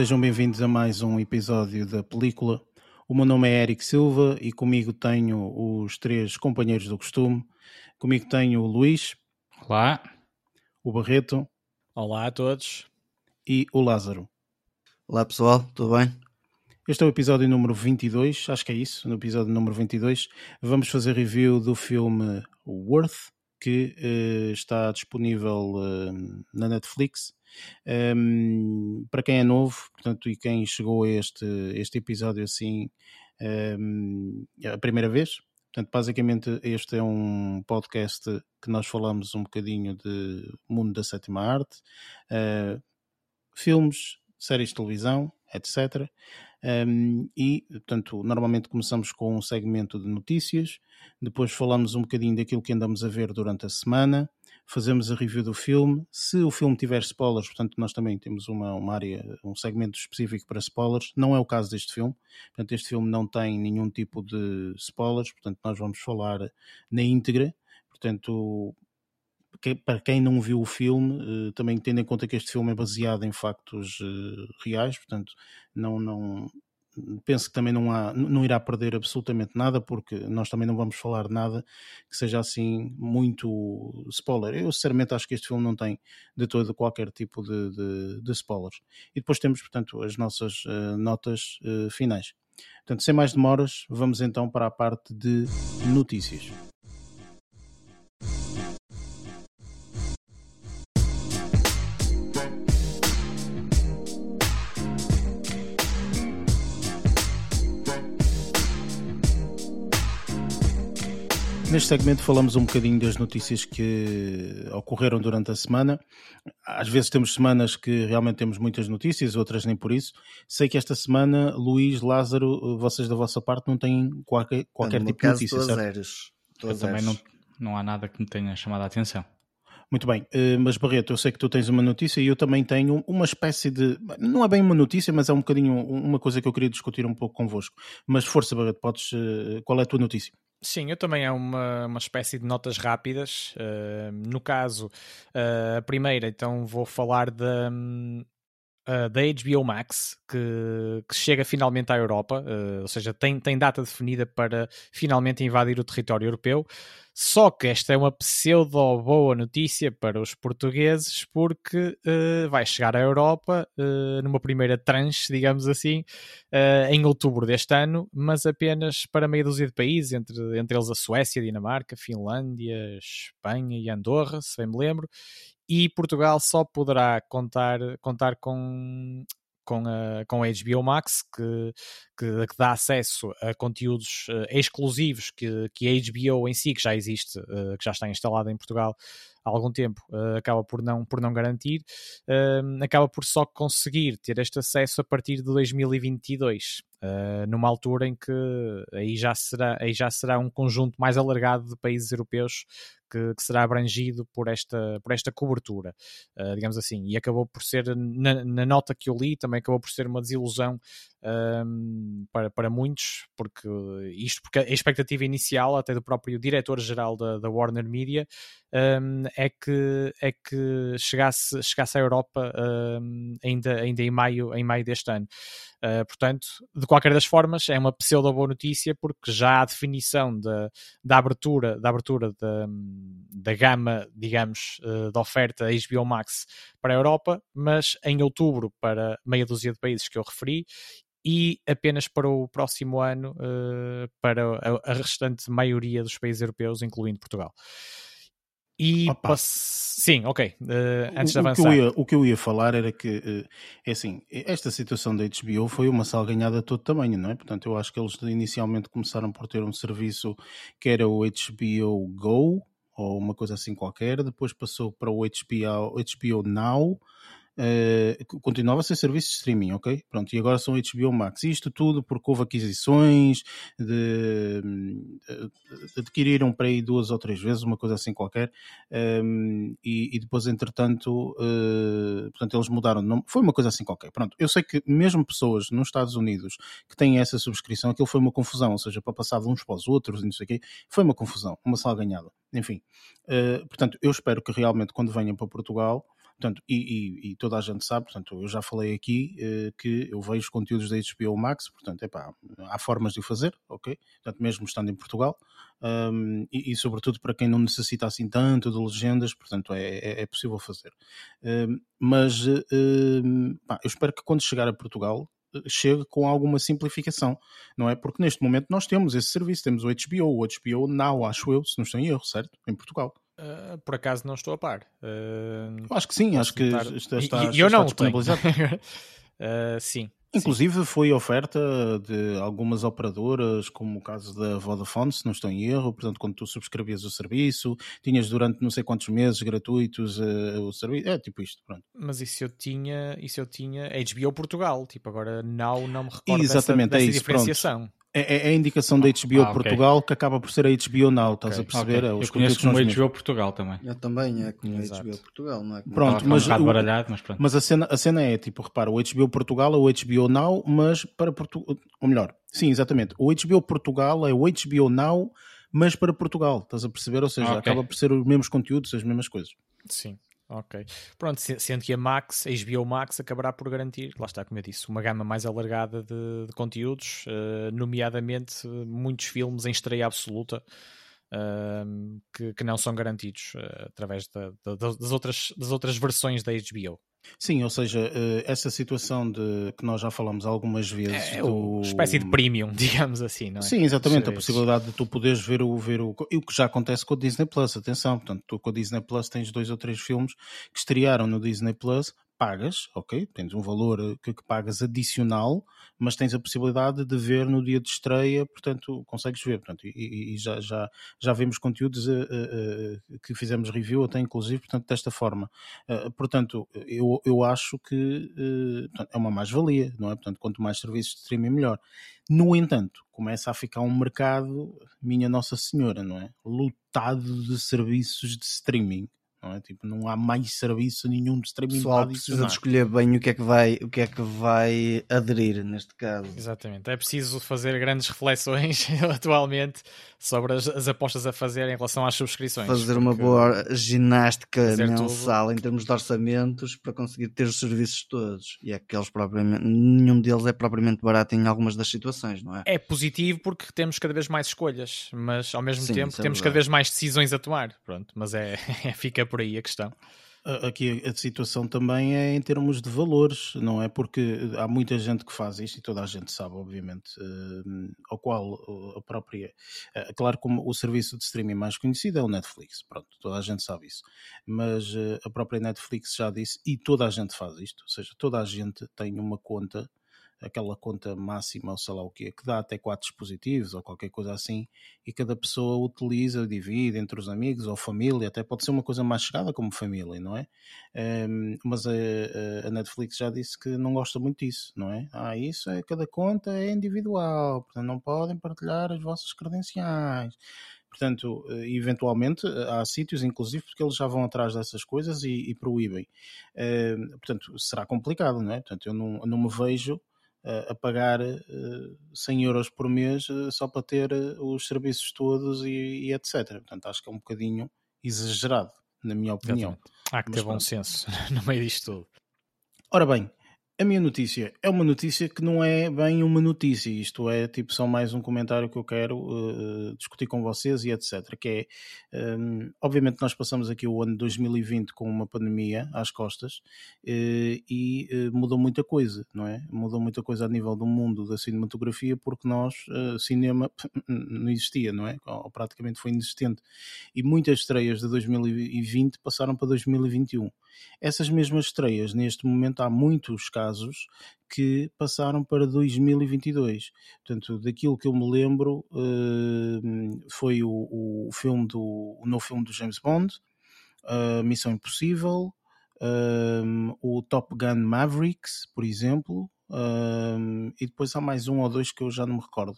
sejam bem-vindos a mais um episódio da película. O meu nome é Eric Silva e comigo tenho os três companheiros do costume. Comigo tenho o Luís. Olá. O Barreto. Olá a todos. E o Lázaro. Olá pessoal, tudo bem? Este é o episódio número 22, acho que é isso, no episódio número 22. Vamos fazer review do filme Worth, que uh, está disponível uh, na Netflix. Um, para quem é novo, portanto, e quem chegou a este, este episódio assim um, a primeira vez, portanto, basicamente este é um podcast que nós falamos um bocadinho de mundo da sétima arte, uh, filmes, séries de televisão, etc. Um, e, portanto, normalmente começamos com um segmento de notícias, depois falamos um bocadinho daquilo que andamos a ver durante a semana, fazemos a review do filme. Se o filme tiver spoilers, portanto, nós também temos uma, uma área, um segmento específico para spoilers. Não é o caso deste filme. Portanto, este filme não tem nenhum tipo de spoilers, portanto, nós vamos falar na íntegra. Portanto, para quem não viu o filme, eh, também tendo em conta que este filme é baseado em factos eh, reais, portanto, não, não, penso que também não, há, não irá perder absolutamente nada, porque nós também não vamos falar nada que seja assim muito spoiler. Eu sinceramente acho que este filme não tem de todo qualquer tipo de, de, de spoilers. E depois temos, portanto, as nossas uh, notas uh, finais. Portanto, sem mais demoras, vamos então para a parte de notícias. Neste segmento falamos um bocadinho das notícias que ocorreram durante a semana. Às vezes temos semanas que realmente temos muitas notícias, outras nem por isso. Sei que esta semana, Luís, Lázaro, vocês da vossa parte não têm qualquer, qualquer tipo de notícia, certo? Zeros. Eu também não, não há nada que me tenha chamado a atenção. Muito bem, eh, mas Barreto, eu sei que tu tens uma notícia e eu também tenho uma espécie de. Não é bem uma notícia, mas é um bocadinho uma coisa que eu queria discutir um pouco convosco. Mas força, Barreto, podes. Eh, qual é a tua notícia? Sim, eu também é uma, uma espécie de notas rápidas. Uh, no caso, uh, a primeira, então vou falar da, uh, da HBO Max, que, que, chega finalmente à Europa, ou seja, tem, tem data definida para finalmente invadir o território europeu. Só que esta é uma pseudo boa notícia para os portugueses, porque uh, vai chegar à Europa uh, numa primeira tranche, digamos assim, uh, em outubro deste ano, mas apenas para meia dúzia de países, entre, entre eles a Suécia, Dinamarca, Finlândia, Espanha e Andorra, se bem me lembro. E Portugal só poderá contar, contar com com a, com a HBO Max, que, que, que dá acesso a conteúdos uh, exclusivos que, que a HBO em si, que já existe, uh, que já está instalada em Portugal algum tempo, uh, acaba por não, por não garantir, acaba por só conseguir ter este acesso a partir de 2022. numa altura em que aí já, será, aí já será um conjunto mais alargado de países europeus que, que, será abrangido por esta, por esta cobertura, uh, digamos assim. E acabou por ser, na, na, nota que eu li, também acabou por ser uma desilusão um, para, para muitos, porque isto porque a expectativa inicial, até do próprio diretor-geral da, da, Warner Media, um, é que, é que chegasse, chegasse à Europa um, ainda, ainda em, maio, em maio deste ano. Uh, portanto, de qualquer das formas, é uma pseudo boa notícia porque já a definição da, da abertura, da, abertura da, da gama, digamos, uh, da oferta HBO Max para a Europa, mas em outubro para meia dúzia de países que eu referi e apenas para o próximo ano uh, para a, a, restante maioria dos países europeus, incluindo Portugal. E sim, ok. Uh, antes o, de avançar. O que, ia, o que, eu ia, falar era que, uh, é assim, esta situação da HBO foi uma salganhada a todo tamanho, não é? Portanto, eu acho que eles inicialmente começaram por ter um serviço que era o HBO Go, ou uma coisa assim qualquer, depois passou para o HBO, HBO Now, uh, continuava a ser serviço de streaming, ok? Pronto, e agora são HBO Max. Isto tudo porque houve aquisições, de, de, adquiriram para aí duas ou três vezes, uma coisa assim qualquer, um, ehm, e, e, depois, entretanto, uh, portanto, eles mudaram de nome. Foi uma coisa assim qualquer. Pronto, eu sei que mesmo pessoas nos Estados Unidos que têm essa subscrição, aquilo foi uma confusão, ou seja, para passar de uns para os outros não sei o quê, foi uma confusão, uma salganhada. Enfim, uh, portanto, eu espero que realmente quando venham para Portugal Portanto, e, e, e, toda a gente sabe, portanto, eu já falei aqui uh, que eu vejo conteúdos da HBO Max, portanto, epá, há formas de o fazer, ok? Portanto, mesmo estando em Portugal, um, e, e, sobretudo para quem não necessita assim tanto de legendas, portanto, é, é, é possível fazer. Um, mas um, pá, eu espero que quando chegar a Portugal, chegue com alguma simplificação, não é? Porque neste momento nós temos esse serviço, temos o HBO, o HBO Now, acho eu, se não estou em erro, certo? Em Portugal. Uh, por acaso não estou a par. Uh, acho que sim, acho que está, está, e, eu não disponibilizado. uh, sim, Inclusive Sim. foi oferta de algumas operadoras, como o caso da Vodafone, se não estou em erro, portanto, quando tu subscrevias o serviço, tinhas durante não sei quantos meses gratuitos uh, o serviço, é tipo isto, pronto. Mas isso eu tinha, isso eu tinha HBO Portugal, tipo agora não, não me recordo Exatamente, dessa, é dessa isso, diferenciação. Pronto. É, é, a indicação da HBO ah, Portugal okay. que acaba por ser a HBO Now, estás okay. a perceber? Okay. É eu conheço como HBO Portugal também. Eu também, é como Exato. HBO Portugal, não é? Como pronto, mas, um o, baralhado, mas, pronto. mas a, cena, a cena é tipo, repara, o HBO Portugal é o HBO Now, mas para Portugal, ou melhor, sim, exatamente, o HBO Portugal é o HBO Now, mas para Portugal, estás a perceber? Ou seja, acaba por ser os mesmos conteúdos, as mesmas coisas. Sim. Ok. Pronto, sendo que a Max, a HBO Max, acabará por garantir, lá está, como eu disse, uma gama mais alargada de, de conteúdos, uh, nomeadamente muitos filmes em estreia absoluta. Uh, que, que, não são garantidos uh, através da, da, das, outras, das outras versões da HBO. Sim, ou seja, eh, essa situação de que nós já falamos algumas vezes. É uma espécie de premium, digamos assim, não é? Sim, exatamente. A possibilidade de tu poderes ver o, ver o. E o que já acontece com o Disney Plus, atenção, portanto, tu com o Disney Plus tens dois ou três filmes que estrearam no Disney Plus pagas, ok? Tens um valor eh, que, que, pagas adicional, mas tens a possibilidade de ver no dia de estreia, portanto, consegues ver. Portanto, e, e já, já, já vemos conteúdos uh, uh, que fizemos review até inclusive, portanto, desta forma. Uh, portanto, eu, eu acho que é uma mais-valia, não é? Portanto, quanto mais serviços de streaming, melhor. No entanto, começa a ficar um mercado, minha Nossa Senhora, não é? Lotado de serviços de streaming não é? Tipo, não há mais serviço nenhum de streaming Pessoal precisa de escolher bem o que é que vai, o que é que vai aderir neste caso. Exatamente. É preciso fazer grandes reflexões atualmente sobre as, as, apostas a fazer em relação às subscrições. Fazer uma boa ginástica mensal tudo. em termos de orçamentos para conseguir ter os serviços todos. E é que eles propriamente, nenhum deles é propriamente barato em algumas das situações, não é? É positivo porque temos cada vez mais escolhas, mas ao mesmo Sim, tempo é temos cada vez mais decisões a tomar. Pronto, mas é, fica por aí a questão. Aqui a situação também é em termos de valores, não é? Porque há muita gente que faz isto e toda a gente sabe, obviamente, uh, ao qual a própria. Claro, como o serviço de streaming mais conhecido é o Netflix, pronto, toda a gente sabe isso. Mas a própria Netflix já disse, e toda a gente faz isto, ou seja, toda a gente tem uma conta aquela conta máxima, ou sei lá o quê, que dá até quatro dispositivos ou qualquer coisa assim, e cada pessoa utiliza, divide entre os amigos ou família, até pode ser uma coisa mais chegada como família, não é? Um, mas a, a, Netflix já disse que não gosta muito disso, não é? Ah, isso é, cada conta é individual, portanto não podem partilhar as vossas credenciais. Portanto, eh, eventualmente há sítios, inclusive, porque eles já vão atrás dessas coisas e, e proíbem. Uh, portanto, será complicado, não é? Portanto, eu não, não me vejo a pagar 100 euros por mês só para ter os serviços todos e, e, etc. Portanto, acho que é um bocadinho exagerado, na minha opinião. Há que ter bom senso no meio disto tudo. Ora bem, a minha notícia é uma notícia que não é bem uma notícia, isto é tipo só mais um comentário que eu quero uh, discutir com vocês e etc. Que é, um, ehm, obviamente, nós passamos aqui o ano 2020 com uma pandemia às costas uh, e uh, mudou muita coisa, não é? Mudou muita coisa a nível do mundo da cinematografia porque nós, cinema, não existia, não é? Ou praticamente foi inexistente. E muitas estreias de 2020 passaram para 2021. Essas mesmas estreias, neste momento, há muitos casos que passaram para 2022. Portanto, daquilo que eu me lembro, uh, foi o, o, filme do, o novo filme do James Bond, uh, Missão Impossível, uh, o Top Gun Mavericks, por exemplo, e depois há mais um ou dois que eu já não me recordo.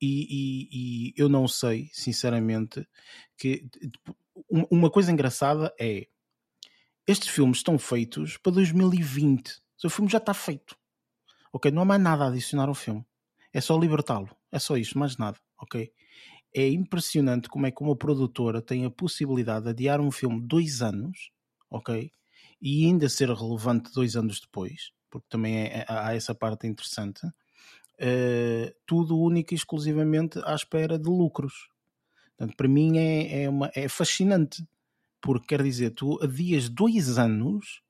E, e, e, eu não sei, sinceramente, que uma coisa engraçada é estes filmes estão feitos para 2020. O filme já está feito. Ok? Não há mais nada a adicionar ao filme. É só libertá-lo. É só isto, mais nada. Ok? É impressionante como é que uma produtora tem a possibilidade de adiar um filme dois anos ok? E ainda ser relevante dois anos depois, porque também é, é há essa parte interessante, uh, tudo único e exclusivamente à espera de lucros. Portanto, para mim é, é, uma, é fascinante, porque quer dizer, tu adias dois anos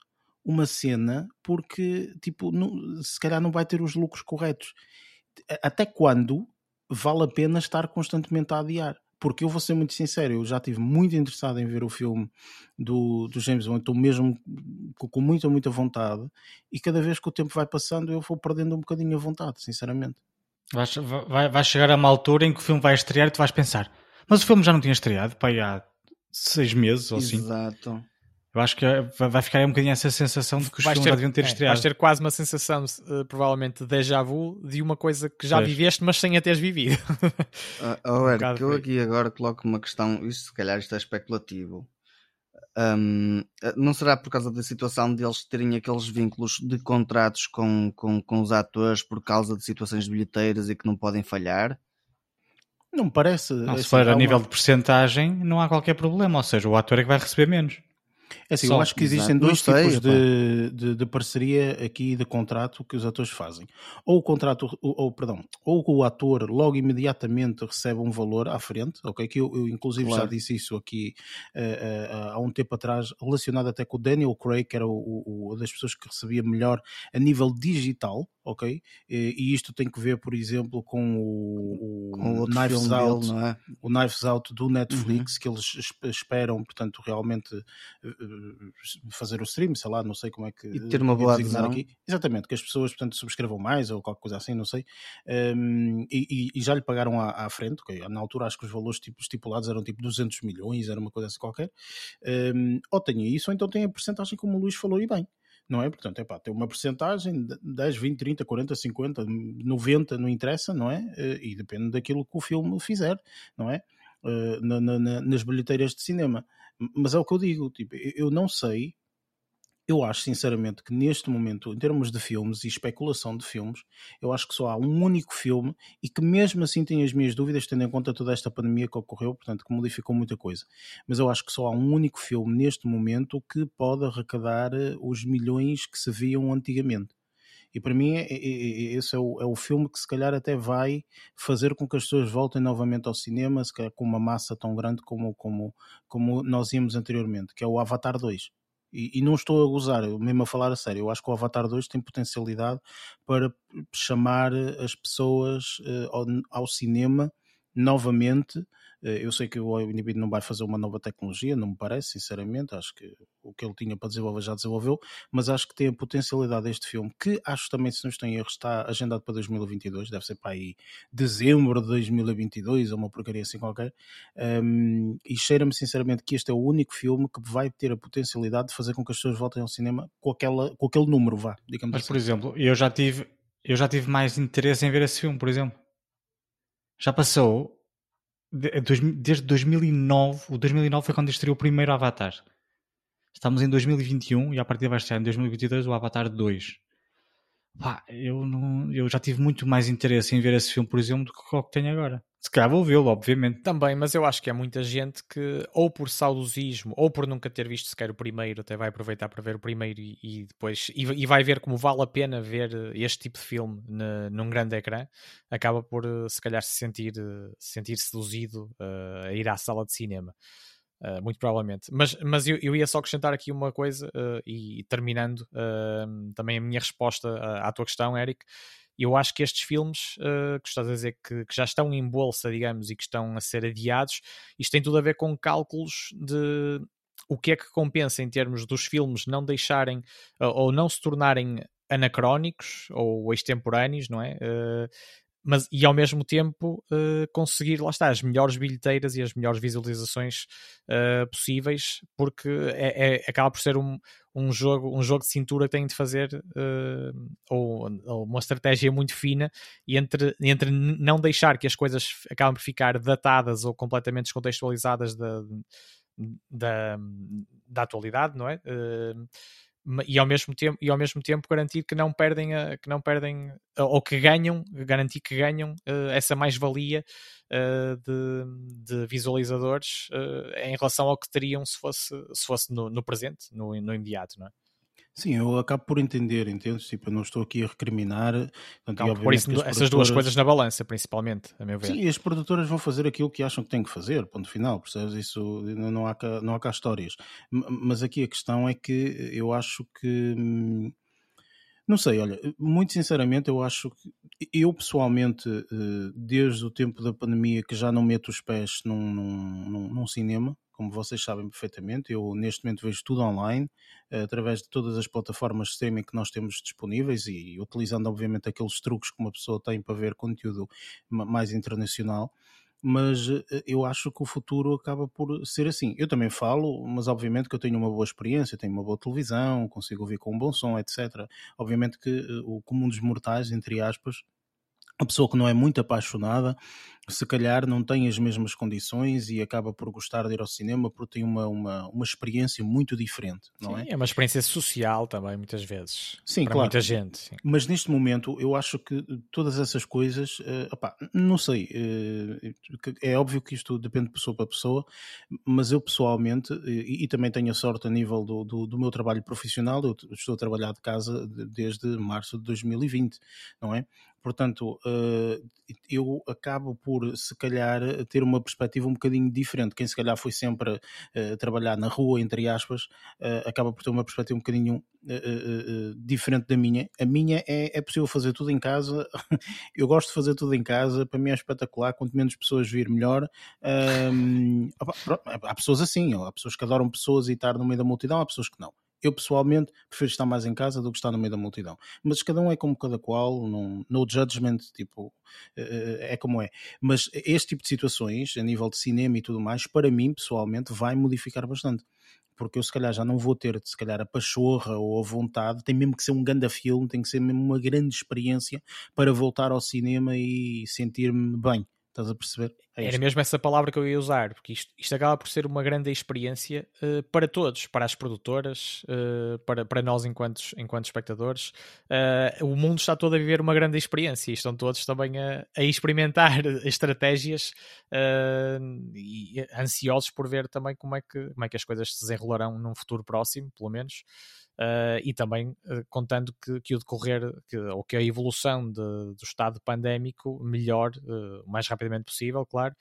uma cena porque, tipo, não, se calhar não vai ter os lucros corretos. Até quando vale a pena estar constantemente a adiar? Porque eu vou ser muito sincero, eu já estive muito interessado em ver o filme do, do James Bond, estou mesmo com muita, muita vontade, e cada vez que o tempo vai passando eu vou perdendo um bocadinho a vontade, sinceramente. Vai, vai, vai chegar a uma altura em que o filme vai estrear e tu vais pensar, mas o filme já não tinha estreado, aí há seis meses ou assim. Exato. Eu acho que vai ficar um bocadinho essa sensação de que os vais filmes ter, já deviam ter é, estreado. Vais ter quase uma sensação, uh, provavelmente, de déjà vu de uma coisa que já pois. viveste, mas sem a teres vivido. uh, oh, Eric, um eu aqui agora coloco uma questão, isto se calhar isto é especulativo. Um, não será por causa da situação deles terem aqueles vínculos de contratos com, com, com os atores por causa de situações de bilheteiras e que não podem falhar? Não me parece. Não, se for a nível de porcentagem, não há qualquer problema. Ou seja, o ator é que vai receber menos. É assim, Só, eu acho que existem exato. dois sei, tipos de, de, de, parceria aqui de contrato que os atores fazem. Ou o contrato, ou, ou, perdão, ou o ator logo imediatamente recebe um valor à frente, ok? Que eu, eu inclusive claro. já disse isso aqui uh, uh, há um tempo atrás, relacionado até com o Daniel Craig, que era o, o, das pessoas que recebia melhor a nível digital, ok? E, isto tem que ver, por exemplo, com o, com o Knives Out, dele, é? o Knives Out do Netflix, uhum. que eles esperam, portanto, realmente eh, fazer o stream, sei lá, não sei como é que. E ter uma boa adesão. Aqui. Exatamente, que as pessoas, portanto, subscrevam mais ou qualquer coisa assim, não sei. Um, e, e, já lhe pagaram à, à frente, okay? na altura acho que os valores tipo, estipulados eram tipo 200 milhões, era uma coisa assim qualquer. Um, ou tenha isso, ou então tem a porcentagem, como o Luís falou, e bem não é? Portanto, é pá, tem uma porcentagem, 10, 20, 30, 40, 50, 90, não interessa, não é? Eh, e depende daquilo que o filme fizer, não é? Eh, na, na, nas bilheteiras de cinema. Mas é o que eu digo, tipo, eu não sei, eu acho sinceramente que neste momento, em termos de filmes e especulação de filmes, eu acho que só há um único filme e que mesmo assim tenho as minhas dúvidas, tendo em conta toda esta pandemia que ocorreu, portanto, que modificou muita coisa. Mas eu acho que só há um único filme neste momento que pode arrecadar eh, os milhões que se viam antigamente. E para mim, é, é, é, esse é o, é o filme que se calhar até vai fazer com que as pessoas voltem novamente ao cinema, se calhar com uma massa tão grande como, como, como nós íamos anteriormente, que é o Avatar 2. E, e, não estou a gozar, mesmo a falar a sério. Eu acho que o Avatar 2 tem potencialidade para chamar as pessoas uh, ao, ao, cinema novamente eu sei que o indivíduo não vai fazer uma nova tecnologia, não me parece, sinceramente. Acho que o que ele tinha para desenvolver já desenvolveu, mas acho que tem a potencialidade deste filme, que acho também, se não estou em erro, está agendado para 2022, deve ser para aí dezembro de 2022 ou uma porcaria assim qualquer. Um, e cheira-me sinceramente que este é o único filme que vai ter a potencialidade de fazer com que as pessoas voltem ao cinema com, aquela, com aquele número, vá, digamos Mas, assim. por exemplo, eu já tive. Eu já tive mais interesse em ver esse filme, por exemplo. Já passou desde 2009, o 2009 foi quando estreou o primeiro Avatar. Estamos em 2021 e a partir vai estar em 2022 o Avatar 2. Pá, eu, não, eu já tive muito mais interesse em ver esse filme, por exemplo, do que o que tenho agora. Se calhar vou vê-lo, obviamente. Também, mas eu acho que há muita gente que, ou por saudosismo, ou por nunca ter visto sequer o primeiro, até vai aproveitar para ver o primeiro e, e depois e, e, vai ver como vale a pena ver este tipo de filme num grande ecrã, acaba por eh, se calhar se sentir, eh, sentir seduzido uh, a ir à sala de cinema. Uh, muito provavelmente. Mas, mas eu, eu, ia só acrescentar aqui uma coisa uh, e terminando uh, também a minha resposta à, à tua questão, Eric. Eu acho que estes filmes que estás a dizer que, que, já estão em bolsa, digamos, e que estão a ser adiados, isto tem tudo a ver com cálculos de o que é que compensa em termos dos filmes não deixarem ou não se tornarem anacrónicos ou extemporâneos, não é? Mas e ao mesmo tempo uh, conseguir, lá está, as melhores bilheteiras e as melhores visualizações uh, possíveis, porque é, é, acaba por ser um, um, jogo, um jogo de cintura que têm de fazer uh, ou, ou, uma estratégia muito fina e entre, entre não deixar que as coisas acabem por ficar datadas ou completamente descontextualizadas da, da, da atualidade, não é? E ao mesmo tempo e ao mesmo tempo garantir que não perdem a, que não perdem ou que ganham garantir que ganham uh, essa mais valia uh, de, de, visualizadores uh, em relação ao que teriam se fosse se fosse no, no presente no, no imediato não é? Sim, eu acabo por entender, entendes? Tipo, eu não estou aqui a recriminar. Portanto, por isso, essas duas coisas na balança, principalmente, a meu ver. Sim, as produtoras vão fazer aquilo que acham que têm que fazer, ponto final, percebes? Isso não há cá, não há cá histórias. Mas aqui a questão é que eu acho que. Hum, não sei, olha, muito sinceramente, eu acho que eu pessoalmente, eh, desde o tempo da pandemia, que já não meto os pés num, num, num cinema, como vocês sabem perfeitamente, eu neste momento vejo tudo online, eh, através de todas as plataformas de streaming que nós temos disponíveis e utilizando, obviamente, aqueles truques que uma pessoa tem para ver conteúdo mais internacional mas eh, eu acho que o futuro acaba por ser assim. Eu também falo, mas obviamente que eu tenho uma boa experiência, tenho uma boa televisão, consigo ouvir com um bom som, etc. Obviamente que eh, o comum dos mortais, entre aspas, a pessoa que não é muito apaixonada, se calhar não tem as mesmas condições e acaba por gostar de ir ao cinema porque tem uma, uma, uma experiência muito diferente, não sim, é? É uma experiência social também, muitas vezes. Sim, para claro. muita gente. Sim. Mas neste momento eu acho que todas essas coisas, uh, opá, não sei, uh, é óbvio que isto depende de pessoa para pessoa, mas eu pessoalmente, e, e também tenho a sorte a nível do, do, do, meu trabalho profissional, eu estou a trabalhar de casa desde março de 2020, não é? Portanto, uh, eu acabo por, se calhar, ter uma perspectiva um bocadinho diferente. Quem se calhar foi sempre uh, trabalhar na rua, entre aspas, uh, acaba por ter uma perspectiva um bocadinho diferente da minha. A minha é, é possível fazer tudo em casa. eu gosto de fazer tudo em casa. Para mim é espetacular. Quanto menos pessoas vir, melhor. Um, há pessoas assim, há pessoas que adoram pessoas e estar no meio da multidão, há pessoas que não. Eu pessoalmente prefiro estar mais em casa do que estar no meio da multidão. Mas cada um é como cada qual, não, no judgment, tipo, eh, eh, é como é. Mas este tipo de situações, a nível de cinema e tudo mais, para mim, pessoalmente, vai modificar bastante porque eu se calhar já não vou ter se calhar a pachorra ou a vontade, tem mesmo que ser um grande filme, tem que ser mesmo uma grande experiência para voltar ao cinema e sentir-me bem. Estás a perceber? É Era mesmo essa palavra que eu ia usar, porque isto, isto acaba por ser uma grande experiência uh, para todos, para as produtoras, uh, para, para nós enquanto, enquanto espectadores. Uh, o mundo está todo a viver uma grande experiência e estão todos também a, a experimentar estratégias e ansiosos por ver também como é, que, como é que as coisas se desenrolarão num futuro próximo, pelo menos. Uh, e também uh, contando que, que, o decorrer, que, ou que a evolução de, do estado pandémico melhore uh, o mais rapidamente possível, claro.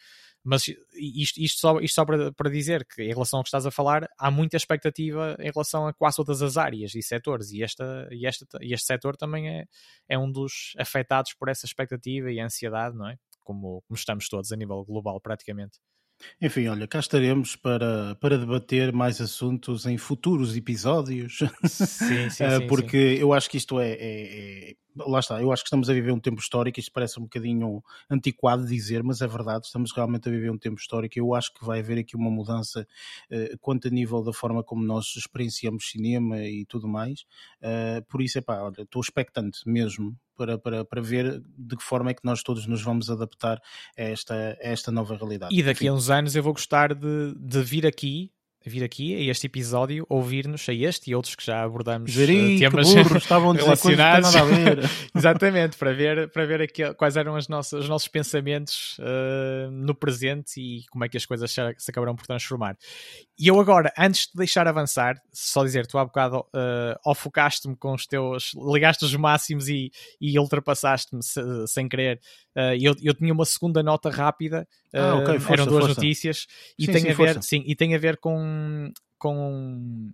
Mas isto, isto só, isto só para, para, dizer que, em relação ao que estás a falar, há muita expectativa em relação a quase todas as áreas e setores, e, esta, e, esta, e este setor também é, é um dos afetados por essa expectativa e ansiedade, não é? Como, como estamos todos a nível global, praticamente. Enfim, olha, cá estaremos para, para debater mais assuntos em futuros episódios. Sim, sim, eh, sim Porque sim. eu acho que isto é, é, é, Lá está, eu acho que estamos a viver um tempo histórico. Isto parece um bocadinho antiquado dizer, mas é verdade, estamos realmente a viver um tempo histórico. Eu acho que vai haver aqui uma mudança uh, quanto a nível da forma como nós experienciamos cinema e tudo mais. Uh, por isso, é pá, olha, estou expectante mesmo para, para, para ver de que forma é que nós todos nos vamos adaptar a esta, a esta nova realidade. E daqui Enfim. a uns anos eu vou gostar de, de vir aqui vir aqui a este episódio, ouvir-nos a este e outros que já abordamos Jeri, temas burros, estavam relacionados. Nada a ver. Exatamente, para ver, para ver aqui quais eram as nossas, os nossos pensamentos uh, no presente e como é que as coisas se, se acabarão por transformar. E eu agora, antes de deixar avançar, só dizer, tu há bocado uh, ofocaste-me com os teus, ligaste os máximos e, e ultrapassaste-me se, sem querer. Uh, eu, eu tinha uma segunda nota rápida, uh, ah, okay, força, eram duas força. notícias e sim, tem sim, a ver, sim, e tem a ver com, com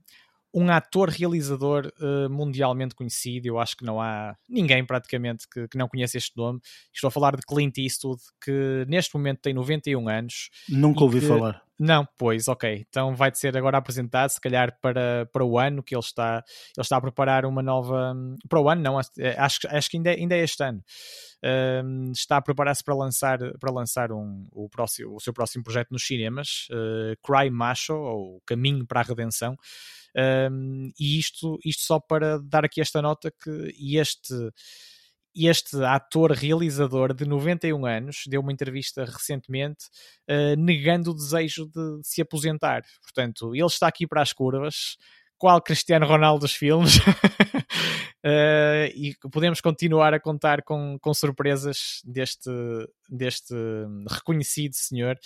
um ator realizador uh, mundialmente conhecido. Eu acho que não há ninguém praticamente que, que, não conhece este nome. Estou a falar de Clint Eastwood, que neste momento tem 91 anos. Nunca ouvi que... falar. Não, pois, ok. Então vai ser agora apresentado, se calhar para, para o ano que ele está, ele está a preparar uma nova. Para o ano, não, acho, acho que ainda é, ainda é este ano. Um, está a preparar-se para lançar, para lançar um, o, próximo, o seu próximo projeto nos cinemas, uh, Cry Macho, ou Caminho para a Redenção. Um, e isto, isto só para dar aqui esta nota que este este ator realizador de 91 anos deu uma entrevista recentemente uh, negando o desejo de, de, se aposentar. Portanto, ele está aqui para as curvas, qual Cristiano Ronaldo dos filmes. Uh, e podemos continuar a contar com, com surpresas deste, deste reconhecido senhor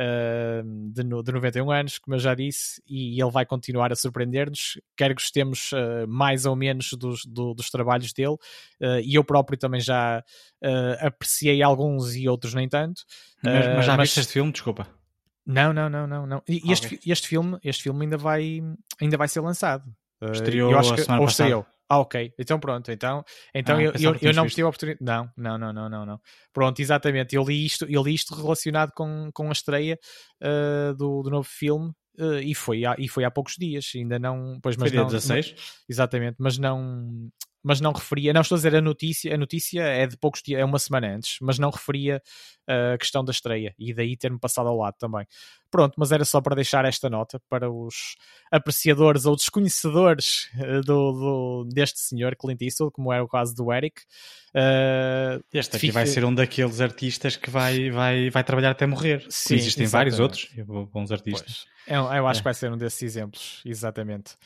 uh, de, de 91 anos, como eu já disse, e ele vai continuar a surpreender-nos, quer gostemos uh, mais ou menos dos, do, dos trabalhos dele, e eu próprio também já apreciei alguns e outros nem tanto. Mas, mas já mas... viste este filme? Desculpa. Não, não, não, não, não. E este, okay. este filme, este filme ainda vai, ainda vai ser lançado. Estreou eu acho que, a semana ou passada. Estreou. Ah, ok. Então pronto. Então, então ah, eu, eu, eu não tive a oportunidade. Não, não, não, não, não, não. Pronto, exatamente. Eu li isto, eu li isto relacionado com, com a estreia uh, do, do novo filme uh, e, foi há, e foi há poucos dias. Ainda não. Pois, mas foi não, 16? Não, exatamente, mas não mas não referia, não estou a dizer a notícia, a notícia é de poucos dias, é uma semana antes, mas não referia uh, a questão da estreia e daí ter-me passado ao lado também. Pronto, mas era só para deixar esta nota para os apreciadores ou desconhecedores uh, do, do, deste senhor Clint Eastwood, como era o caso do Eric. Uh, este aqui fique... vai ser um daqueles artistas que vai, vai, vai trabalhar até morrer. Sim, existem exatamente. vários outros bons artistas. Pois. Eu, eu acho é. que vai ser um desses exemplos, exatamente.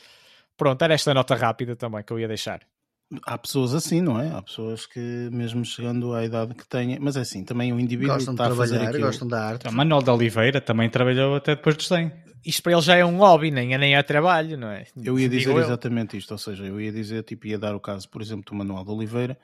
Pronto, era esta nota rápida também que eu ia deixar. Há pessoas assim, não é? Há pessoas que, mesmo chegando à idade que têm, mas é assim, também o indivíduo gostam está de trabalhar, a fazer aquilo. gostam da arte. O Manuel de Oliveira também trabalhou até depois dos 100. Isto para ele já é um hobby, nem é, nem é trabalho, não é? Eu ia dizer exatamente isto, ou seja, eu ia dizer, tipo, ia dar o caso, por exemplo, do Manuel de Oliveira,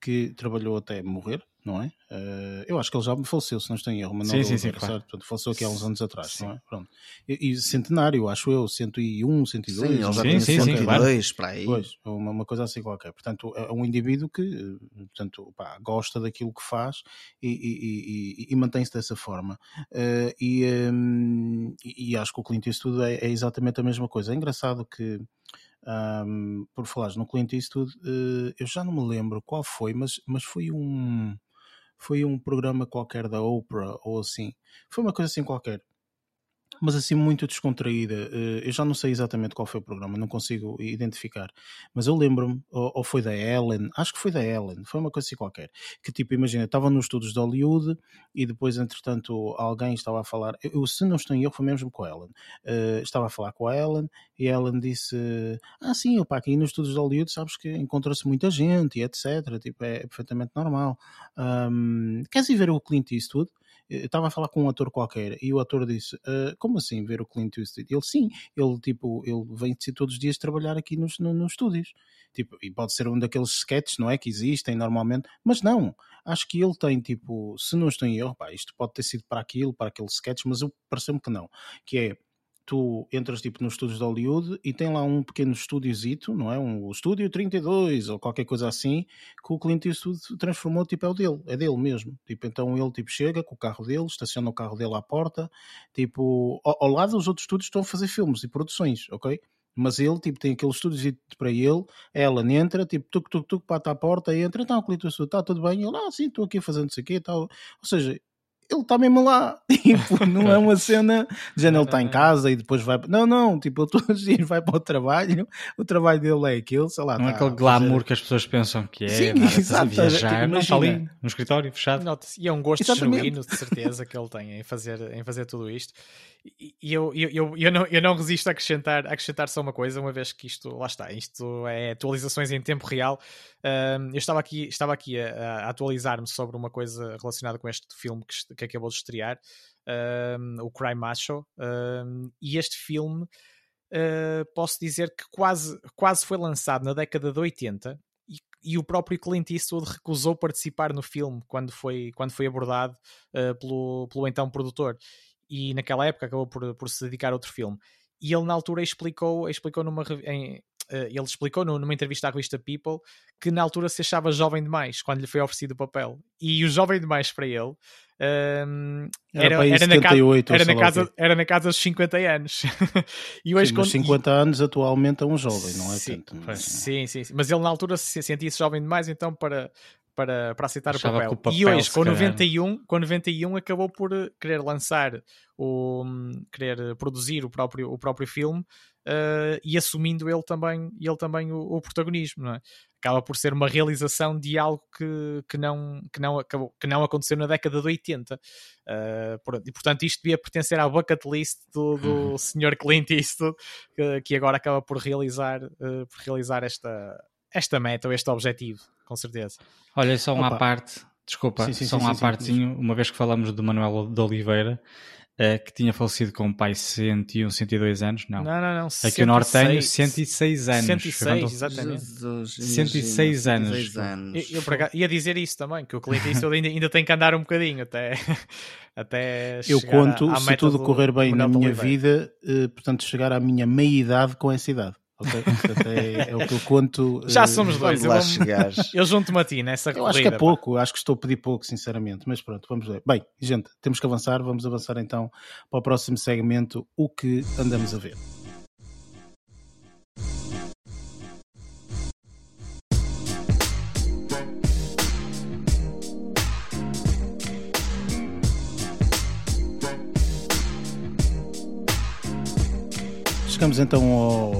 que trabalhou até morrer, não é? Uh, eu acho que ele já faleceu, se não estou em erro, Manuel sim, sim, sim, claro. Portanto, faleceu aqui há uns anos atrás, sim. não é? Pronto. E, e, centenário, acho eu, 101, 102, sim, ele já sim, sim, 102 sim, para aí. Pois, uma, uma, coisa assim qualquer. Portanto, é um indivíduo que portanto, pá, gosta daquilo que faz e, e, e mantém-se dessa forma. Uh, um, e, acho que o Clint Eastwood é, é exatamente a mesma coisa. É engraçado que um, por falares no Clint Eastwood, uh, eu já não me lembro qual foi, mas, mas foi um foi um programa qualquer da Oprah ou assim. Foi uma coisa assim qualquer mas assim muito descontraída. Eh, eu já não sei exatamente qual foi o programa, não consigo identificar, mas eu lembro-me, ou, foi da Ellen, acho que foi da Ellen, foi uma coisa assim qualquer, que tipo, imagina, estava nos estudos de Hollywood e depois, entretanto, alguém estava a falar, eu, se não estou em erro, foi mesmo com a Ellen, uh, estava a falar com a Ellen e a Ellen disse, ah sim, opa, aqui nos estudos de Hollywood sabes que encontra-se muita gente e etc, tipo, é, é perfeitamente normal. Um, queres ir ver o Clint Eastwood? Eu estava a falar com um ator qualquer e o ator disse: uh, Como assim ver o Clint Eastwood? Ele sim, ele tipo, ele vem todos os dias trabalhar aqui nos, no, nos estúdios. Tipo, e pode ser um daqueles sketches, não é? Que existem normalmente, mas não. Acho que ele tem tipo, se não estou em erro, pá, isto pode ter sido para aquilo, para aquele sketch, mas eu pareceu-me que não. Que é tu entras tipo nos estúdios de Hollywood e tem lá um pequeno estúdiozito, não é? Um estúdio 32 ou qualquer coisa assim, que o Clint Eastwood transformou, tipo, é o dele, é dele mesmo. Tipo, então ele tipo chega com o carro dele, estaciona o carro dele à porta, tipo, ao, ao lado os outros estúdios estão a fazer filmes e produções, ok? Mas ele, tipo, tem aquele estúdio para ele, ela entra, tipo, tuc, tuc, tuc, bate à porta, entra, então, Clint Eastwood, está tudo bem? Ele, ah, sim, estou aqui fazendo isso aqui e tal. Ou seja, ele está mesmo lá. Tipo, não é uma cena dizendo ele está em casa e depois vai. Não, não, tipo, ele todos os dias vai para o trabalho, o trabalho dele é aquele, sei lá. Não é tá aquele glamour fazer... que as pessoas pensam que é, Sim, nada, exato, viajar, não está ali no escritório fechado. E é um gosto Exatamente. genuíno, de certeza, que ele tem em fazer, em fazer tudo isto. E eu, eu, eu, eu, não, eu não resisto a acrescentar, a acrescentar só uma coisa, uma vez que isto, lá está, isto é atualizações em tempo real. Eu estava aqui, estava aqui a, a atualizar-me sobre uma coisa relacionada com este filme que, que acabou de estrear, o Crime Macho, e este filme uh, posso dizer que quase, quase foi lançado na década de 80 e, e o próprio Clint Eastwood recusou participar no filme quando foi, quando foi abordado uh, pelo, pelo então produtor e naquela época acabou por, por se dedicar a outro filme. E ele na altura explicou, explicou numa em, ele explicou numa entrevista à revista People que na altura se achava jovem demais quando lhe foi oferecido o papel. E o jovem demais para ele era, era, era, na casa, era, na casa, era na casa dos 50 anos. e hoje, sim, quando... 50 anos atualmente é um jovem, não é sim, tanto? Sim, sim, sim, Mas ele na altura se sentia-se jovem demais, então para, para, para aceitar o papel. o papel. E hoje, com 91, com 91, acabou por eh, querer lançar, o, querer produzir o próprio, o próprio filme uh, e assumindo ele também, ele também o, o, protagonismo, não é? acaba por ser uma realização de algo que, que, não, que, não, acabou, que não aconteceu na década de 80. Uh, e portanto, isto devia pertencer à bucket list do, do uhum. Sr. Clint Eastwood, que, que, agora acaba por realizar, uh, por realizar esta, esta meta ou este objetivo, com certeza. Olha, só uma Opa. parte, desculpa, sim, sim, só sim, uma partezinho, uma vez que falamos do Manuel de Oliveira, que tinha falecido com o pai 101, 102 anos, não. Não, não, não. Aqui o Nortenho, 106 anos. 106, exatamente. Jesus, 106 anos. 106 anos. Eu, eu ia dizer isso também, que o Clint Eastwood ainda, ainda tem que andar um bocadinho até, até Eu conto, a, se tudo correr bem na minha vida, uh, portanto, chegar à minha meia-idade com essa idade. Ok? Portanto, é, é, o que eu conto. Já uh, somos dois. Eu, eu junto-me a ti nessa eu corrida. Acho que é pouco, acho que estou a pedir pouco, sinceramente. Mas pronto, vamos ver. Bem, gente, temos que avançar. Vamos avançar então para o próximo segmento: o que andamos a ver. Chegamos então ao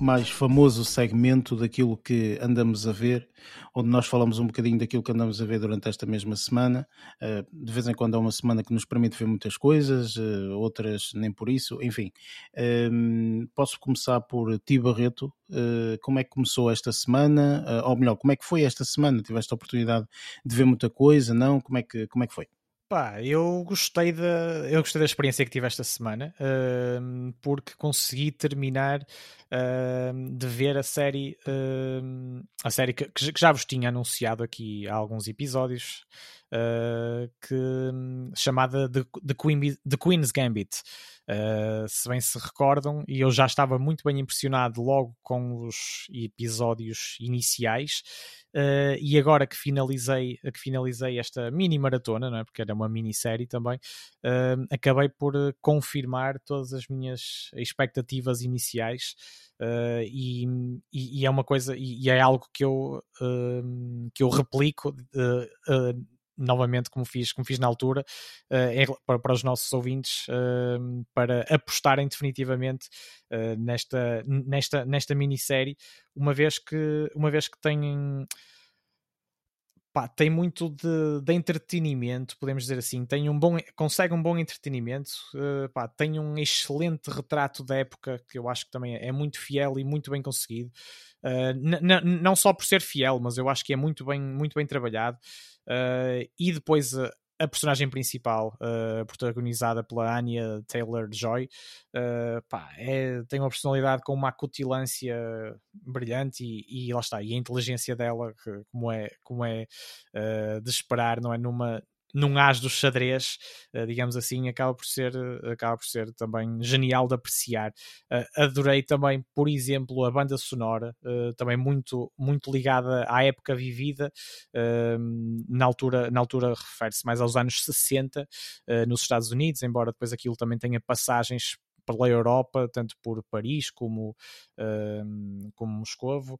mais famoso segmento daquilo que andamos a ver, onde nós falamos um bocadinho daquilo que andamos a ver durante esta mesma semana. Eh, de vez em quando é uma semana que nos permite ver muitas coisas, eh, outras nem por isso, enfim. Ehm, posso começar por Ti Barreto. Eh, como é que começou esta semana? Ou melhor, como é que foi esta semana? Tiveste a oportunidade de ver muita coisa? Não? Como é que, como é que foi? Pá, eu gostei da, eu gostei da experiência que tive esta semana uh, porque consegui terminar uh, de ver a série, uh, a série que, que, já vos tinha anunciado aqui há alguns episódios, ah, que, chamada The, The, Queen, The Queen's Gambit. Uh, se bem se recordam, e eu já estava muito bem impressionado logo com os episódios iniciais, uh, e agora que finalizei, que finalizei esta mini maratona, não é? porque era uma minissérie também, uh, acabei por confirmar todas as minhas expectativas iniciais. E, e, e, é uma coisa, e, e é algo que eu, que eu replico novamente como fiz, como fiz na altura, uh, para, para, os nossos ouvintes, uh, para apostarem definitivamente uh, nesta, nesta, nesta minissérie, uma vez que, uma vez que têm. Pá, tem muito de, de, entretenimento, podemos dizer assim. Tem um bom, consegue um bom entretenimento, uh, pá, tem um excelente retrato da época que eu acho que também é muito fiel e muito bem conseguido. Não só por ser fiel, mas eu acho que é muito bem, muito bem trabalhado. Uh, e depois a, a personagem principal, uh, protagonizada pela Anya Taylor-Joy, uh, é, tem uma personalidade com uma acutilância brilhante e, e lá está, e a inteligência dela, que, como é, como é uh, de esperar, não é? Numa, num as do xadrez, uh, digamos assim, acaba por ser, uh, acaba por ser também genial de apreciar. Uh, adorei também, por exemplo, a banda sonora, também muito, muito ligada à época vivida, na altura, na altura refere-se mais aos anos 60 nos Estados Unidos, embora depois aquilo também tenha passagens pela Europa, tanto por Paris como, uh, como Moscovo,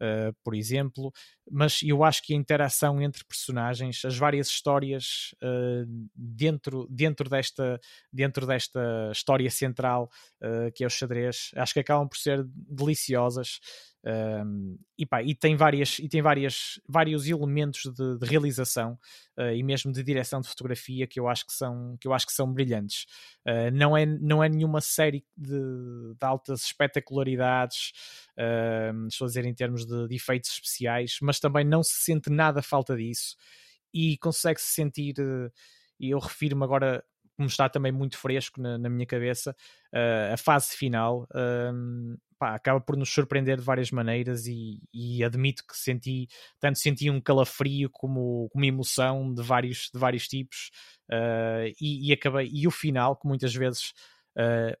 uh, por exemplo, mas eu acho que a interação entre personagens, as várias histórias uh, dentro, dentro, desta, dentro desta história central uh, que é o xadrez, acho que acabam por ser deliciosas. Um, e, pá, e tem, várias, e tem várias, vários elementos de, de realização uh, e mesmo de direção de fotografia que eu acho que são, que eu acho que são brilhantes. Uh, não, é, não é nenhuma série de, de altas espetacularidades, uh, estou a dizer em termos de, de, efeitos especiais, mas também não se sente nada falta disso e consegue-se sentir, e eu refiro-me agora como está também muito fresco na, na minha cabeça, a fase final pá, acaba por nos surpreender de várias maneiras e, e, admito que senti, tanto senti um calafrio como, como emoção de vários, de vários tipos uh, e, e, acabei, e o final, que muitas vezes uh,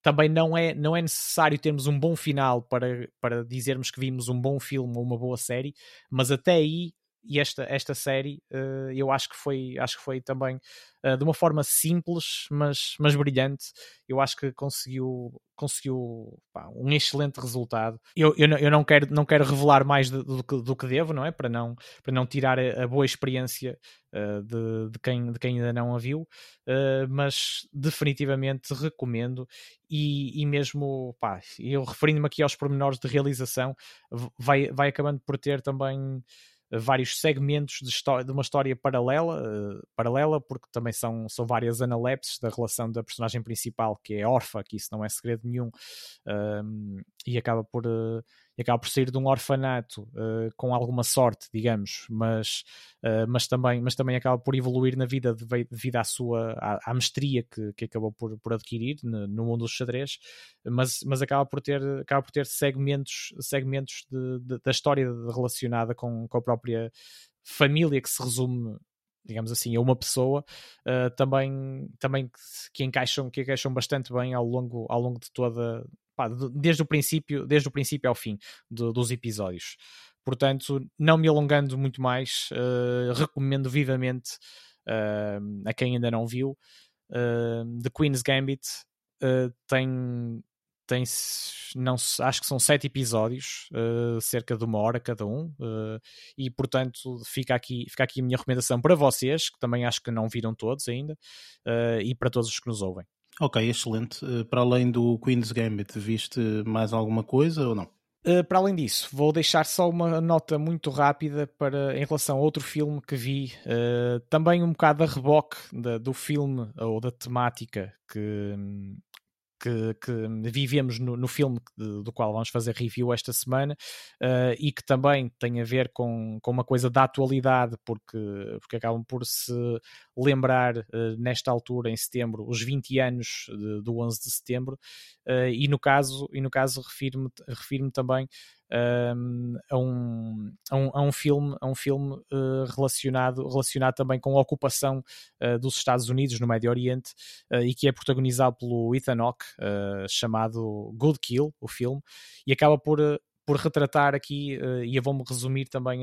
também não é, não é necessário termos um bom final para, para dizermos que vimos um bom filme ou uma boa série, mas até aí e esta, esta série uh, eu acho que foi, acho que foi também uh, de uma forma simples, mas, mas brilhante. Eu acho que conseguiu, conseguiu pá, um excelente resultado. Eu, eu, não, eu não, quero, não quero revelar mais do, do, que, do que devo, não é? Para não, para não tirar a, boa experiência uh, de, de, quem, de quem ainda não a viu, mas definitivamente recomendo. E, e mesmo, pá, eu referindo-me aqui aos pormenores de realização, vai, vai acabando por ter também vários segmentos de, história, de uma história paralela, uh, paralela, porque também são, são várias analepses da relação da personagem principal, que é órfã, que isso não é segredo nenhum, uh, e acaba por, uh, e acaba por sair de um orfanato uh, com alguma sorte, digamos, mas, uh, mas, também, mas também acaba por evoluir na vida devido à sua à, à mestria que, que acabou por, por adquirir no, no mundo dos xadrez, mas, mas acaba por ter, acaba por ter segmentos, segmentos de, de, da história relacionada com, com a própria família que se resume digamos assim, a uma pessoa, uh, também, também que, que, encaixam, que encaixam bastante bem ao longo, ao longo de toda, pá, desde o princípio, desde o princípio ao fim do, dos episódios. Portanto, não me alongando muito mais, uh, recomendo vivamente uh, a quem ainda não viu. Uh, The Queen's Gambit tem, tem não, acho que são sete episódios, cerca de uma hora cada um, e portanto fica aqui, fica aqui a minha recomendação para vocês, que também acho que não viram todos ainda, e para todos os que nos ouvem. Ok, excelente. Eh, para além do Queen's Gambit, viste mais alguma coisa ou não? Uh, para além disso, vou deixar só uma nota muito rápida para, em relação a outro filme que vi, uh, também um bocado a reboque da, do filme ou da temática que, que, que vivemos no, no filme do qual vamos fazer review esta semana uh, e que também tem a ver com, com uma coisa da atualidade, porque, porque acabam por se lembrar uh, nesta altura, em setembro, os 20 anos de, do 11 de setembro, uh, e no caso, e no caso refiro-me refiro também um, a, um, a um filme, a um filme uh, relacionado, relacionado também com a ocupação uh, dos Estados Unidos no Médio Oriente uh, e que é protagonizado pelo Ethan Hawke, chamado Good Kill, o filme, e acaba por por retratar aqui, e eu vou-me resumir também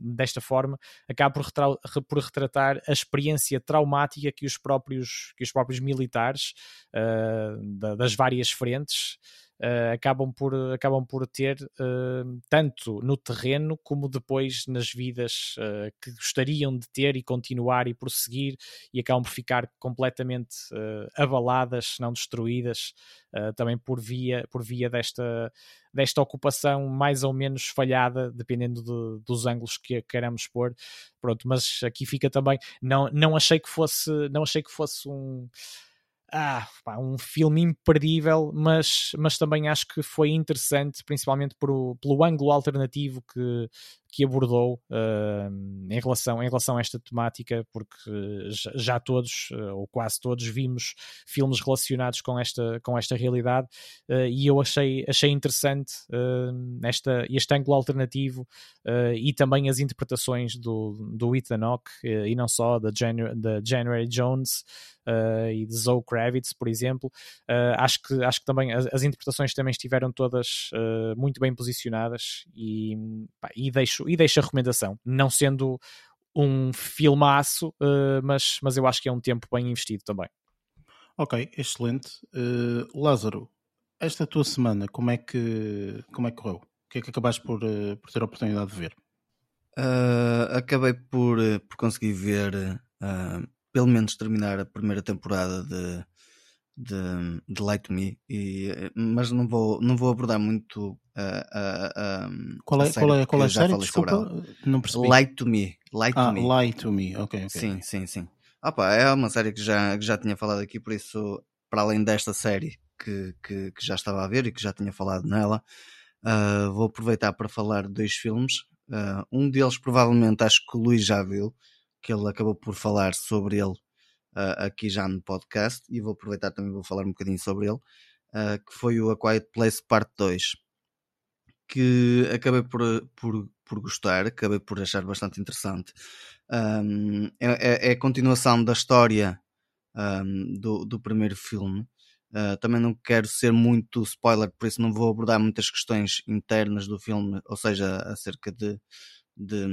desta forma, acaba por, retra por, retratar a experiência traumática que os próprios, que os próprios militares da, das várias frentes uh, acabam, por, acabam por ter uh, tanto no terreno como depois nas vidas uh, que gostariam de ter e continuar e prosseguir e acabam por ficar completamente abaladas, se não destruídas, também por via, por via desta, desta ocupação mais ou menos falhada, dependendo de, dos ângulos que queremos pôr. Pronto, mas aqui fica também. Não, não achei que fosse, não achei que fosse um ah, pá, um filme imperdível, mas, mas também acho que foi interessante, principalmente por, pelo ângulo alternativo que, que abordou uh, em, relação, em relação a esta temática, porque já, já, todos, uh, ou quase todos, vimos filmes relacionados com esta, com esta realidade uh, e eu achei, achei interessante esta, este ângulo alternativo e também as interpretações do, do Ethan Hawke e não só da, Janu da January Jones e de Zoe Kravitz, por exemplo. acho, que, acho que também as, as interpretações também estiveram todas muito bem posicionadas e, pá, e deixo deixo, e deixo a recomendação, não sendo um filmaço, uh, mas, mas eu acho que é um tempo bem investido também. Ok, excelente. Uh, Lázaro, esta tua semana, como é que, como é que correu? O que é que acabaste por, uh, por ter a oportunidade de ver? Uh, acabei por, por conseguir ver, pelo menos terminar a primeira temporada de, de, de Light to Me, e, mas não vou, não vou abordar muito a, a, qual, é, qual é, qual é a série? Desculpa, não percebi. Light to Me. Light ah, to Me. Light to Me, ok. okay. Sim, sim, sim. Opa, é uma série que já, que já tinha falado aqui, por isso, para além desta série que, que, que já estava a ver e que já tinha falado nela, uh, vou aproveitar para falar de dois filmes. Uh, um deles, provavelmente, acho que o Luís já viu, que ele acabou por falar sobre ele uh, aqui já no podcast, e vou aproveitar também vou falar um bocadinho sobre ele, que foi o A Quiet Place Parte 2 que acabei por, por, por gostar, acabei por achar bastante interessante. Um, é, é, é, a continuação da história um, do, do primeiro filme. Uh, também não quero ser muito spoiler, por isso não vou abordar muitas questões internas do filme, ou seja, acerca de, de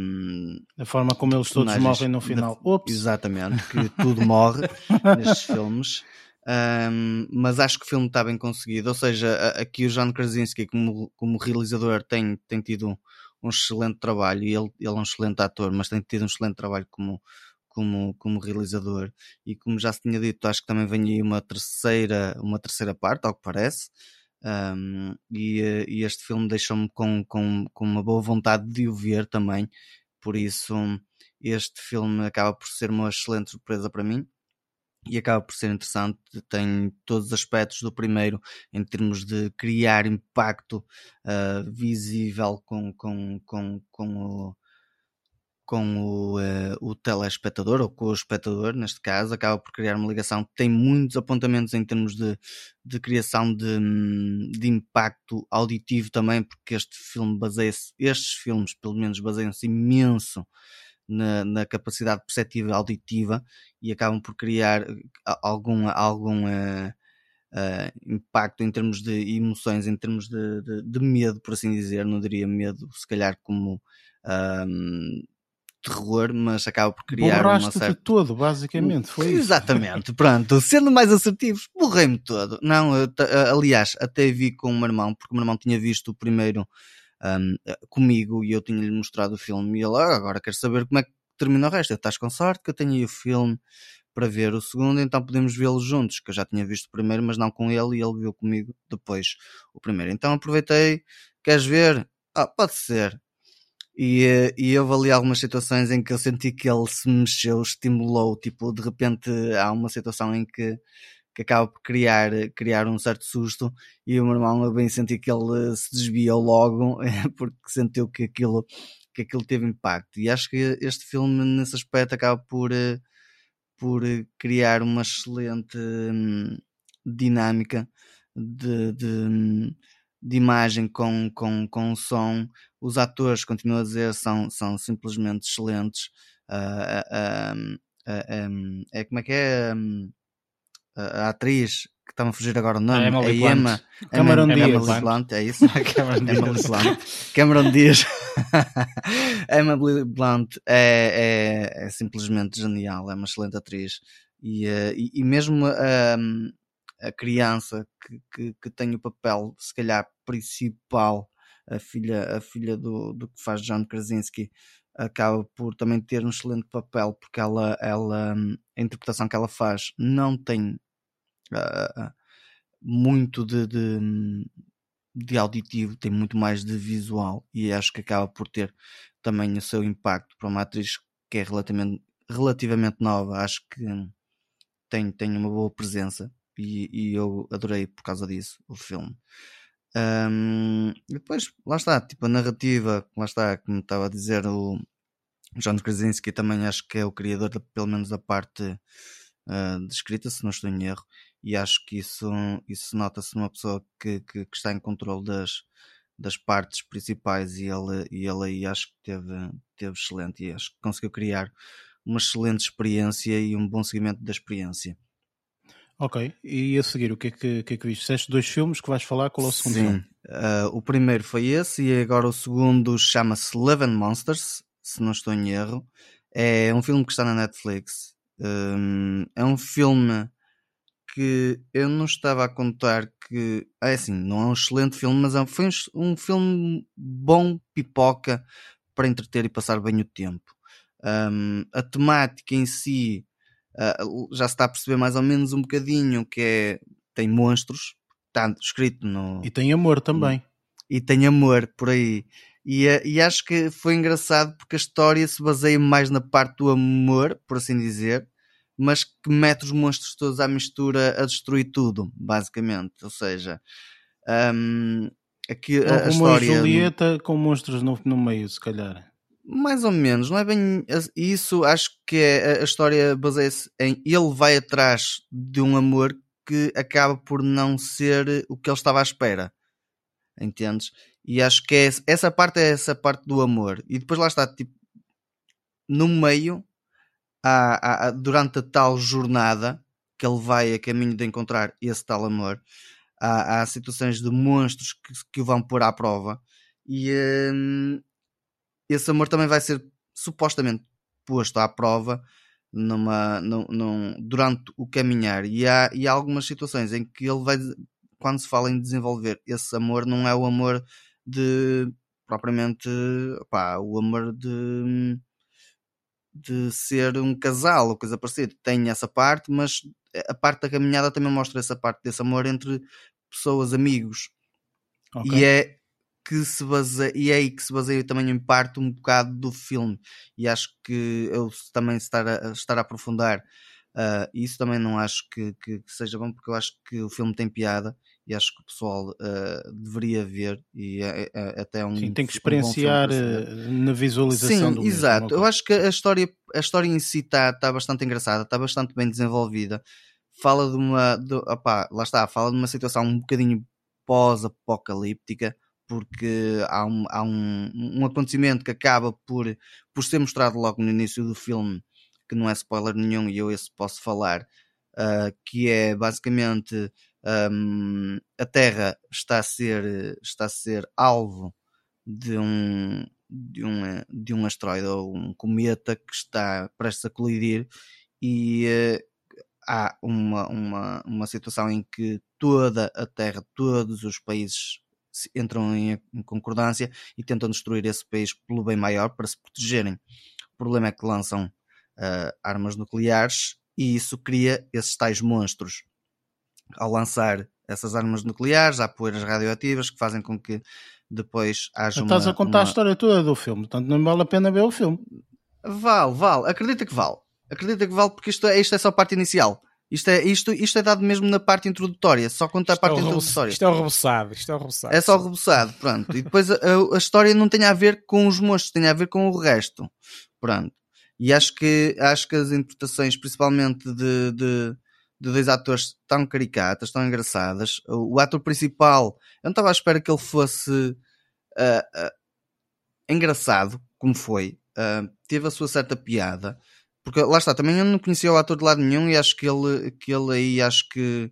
a forma como eles todos morrem no final. De, exatamente, que tudo morre nestes filmes. Um, mas acho que o filme está bem conseguido. Ou seja, aqui o John Krasinski, como, como realizador, tem, tem tido um excelente trabalho e ele, ele é um excelente ator, mas tem tido um excelente trabalho como, como, como realizador. E como já se tinha dito, acho que também vem aí uma terceira, uma terceira parte, ao que parece. Um, e, e, este filme deixou-me com, com, com uma boa vontade de o ver também. Por isso, este filme acaba por ser uma excelente surpresa para mim e acaba por ser interessante. Tem todos os aspectos do primeiro em termos de criar impacto uh, visível com, com, com, com o com o, uh, o telespectador, ou com o espectador, neste caso, acaba por criar uma ligação. Tem muitos apontamentos em termos de, de criação de, de impacto auditivo também, porque este filme baseia-se, estes filmes, pelo menos, baseiam-se imenso na, na capacidade perceptiva auditiva e acabam por criar eh, algum, algum uh, uh, impacto em termos de emoções, em termos de, de, de, medo, por assim dizer. Não diria medo, se calhar como uh, terror, mas acaba por criar uma certa... todo, basicamente, foi Exatamente, pronto. Sendo mais assertivos, borrei-me todo. Não, aliás, até vi com o meu irmão, porque o meu irmão tinha visto o primeiro um, comigo e eu tinha-lhe mostrado o filme e ele, ah, agora quer saber como é que termina o resto. Estás com sorte que eu tenho aí o filme para ver o segundo, então podemos vê-lo juntos, que eu já tinha visto o primeiro, mas não com ele, e ele viu comigo depois o primeiro. Então aproveitei, queres ver? Ah, pode ser. E, eh, e houve ali algumas situações em que eu senti que ele se mexeu, estimulou, tipo, de repente há uma situação em que que acaba por criar, criar um certo susto. E o meu irmão eu bem senti que ele se desviou logo porque sentiu que aquilo, que aquilo teve impacto. E acho que este filme nesse aspecto acaba por, por criar uma excelente hum, dinâmica de, de, de imagem com, com, com som os atores, continuo a dizer, são, são simplesmente excelentes uh, uh, uh, é como é que é a atriz que está a fugir agora o nome, a, a Emma, Cameron Emma, Diaz. Emily Blunt, é isso? Emily Blunt. Cameron Diaz. Emily Blunt é, é, é, simplesmente genial, é uma excelente atriz. E, uh, e, e, mesmo a criança que, que, que, tem o papel, se calhar, principal, a filha, a filha do, do que faz John Krasinski, acaba por também ter um excelente papel, porque ela, ela a interpretação que ela faz não tem uh, muito de, de, de, auditivo, tem muito mais de visual e acho que acaba por ter também o seu impacto para uma atriz que é relativamente, relativamente nova. Acho que tem, tem uma boa presença e, e eu adorei por causa disso o filme. Um, depois, lá está, tipo a narrativa, lá está, como estava a dizer, o John Krasinski também acho que é o criador, de, pelo menos da parte uh, de escrita, se não estou em erro, e acho que isso, isso nota-se numa pessoa que, que, que, está em controle das, das partes principais e ele, e ele aí acho que teve, teve excelente e acho que conseguiu criar uma excelente experiência e um bom seguimento da experiência. Ok, e a seguir, o que é que, que, é que viste? Disseste dois filmes que vais falar, qual é o segundo Sim. filme? Uh, o primeiro foi esse e agora o segundo chama-se Eleven Monsters, se não estou em erro. É um filme que está na Netflix. Um, é um filme que eu não estava a contar que. É assim, não é um excelente filme, mas é, foi um, um filme bom, pipoca, para entreter e passar bem o tempo. Um, a temática em si uh, já se está a perceber mais ou menos um bocadinho que é. Tem monstros, está escrito no. E tem amor também. E tem amor por aí. E, eh, e, acho que foi engraçado porque a história se baseia mais na parte do amor, por assim dizer, mas que mete os monstros todos à mistura a destruir tudo, basicamente. Ou seja, um, aqui a, a história. Julieta com monstros no, no meio, se calhar. Mais ou menos, não é bem isso. Acho que é, a história baseia-se em ele vai atrás de um amor que acaba por não ser o que ele estava à espera. Entendes? E acho que é, essa parte é essa parte do amor. E depois lá está, tipo, no meio, há, há, durante a tal jornada que ele vai a caminho de encontrar esse tal amor, há, há situações de monstros que, que o vão pôr à prova. E, hum, esse amor também vai ser supostamente posto à prova numa, num, num, durante o caminhar. E há, e há algumas situações em que ele vai, quando se fala em desenvolver esse amor, não é o amor de propriamente pá, o amor de, de ser um casal ou coisa parecida. Tem essa parte, mas a parte da caminhada também mostra essa parte desse amor entre pessoas, amigos. Okay. E é que se baseia, e é aí que se baseia também em parte um bocado do filme. E acho que eu também estar a, estar a aprofundar uh, isso também não acho que, que, que, seja bom, porque eu acho que o filme tem piada e acho que o pessoal uh, deveria ver e é, é, é até um Sim, tem que experienciar um na visualização Sim, do exato. Mesmo. Eu acho que a história, a história em si está tá bastante engraçada, está bastante bem desenvolvida. Fala de uma, de, opá, lá está, fala de uma situação um bocadinho pós-apocalíptica, porque há, um, há um, um acontecimento que acaba por, por ser mostrado logo no início do filme, que não é spoiler nenhum e eu esse posso falar, uh, que é basicamente um, a Terra está a ser, está a ser alvo de um, de um, de um asteroide ou um cometa que está prestes a colidir e uh, há uma, uma, uma situação em que toda a Terra, todos os países entram em, em concordância e tentam destruir esse país pelo bem maior para se protegerem. O problema é que lançam uh, armas nucleares e isso cria esses tais monstros. Ao lançar essas armas nucleares, há poeiras radioativas que fazem com que depois haja Estás uma... a contar uma... a história toda do filme, portanto não vale a pena ver o filme. Vale, vale. Acredita que vale. Acredita que vale porque isto é, isto é só a parte inicial. Isto é, isto, isto é dado mesmo na parte introdutória, só conta a isto parte é introdutória. Isto é o reboçado, isto é o reboçado. É só o reboçado, pronto. E depois a, a, a, história não tem a ver com os monstros, tem a ver com o resto. Pronto. E acho que, acho que as interpretações, principalmente de, de, de dois atores tão caricatas, tão engraçadas. O, o ator principal, eu não estava à espera que ele fosse uh, uh, engraçado, como foi. Uh, teve a sua certa piada. Porque lá está, também eu não conhecia o ator de lado nenhum e acho que ele, que ele aí acho que,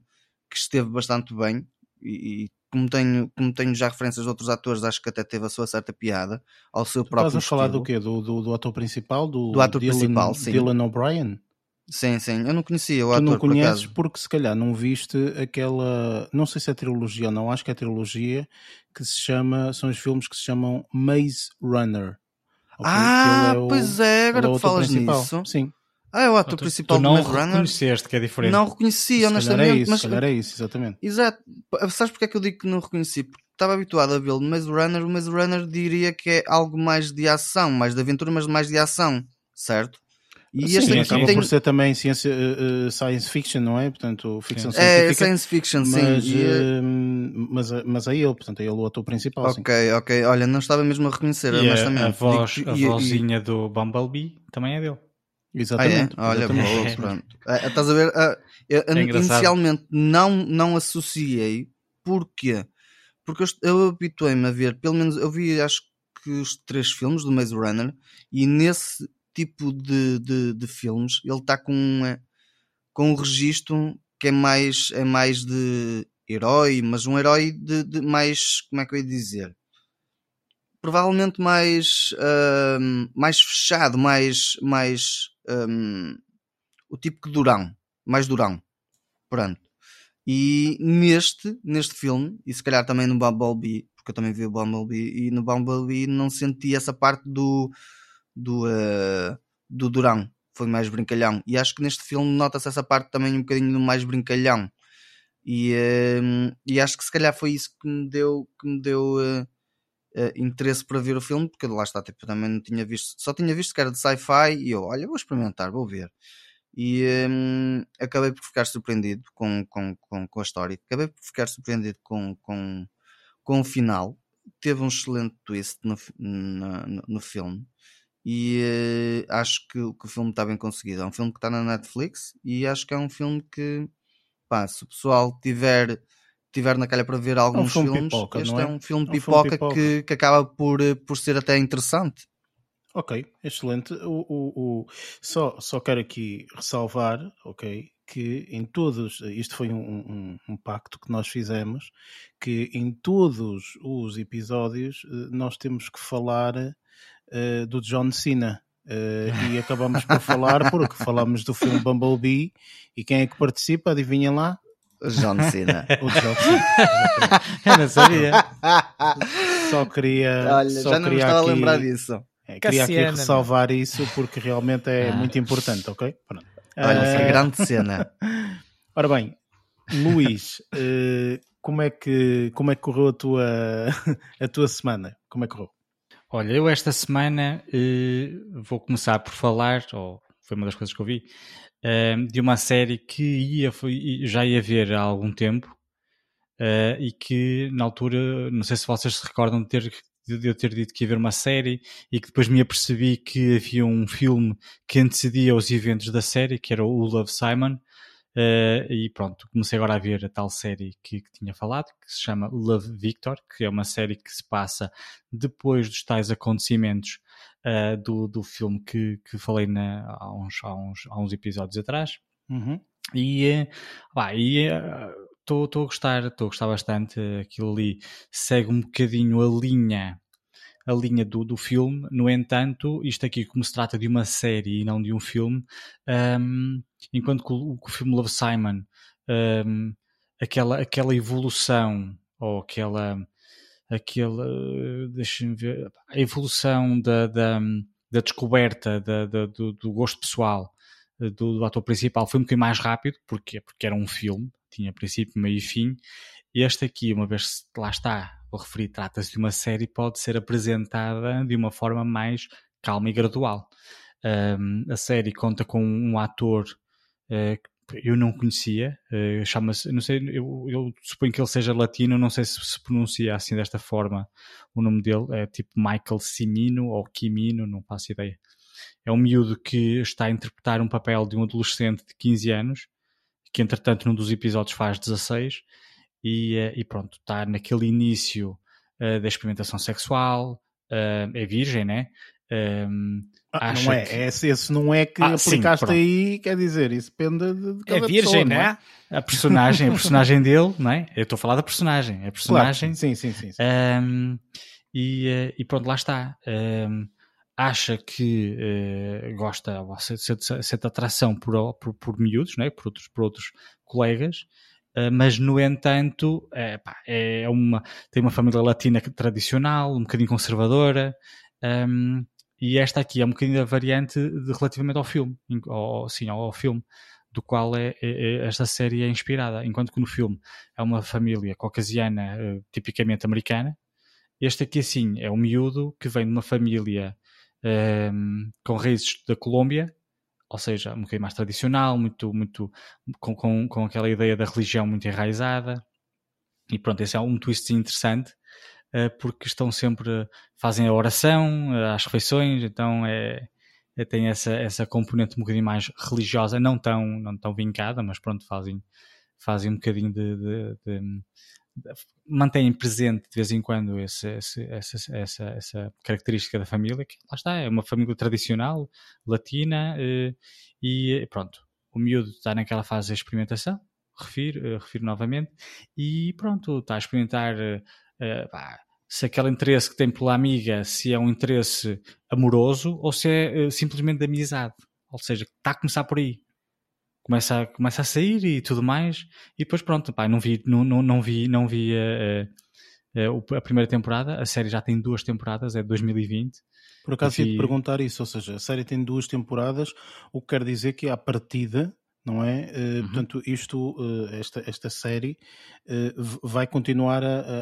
que esteve bastante bem. E, e como tenho, como tenho já referências de outros atores, acho que até teve a sua certa piada ao seu tu próprio Estás a falar do quê? Do, do, do, ator principal? Do, do ator Dylan, principal, sim. Dylan O'Brien? Sim, sim, eu não conhecia o tu ator. não conheces por porque se calhar não viste aquela, não sei se é trilogia ou não, acho que é trilogia que se chama, são os filmes que se chamam Maze Runner. Ah, é o, pois é, agora é que falas principal. nisso. Sim. Ah, é o ator tu, principal tu não do Maze Runner. reconheceste que é diferente. Não reconheci, honestamente. É isso, mas... Se calhar é isso, exatamente. Exato. Sabes porque é que eu digo que não reconheci? Porque estava habituado a vê-lo no Maze Runner. O Maze Runner diria que é algo mais de ação, mais de aventura, mas mais de ação, certo? E sim, este acaba tem... por ser também ciência, uh, science fiction, não é? Portanto, ficção sim. científica. É, science fiction, sim. Mas, uh, mas, mas é ele, portanto, é ele o ator principal. Ok, sim. ok. Olha, não estava mesmo a reconhecer, e honestamente. A, voz, Digo, a e, vozinha e... do Bumblebee também é dele. Exatamente. Ah, é? Olha, boa, pronto. É, estás a ver? Uh, eu, é inicialmente não, não associei. Porquê? Porque eu, eu habituei-me a ver, pelo menos eu vi acho que os três filmes do Maze Runner e nesse tipo de, de, de filmes, ele está com, com um registro que é mais, é mais de herói, mas um herói de, de mais, como é que eu ia dizer? Provavelmente mais, uh, mais fechado, mais, mais um, o tipo que durão, mais durão. Pronto. E neste, neste filme, e se calhar também no Bumblebee, porque eu também vi o Bumblebee, e no Bumblebee não senti essa parte do, do, uh, do Durão. Foi mais brincalhão. E acho que neste filme nota-se essa parte também um bocadinho mais brincalhão. E, uh, e acho que se calhar foi isso que me deu, que me deu uh, uh, interesse para ver o filme, porque lá está, tipo, também não tinha visto, só tinha visto que era de sci-fi e eu, olha, vou experimentar, vou ver. E um, acabei por ficar surpreendido com, com, com, com, a história, acabei por ficar surpreendido com, com, com o final. Teve um excelente twist no, no, no filme e uh, acho que, que, o filme está bem conseguido. É um filme que está na Netflix e acho que é um filme que, pá, se o pessoal tiver, tiver na calha para ver alguns é um filmes, pipoca, este é? é? um filme é um pipoca, filme pipoca. Que, que, acaba por, eh, por ser até interessante. Ok, excelente. O, o, o, só, só quero aqui ressalvar, ok, que em todos, isto foi um, um, um, pacto que nós fizemos, que em todos os episódios eh, nós temos que falar uh, do John Cena. Uh, e acabamos por falar porque falamos do filme Bumblebee e quem é que participa? Adivinha lá? John Cena. o John Cena. Eu não sabia. Só queria. Olha, só já não queria me estava aqui, a lembrar disso. é, queria aqui ressalvar isso porque realmente é Ah. muito importante, ok? Pronto. Olha, que Eh, grande cena. Ora bem, Luís, eh, como, é que, como é que correu a tua, a tua semana? Como é que correu? Olha, eu esta semana eh, vou começar por falar, ou foi uma das coisas que eu vi, eh, de uma série que ia, foi- já ia ver há algum tempo eh, e que na altura, não sei se vocês se recordam de, ter, de eu ter dito que ia ver uma série e que depois me apercebi que havia um filme que antecedia os eventos da série, que era o Love Simon. Eh, e pronto, comecei agora a ver a tal série que, que tinha falado, que se chama Love Victor, que é uma série que se passa depois dos tais acontecimentos ah, do, do filme que, que falei na, há, uns, há, uns, há uns episódios atrás. Uhum. E eh, pá, estou a gostar, estou a gostar bastante. Aquilo ali segue um bocadinho a linha a linha do, do filme. No entanto, isto aqui, como se trata de uma série e não de um filme, hum, enquanto que o, o filme Love Simon, hum, aquela, aquela evolução ou aquela, aquela deixa-me ver, a evolução da, da, da descoberta da, da- do, do gosto pessoal eh, do, do ator principal foi um bocadinho mais rápido, porquê? Porque era um filme, tinha princípio, meio e fim. Este aqui, uma vez lá está, vou referir, trata-se de uma série, pode ser apresentada de uma forma mais calma e gradual. Um, a série conta com um ator eh, que eu não conhecia, eh, chama-se, não sei, eu, eu suponho que ele seja latino, não sei se se pronuncia assim desta forma o nome dele, é tipo Michael Cimino ou Kimino, não faço ideia. É um miúdo que está a interpretar um papel de um adolescente de 15 anos, que entretanto num dos episódios faz 16, e, eh, e pronto, está naquele início eh, da experimentação sexual, eh, é virgem, né? Um, Ah, Acha não é, que- esse, esse não é que Ah, sim, aplicaste pronto. aí, quer dizer, isso depende de, de cada É virgem, pessoa, não é? né? a personagem, a personagem dele, não é? Eu estou a falar da personagem, a Claro, personagem sim, sim, sim. sim. Um, e, e pronto, lá está. Um, acha que eh, gosta, sente, sente atração por, por, por miúdos, né? por, outros, por outros colegas, mas no entanto é, pá, é uma, tem uma família latina tradicional, um bocadinho conservadora, um, e esta aqui é um bocadinho a variante de, relativamente ao filme, ao, sim, ao, ao filme do qual é, é- é- esta série é inspirada, enquanto que no filme é uma família caucasiana eh, tipicamente americana, este aqui, assim, é um miúdo que vem de uma família ehm, com raízes da Colômbia, ou seja, um bocadinho mais tradicional, muito, muito com, com, com aquela ideia da religião muito enraizada. E pronto, esse é um twist interessante, eh, porque estão sempre, fazem a oração, eh, às refeições, então é, é- tem essa, essa componente um bocadinho mais religiosa, não tão, não tão vincada, mas pronto, fazem, fazem um bocadinho de, de- de- mantêm presente de vez em quando esse, esse- essa, essa, essa característica da família, que lá está, é uma família tradicional, latina, eh, e pronto, o miúdo está naquela fase de experimentação, refiro, eh, refiro novamente, e pronto, está a experimentar eh, eh, se aquele interesse que tem pela amiga, se é um interesse amoroso ou se é eh, simplesmente de amizade, ou seja, está a começar por aí. Começa a, começa a sair e tudo mais, e depois pronto, pá, não vi, não, não, não vi, não vi eh, eh, o- a primeira temporada, a série já tem duas temporadas, é de 2020. Por acaso ia-te vi- perguntar isso, ou seja, a série tem duas temporadas, o que quer dizer que à partida, não é? Eh, Uhum. Portanto, isto, eh, esta, esta série eh, vai continuar a, a,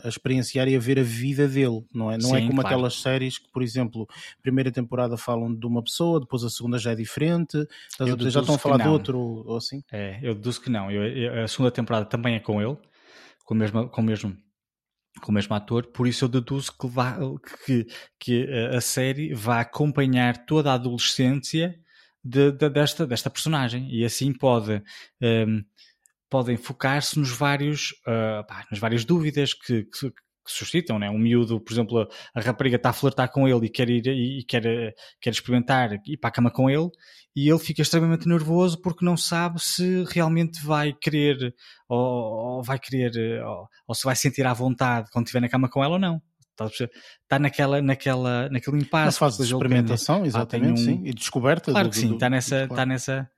a- a experienciar e a ver a vida dele, não é? Não é Sim, como claro. aquelas séries que, por exemplo, a primeira temporada falam de uma pessoa, depois a segunda já é diferente, dizer, já estão a falar de outro ou, assim? É, eu deduzo que não. Eu- eu- a segunda temporada também é com ele, com o mesmo, com o mesmo, com o mesmo ator, por isso eu deduzo que, vá, que, que a série vai acompanhar toda a adolescência de- de- desta, desta personagem e assim pode. ehm, podem focar-se nos vários, ah, pá, nas várias dúvidas que, que, que suscitam, né? Um miúdo, por exemplo, a, rapariga está a flertar com ele e quer ir e, e quer, quer experimentar ir para a cama com ele e ele fica extremamente nervoso porque não sabe se realmente vai querer ou, ou vai querer ou, ou se vai sentir à vontade quando estiver na cama com ela ou não. Está naquela, naquela, naquele impasse. Na fase de experimentação, ah, exatamente, um... sim. E descoberta. Claro do, que sim, está nessa, está nessa.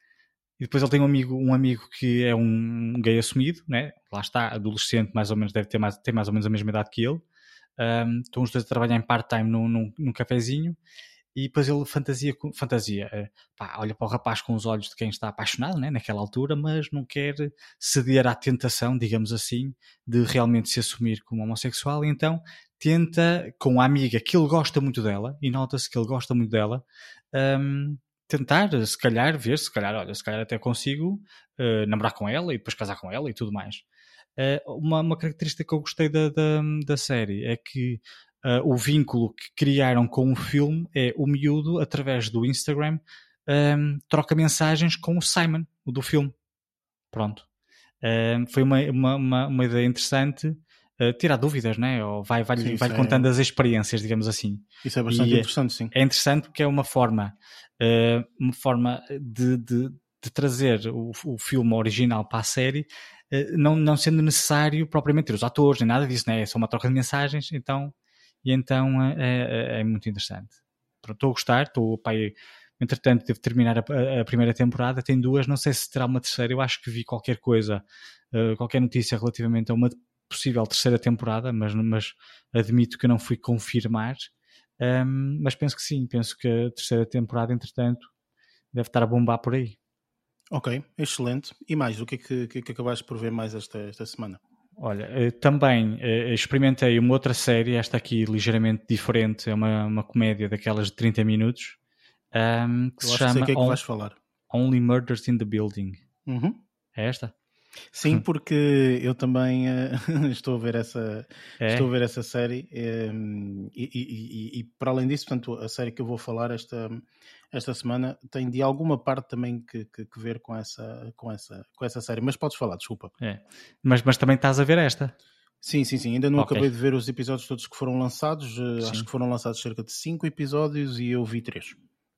E depois ele tem um amigo, um amigo que é um gay assumido, né? lá está, adolescente, mais ou menos, deve ter mais, tem mais ou menos a mesma idade que ele. Um, estão os dois a trabalhar em part-time num, num, num cafezinho e depois ele fantasia, fantasia eh, pá, olha para o rapaz com os olhos de quem está apaixonado né, naquela altura, mas não quer ceder à tentação, digamos assim, de realmente se assumir como homossexual, e então tenta, com a amiga que ele gosta muito dela, e nota-se que ele gosta muito dela, um, tentar, se calhar, ver, se calhar, olha, se calhar até consigo uh, namorar com ela e depois casar com ela e tudo mais. Uh, uma, uma característica que eu gostei da, da, da série é que uh, o vínculo que criaram com o filme é o miúdo, através do Instagram, um, troca mensagens com o Simon, o do filme. Pronto. Um, foi uma, uma, uma, uma, ideia interessante. Uh, tirar dúvidas, né? Ou vai, vai, sim, vai é contando é... as experiências, digamos assim. Isso é bastante e é interessante, sim. É interessante porque é uma forma, uh, uma forma de, de, de trazer o, o filme original para a série, uh, não, não sendo necessário propriamente ter os atores, nem nada disso, né? É só uma troca de mensagens, então e então é, é, é muito interessante. estou a gostar, estou, pai, entretanto devo terminar a, a, primeira temporada, tem duas, não sei se terá uma terceira, eu acho que vi qualquer coisa, uh, qualquer notícia relativamente a uma possível terceira temporada, mas, mas admito que não fui confirmar, um, mas penso que sim, penso que a terceira temporada, entretanto, deve estar a bombar por aí. Ok, excelente. E mais, o que é que, que, que acabaste por ver mais esta, esta semana? Olha, eh, também eh, experimentei uma outra série, esta aqui ligeiramente diferente, é uma, uma comédia daquelas de 30 minutos, um, que Eu se chama que é que On falar. Only Murders in the Building. Uhum. É esta? Sim, porque eu também uh, estou a ver essa é? estou a ver essa série um, e, e, e, e, para além disso, portanto, a série que eu vou falar esta esta semana tem de alguma parte também que, que, que ver com essa, com, essa, com essa série. Mas podes falar, desculpa. É. Mas, mas também estás a ver esta? Sim, sim, sim. Ainda não okay. acabei de ver os episódios todos que foram lançados. Eh, sim. Acho que foram lançados cerca de 5 episódios e eu vi 3.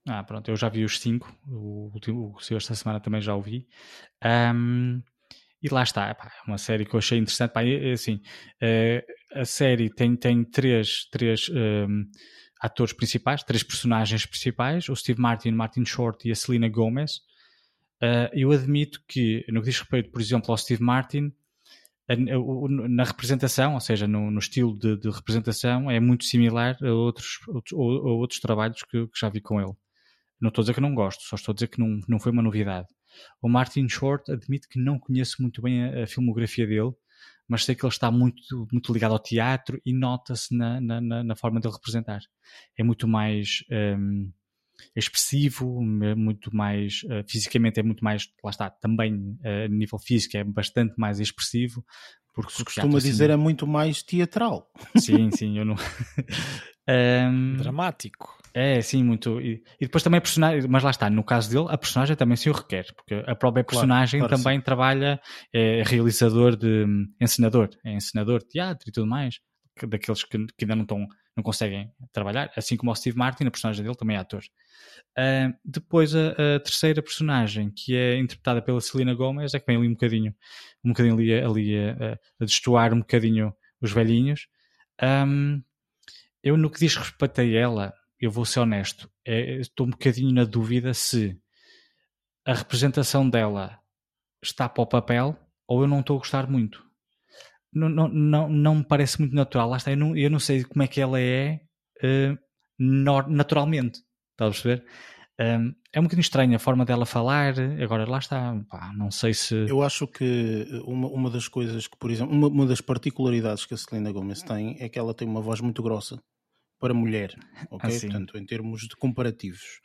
Ah, pronto, eu já vi os 5. O último, o seu esta semana também já o vi. Um, e lá está, é uma série que eu achei interessante. É, assim, é, a série tem, tem três, três um, atores principais, três personagens principais, o Steve Martin, Martin Short e a Selena Gomez. Uh, eu admito que, no que diz respeito, por exemplo, ao Steve Martin, na representação, ou seja, no, no estilo de, de, representação, é muito similar a outros, outros, a outros trabalhos que, que, já vi com ele. Não estou a dizer que não gosto, só estou a dizer que não, não foi uma novidade. O Martin Short admito que não conheço muito bem a, a filmografia dele, mas sei que ele está muito, muito ligado ao teatro e nota-se na, na, na, forma dele representar. É muito mais um, expressivo, muito mais uh, fisicamente é muito mais, lá está, também uh, a nível físico é bastante mais expressivo. Porque se costuma assim, dizer é muito mais teatral. Sim, sim, eu não. um, Dramático. É, sim, muito. E, e, depois também a personagem, mas lá está, no caso dele, a personagem também se o requer, porque a própria personagem claro, claro, também sim. trabalha, é realizador de. encenador, é encenador de teatro e tudo mais, daqueles que, que ainda não estão, não conseguem trabalhar, assim como o Steve Martin, a personagem dele também é ator. Uh, depois a, a, terceira personagem, que é interpretada pela Selena Gomez, é que vem ali um bocadinho, um bocadinho ali, ali a, a destoar um bocadinho os velhinhos. Um, eu no que diz respeito a ela, eu vou ser honesto, é, estou um bocadinho na dúvida se a representação dela está para o papel ou eu não estou a gostar muito. Não, não, não, não me parece muito natural. Lá está, eu não, eu não sei como é que ela é uh, naturalmente. Estás a perceber? Um, é um bocadinho estranho a forma dela falar. Agora, lá está, pá, não sei se. Eu acho que uma, uma das coisas que, por exemplo, uma, uma das particularidades que a Selena Gomez tem é que ela tem uma voz muito grossa para mulher, ok? Assim. Portanto, em termos de comparativos.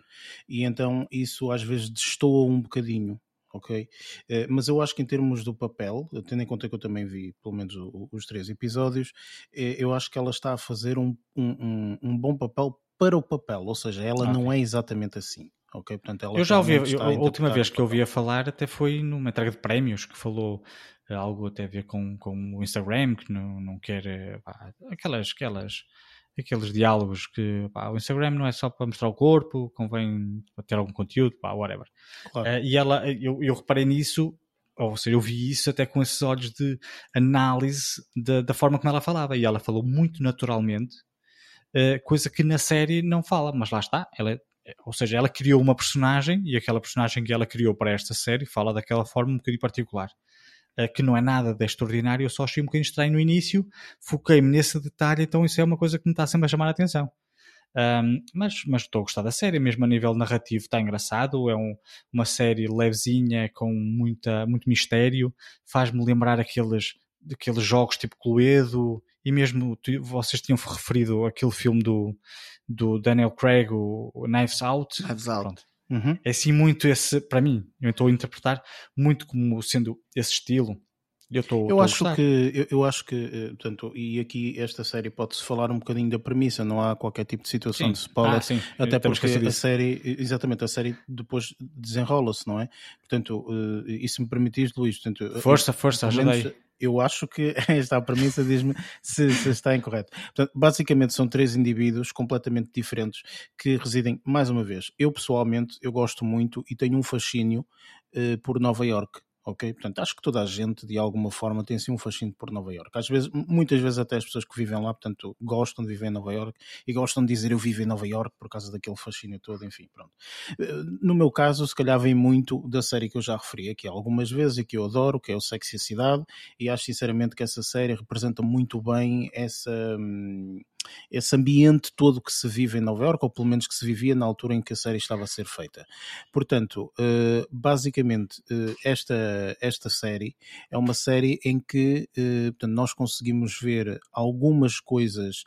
E então isso às vezes destoa um bocadinho, ok? Uh, mas eu acho que em termos do papel, tendo em conta que eu também vi pelo menos os três episódios, uh, eu acho que ela está a fazer um, um, um bom papel para o papel, ou seja, ela okay. não é exatamente assim. ok? Portanto, ela eu já ouvi, eu, a última vez que eu ouvi a falar até foi numa entrega de prémios que falou uh, algo até a ver com, com o Instagram, que não, não quer pá, aquelas, aquelas aqueles diálogos que pá, o Instagram não é só para mostrar o corpo, convém ter algum conteúdo, pá, whatever. Claro. Uh, e ela, eu, eu reparei nisso, ou seja, eu vi isso até com esses olhos de análise da, da forma como ela falava. E ela falou muito naturalmente, uh, coisa que na série não fala, mas lá está, ela ou seja, ela criou uma personagem e aquela personagem que ela criou para esta série fala daquela forma um bocadinho particular. Uh, que não é nada de extraordinário, eu só achei um bocadinho estranho no início, foquei-me nesse detalhe, então isso é uma coisa que me está sempre a chamar a atenção. Um, mas, mas estou a gostar da série, mesmo a nível narrativo está engraçado, é um, uma série levezinha com muita, muito mistério, faz-me lembrar aqueles, aqueles jogos tipo Cluedo e mesmo vocês tinham referido aquele filme do, do Daniel Craig, o Knives Out. Knives Out. Uhum. É assim muito esse, para mim, eu estou a interpretar muito como sendo esse estilo eu, tô, eu acho que eu, eu, acho que eh, portanto, e aqui esta série pode-se falar um bocadinho da premissa, não há qualquer tipo de situação sim. de spoiler, ah, até porque a série, exatamente, a série depois desenrola-se, não é? Portanto, uh, e se me permitires, Luís, portanto, força, força, ajudei. Eu acho que esta premissa diz-me se, se, está incorreto. Portanto, basicamente são três indivíduos completamente diferentes que residem, mais uma vez, eu pessoalmente, eu gosto muito e tenho um fascínio uh, por Nova York ok? Portanto, acho que toda a gente, de alguma forma, tem assim um fascínio por Nova York. Às vezes, muitas vezes até as pessoas que vivem lá, portanto, gostam de viver em Nova York e gostam de dizer eu vivo em Nova York por causa daquele fascínio todo, enfim, pronto. Eh, no meu caso, se calhar vem muito da série que eu já referi aqui algumas vezes e que eu adoro, que é o Sexy Cidade, e acho sinceramente que essa série representa muito bem essa... Hum, esse ambiente todo que se vive em Nova York, ou pelo menos que se vivia na altura em que a série estava a ser feita. Portanto, eh, basicamente, eh, esta esta série é uma série em que uh, portanto, nós conseguimos ver algumas coisas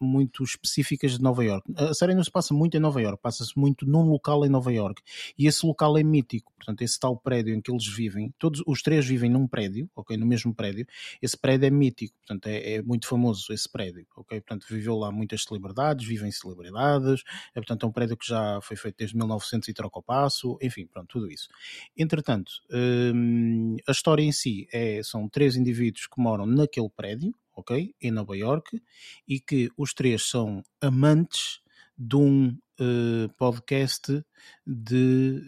muito específicas de Nova York. A série não se passa muito em Nova York, passa-se muito num local em Nova York. E esse local é mítico, portanto, esse tal prédio em que eles vivem, todos os três vivem num prédio, ok, no mesmo prédio. Esse prédio é mítico, portanto, é, é muito famoso esse prédio, ok? Portanto, viveu lá muitas celebridades, vivem celebridades, é, portanto, é um prédio que já foi feito desde 1900 e troca o passo, enfim, pronto, tudo isso. Entretanto, hum, a história em si é, são três indivíduos que moram naquele prédio, ok, em Nova York, e que os três são amantes de um uh, podcast de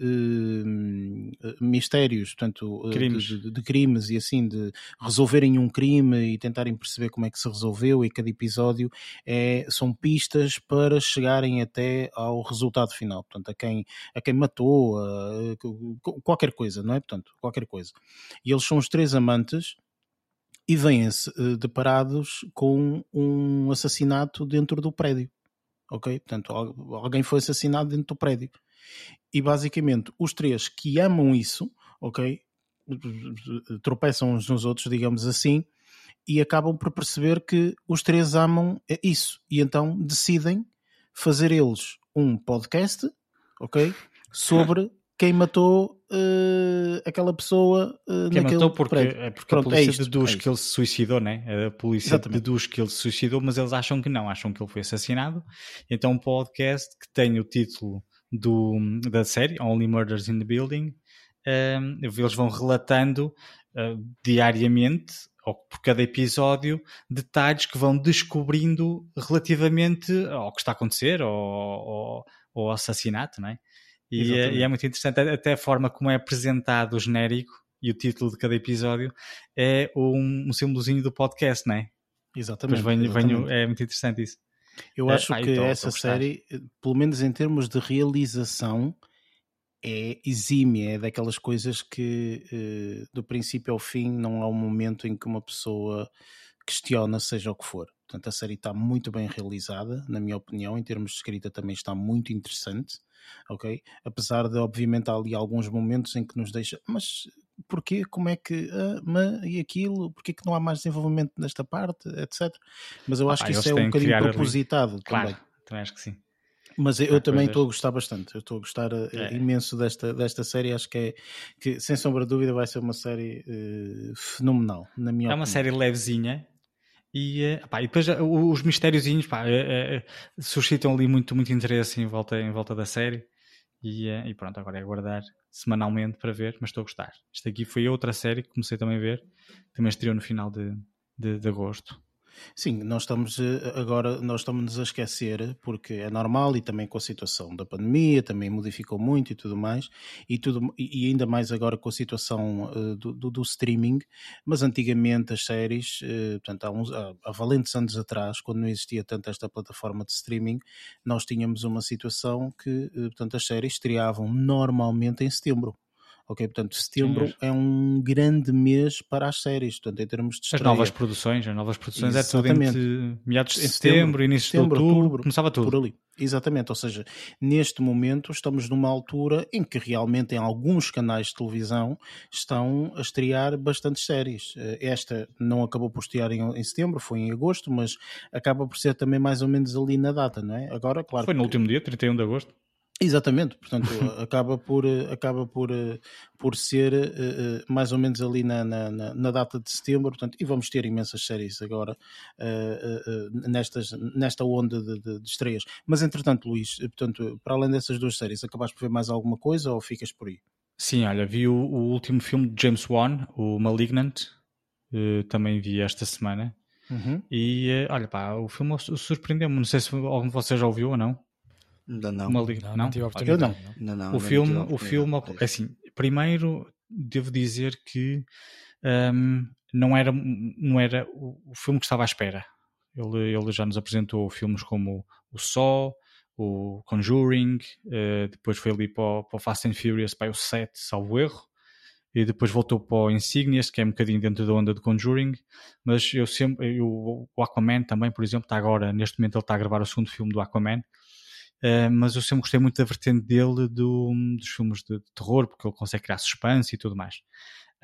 uh, mistérios, portanto, crimes. De, de, de, crimes e assim, de resolverem um crime e tentarem perceber como é que se resolveu, e cada episódio é, são pistas para chegarem até ao resultado final, portanto, a quem, a quem matou, a, a, qualquer coisa, não é? Portanto, qualquer coisa. E eles são os três amantes e vêm-se uh, deparados com um assassinato dentro do prédio ok? Portanto, alguém foi assassinado dentro do prédio. E basicamente, os três que amam isso, ok? Tropeçam uns nos outros, digamos assim, e acabam por perceber que os três amam isso. E então decidem fazer eles um podcast, ok? Sobre quem matou uh, aquela pessoa uh, quem matou porque, é porque Pronto, a polícia é isto, deduz é que ele se suicidou, né? A polícia Exatamente. deduz que ele se suicidou, mas eles acham que não, acham que ele foi assassinado. Então um podcast que tem o título do, da série, Only Murders in the Building, um, eles vão relatando uh, diariamente ou por cada episódio, detalhes que vão descobrindo relativamente ao que está a acontecer, ou ao assassinato, não é? E é, e é, muito interessante, até a forma como é apresentado o genérico e o título de cada episódio é um, um símbolozinho do podcast, não é? Exatamente, venho, exatamente. Venho, é muito interessante isso. Eu é, acho que essa série, pelo menos em termos de realização, é exímia, é daquelas coisas que eh, do princípio ao fim não há um momento em que uma pessoa questiona seja o que for. Portanto, a série está muito bem realizada, na minha opinião, em termos de escrita também está muito interessante ok? Apesar de, obviamente, há ali alguns momentos em que nos deixa, mas porquê, como é que, ah, mas, e aquilo, porquê que não há mais desenvolvimento nesta parte, etc. Mas eu acho ah, que isso é um bocadinho propositado ali. Claro, também. também acho que sim. Mas eu, eu também estou a gostar bastante. Eu estou a gostar eh, é. imenso desta, desta série. Acho que é que, sem sombra de dúvida, vai ser uma série uh, fenomenal, na minha É opinião. uma série levezinha, e, eh, e depois eh, os mistériozinhos pá, é, suscitam ali muito, muito interesse em volta, em volta da série. E, e, pronto, agora é aguardar semanalmente para ver, mas estou a gostar. Isto aqui foi outra série que comecei também a ver, também estreou no final de, de, de agosto. Sim, nós estamos eh, agora, nós estamos a esquecer, porque é normal e também com a situação da pandemia, também modificou muito e tudo mais, e, tudo, e ainda mais agora com a situação uh, do, do, do, streaming, mas antigamente as séries, uh, portanto, há, uns, há, valentes anos atrás, quando não existia tanto esta plataforma de streaming, nós tínhamos uma situação que, portanto, as séries estreavam normalmente em setembro. Ok, portanto, setembro Sim, é um grande mês para as séries, portanto, em termos de estreia. As novas produções, as novas produções Exatamente. é tudo entre meados de setembro, setembro início setembro, de outubro, outubro, começava tudo. Por ali. Exatamente, ou seja, neste momento estamos numa altura em que realmente em alguns canais de televisão estão a estrear bastantes séries. Eh, esta não acabou por estrear em, em setembro, foi em agosto, mas acaba por ser também mais ou menos ali na data, não é? Agora, claro. Foi no que... último dia, 31 de agosto. Exatamente, portanto acaba por, acaba por, por ser uh, mais ou menos ali na, na, na, data de setembro, portanto, e vamos ter imensas séries agora uh, uh, nestas, nesta onda de, de, de, estreias. Mas entretanto, Luís, portanto, para além dessas duas séries, acabaste por ver mais alguma coisa ou ficas por aí? Sim, olha, vi o, o último filme de James Wan, o Malignant, também vi esta semana. Uhum. E olha, pá, o filme surpreendeu-me. Não sei se algum de vocês já ouviu ou não. Ainda não. Liga. Não, não, tive a oportunidade. Não. não. o filme, o filme, assim, primeiro devo dizer que um, não era, não era o, o, filme que estava à espera. Ele, ele já nos apresentou filmes como o Saw, o Conjuring, uh, depois foi ali para o, para o Fast and Furious, para o 7, salvo erro, e depois voltou para o Insignias, que é um bocadinho dentro da onda de Conjuring, mas eu sempre, eu, o Aquaman também, por exemplo, está agora, neste momento ele está a gravar o segundo filme do Aquaman, Uh, mas eu sempre gostei muito da vertente dele do, dos filmes de, de, terror, porque ele consegue criar suspense e tudo mais.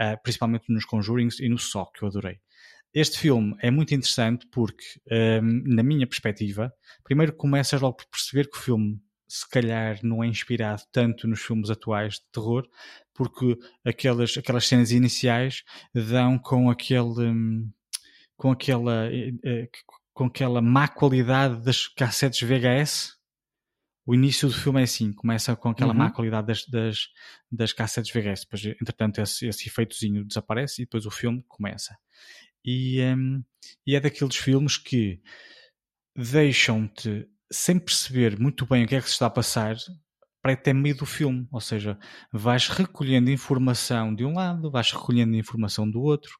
Uh, principalmente nos Conjurings e no Só, que eu adorei. Este filme é muito interessante porque, um, na minha perspectiva, primeiro começas logo por perceber que o filme se calhar não é inspirado tanto nos filmes atuais de terror, porque aquelas, aquelas cenas iniciais dão com aquele. Com aquela, com aquela má qualidade das cassetes VHS o início do filme é assim, começa com aquela uhum. má qualidade das, das, das cassetes VHS, depois, entretanto, esse, esse efeitozinho desaparece e depois o filme começa. E, um, e é daqueles filmes que deixam-te, sem perceber muito bem o que é que se está a passar, para até meio do filme. Ou seja, vais recolhendo informação de um lado, vais recolhendo informação do outro.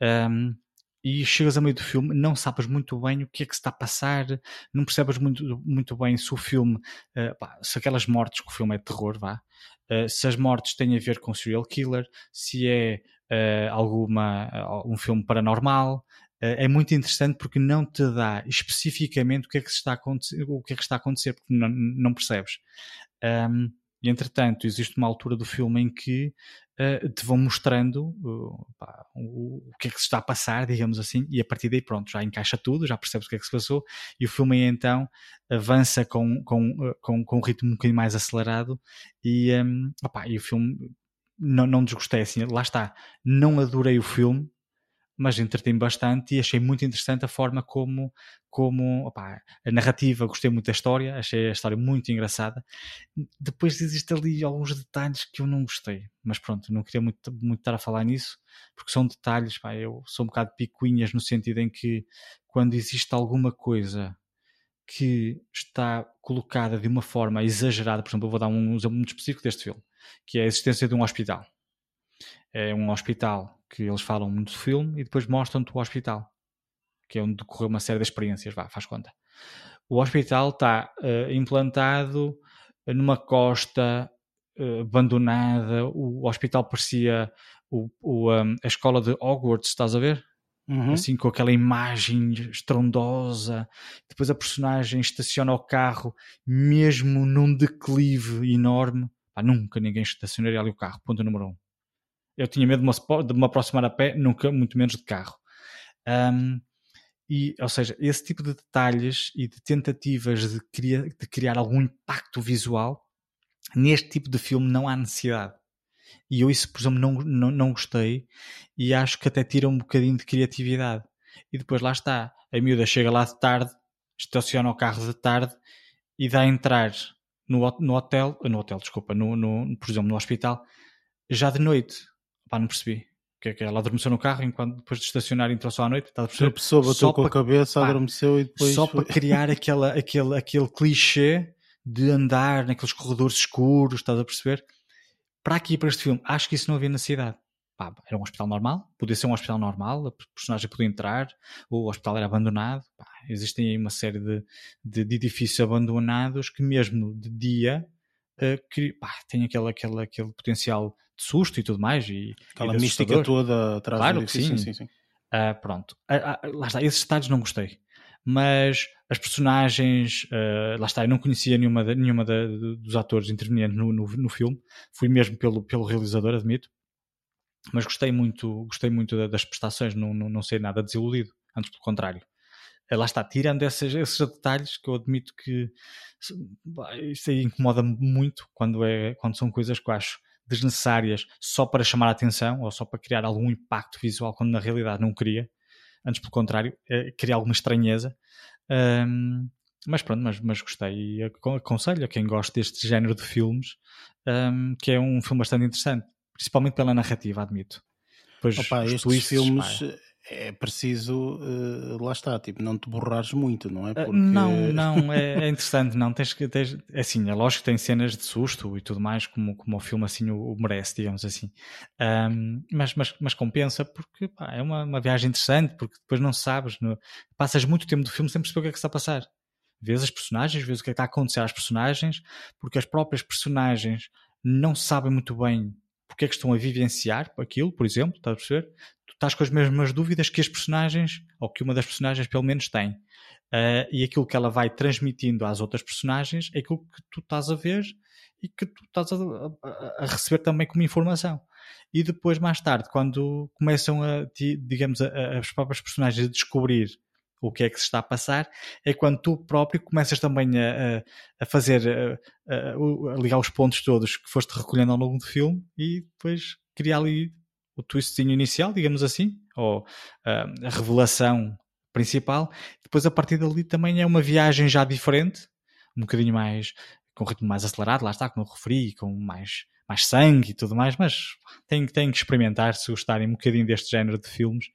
Um, e chegas a meio do filme, não sabes muito bem o que é que se está a passar, não percebes muito, muito bem se o filme, uh, pá, se aquelas mortes, que o filme é terror, vá, uh, se as mortes têm a ver com serial killer, se é uh, alguma, um filme paranormal. é muito interessante porque não te dá especificamente o que é que, está a acontecer, o que, é que está a acontecer, porque não, não percebes. Um, e entretanto, existe uma altura do filme em que uh, te vão mostrando uh, pá, o, o, que é que se está a passar, digamos assim, e a partir daí, pronto, já encaixa tudo, já percebes o que é que se passou, e o filme aí então avança com, com, uh, com, com um ritmo um bocadinho mais acelerado, e, um, opá, e o filme não, não desgostei assim, lá está, não adorei o filme, mas entretei-me bastante e achei muito interessante a forma como, como opa, a narrativa, gostei muito da história, achei a história muito engraçada. Depois existe ali alguns detalhes que eu não gostei, mas pronto, não queria muito, muito estar a falar nisso, porque são detalhes, pá, eu sou um bocado picuinhas no sentido em que quando existe alguma coisa que está colocada de uma forma exagerada, por exemplo, eu vou dar um exemplo muito específico deste filme, que é a existência de um hospital. É um hospital que eles falam muito do filme e depois mostram-te o hospital, que é onde decorreu uma série de experiências, vá, faz conta. O hospital está uh, implantado numa costa uh, abandonada, o hospital parecia o, o, um, a escola de Hogwarts, estás a ver? Uhum. Assim, com aquela imagem estrondosa. Depois a personagem estaciona o carro, mesmo num declive enorme. Pá, nunca ninguém estacionaria ali o carro, ponto número um. Eu tinha medo de me, aproximar a pé, nunca, muito menos de carro. Um, e, ou seja, esse tipo de detalhes e de tentativas de, criar, de criar algum impacto visual, neste tipo de filme não há necessidade. E eu isso, por exemplo, não, não, não gostei e acho que até tira um bocadinho de criatividade. E depois lá está, a miúda chega lá de tarde, estaciona o carro de tarde e dá a entrar no, no hotel, no hotel, desculpa, no, no, por exemplo, no hospital, já de noite. Pá, não percebi. que é que ela adormeceu no carro enquanto depois de estacionar entrou só à noite, está a perceber? A pessoa bateu com a cabeça, pá, adormeceu e depois. Só para criar aquela, aquele, aquele clichê de andar naqueles corredores escuros, estás a perceber? Para aqui, para este filme, acho que isso não havia necessidade. Pá, era um hospital normal, podia ser um hospital normal, a personagem podia entrar, o hospital era abandonado. Pá, existem aí uma série de, de, de, edifícios abandonados que, mesmo de dia, que, pá, têm aquele, aquele, aquele potencial de susto e tudo mais. E, Aquela e mística toda atrás claro do edifício. sim. sim, sim. Uh, pronto. Uh, uh, lá está, esses detalhes não gostei. Mas as personagens, lá está, eu não conhecia nenhuma, nenhuma da, dos atores intervenientes no, no, no, filme, fui mesmo pelo, pelo realizador, admito. Mas gostei muito, gostei muito das prestações, não, não, não sei nada desiludido, antes pelo contrário lá está, tirando esses, esses detalhes que eu admito que isso aí incomoda-me muito quando, é, quando são coisas que eu acho desnecessárias só para chamar a atenção ou só para criar algum impacto visual quando na realidade não queria. Antes, pelo contrário, é, queria alguma estranheza. Um, mas pronto, mas, mas gostei e aconselho a quem gosta deste género de filmes um, que é um filme bastante interessante, principalmente pela narrativa, admito. Pois Opa, estes twists, filmes pá, é preciso, uh, lá está, tipo, não te borrares muito, não é? Eh, Porque... não, não, é, é, interessante, não, tens que, tens, é assim, é lógico que tem cenas de susto e tudo mais, como, como o filme assim o, o merece, digamos assim, um, mas, mas, mas compensa porque pá, é uma, uma viagem interessante, porque depois não sabes, no, passas muito tempo do filme sem perceber o que é que está a passar. Vês as personagens, vês o que é que está a acontecer às personagens, porque as próprias personagens não sabem muito bem porque é que estão a vivenciar aquilo, por exemplo, estás a perceber? Estás com as mesmas dúvidas que as personagens, ou que uma das personagens pelo menos tem. Uh, e aquilo que ela vai transmitindo às outras personagens é aquilo que tu estás a ver e que tu estás a, a, a receber também como informação. E depois, mais tarde, quando começam a, digamos, a, as próprias personagens a descobrir o que é que se está a passar, é quando tu próprio começas também a, a fazer, a, a, ligar os pontos todos que foste recolhendo ao longo do filme e depois criar ali o twistzinho inicial, digamos assim, ou a revelação principal. Depois, a partir dali, também é uma viagem já diferente, um bocadinho mais, com um ritmo mais acelerado, lá está, como eu referi, com mais, mais sangue e tudo mais, mas tem, tem que experimentar se gostarem um bocadinho deste género de filmes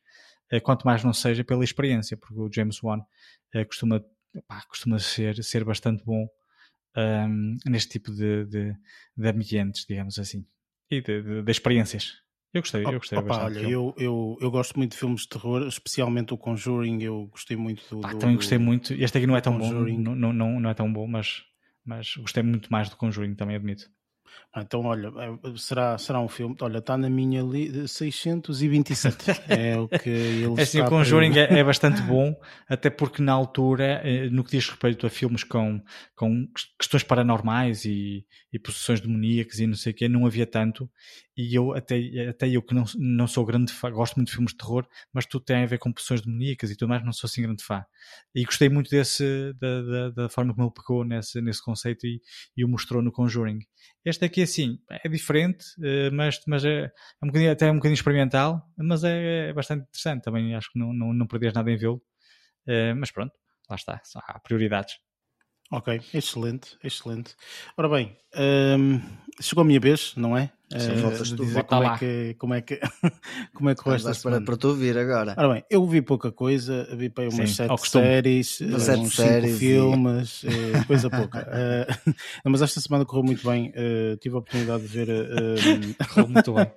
eh, quanto mais não seja pela experiência, porque o James Wan uh, costuma, pá, costuma ser, ser bastante bom um, neste tipo de, de, de, ambientes, digamos assim, e de, de, de experiências. Eu gostei, eu gostei Opa, bastante. Olha, eu, eu, eu gosto muito de filmes de terror, especialmente o Conjuring, eu gostei muito do. Pá, do também gostei muito. Este aqui não é tão Conjuring. bom, não, não, não é tão bom, mas, mas gostei muito mais do Conjuring, também admito. Ah, então, olha, é, será, será um filme. Olha, está na minha li 627. é o que ele é assim, o Conjuring é, é, bastante bom, até porque na altura, eh, no que diz respeito a filmes com, com questões paranormais e, e possessões demoníacas e não sei o quê, não havia tanto. E eu, até, até eu que não, não sou grande fã, gosto muito de filmes de terror, mas tudo tem a ver com possessões demoníacas e tudo mais, não sou assim grande fã. E gostei muito desse, da, da, da forma como ele pegou nesse, nesse conceito e, e o mostrou no Conjuring. Este aqui, assim, é diferente, eh, mas, mas é, é um bocadinho, até um bocadinho experimental, mas é, é bastante interessante. Também acho que não, não, não perdias nada em vê-lo. Eh, mas pronto, lá está, há prioridades. Ok, excelente, excelente. Ora bem, hum, chegou a minha vez, não é? Sim, uh, voltas tu, dizer como é, que, como é que como é que esta semana. para tu vir agora. Ora bem, eu vi pouca coisa, vi para umas Sim, sete séries, uh, sete uns séries cinco filmes, e... uh, coisa pouca. Uh, mas esta semana correu muito bem, tive a oportunidade de ver. correu muito bem.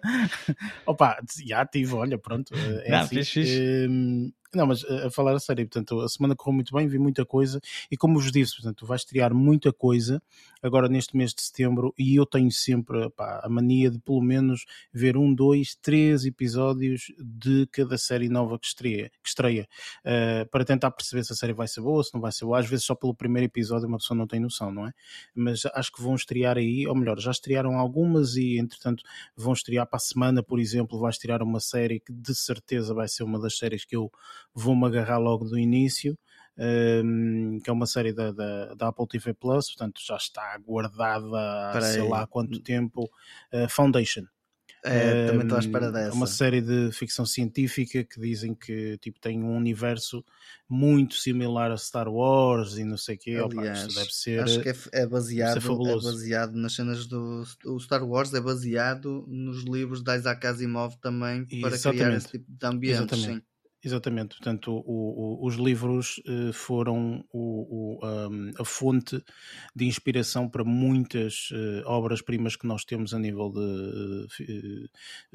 Opa, já tive, olha, pronto. é Não, assim, fixe, fixe. Hum, não, mas eh, a falar a sério, portanto, a semana correu muito bem, vi muita coisa e como vos disse, portanto, vais criar muita coisa agora neste mês de setembro e eu tenho sempre pá, a mania de pelo menos ver um, dois, três episódios de cada série nova que estreia, que estreia uh, para tentar perceber se a série vai ser boa, se não vai ser boa. Às vezes só pelo primeiro episódio uma pessoa não tem noção, não é? Mas acho que vão estrear aí, ou melhor, já estrearam algumas e entretanto vão estrear para a semana, por exemplo, vai estrear uma série que de certeza vai ser uma das séries que eu vou-me agarrar logo do início. Um, que é uma série da, da, da, Apple TV Plus, portanto já está guardada há sei lá quanto tempo. Uh, Foundation. É, também estou à espera dessa. Uma série de ficção científica que dizem que tipo, tem um universo muito similar a Star Wars e não sei o quê. Aliás, Opa, deve ser, acho que é, é baseado, é baseado nas cenas do o Star Wars, é baseado nos livros de Isaac Asimov também para Exatamente. criar esse tipo de ambiente. Exatamente. Sim. Exatamente, portanto, o, o, os livros uh, foram o, um, a fonte de inspiração para muitas uh, obras-primas que nós temos a nível de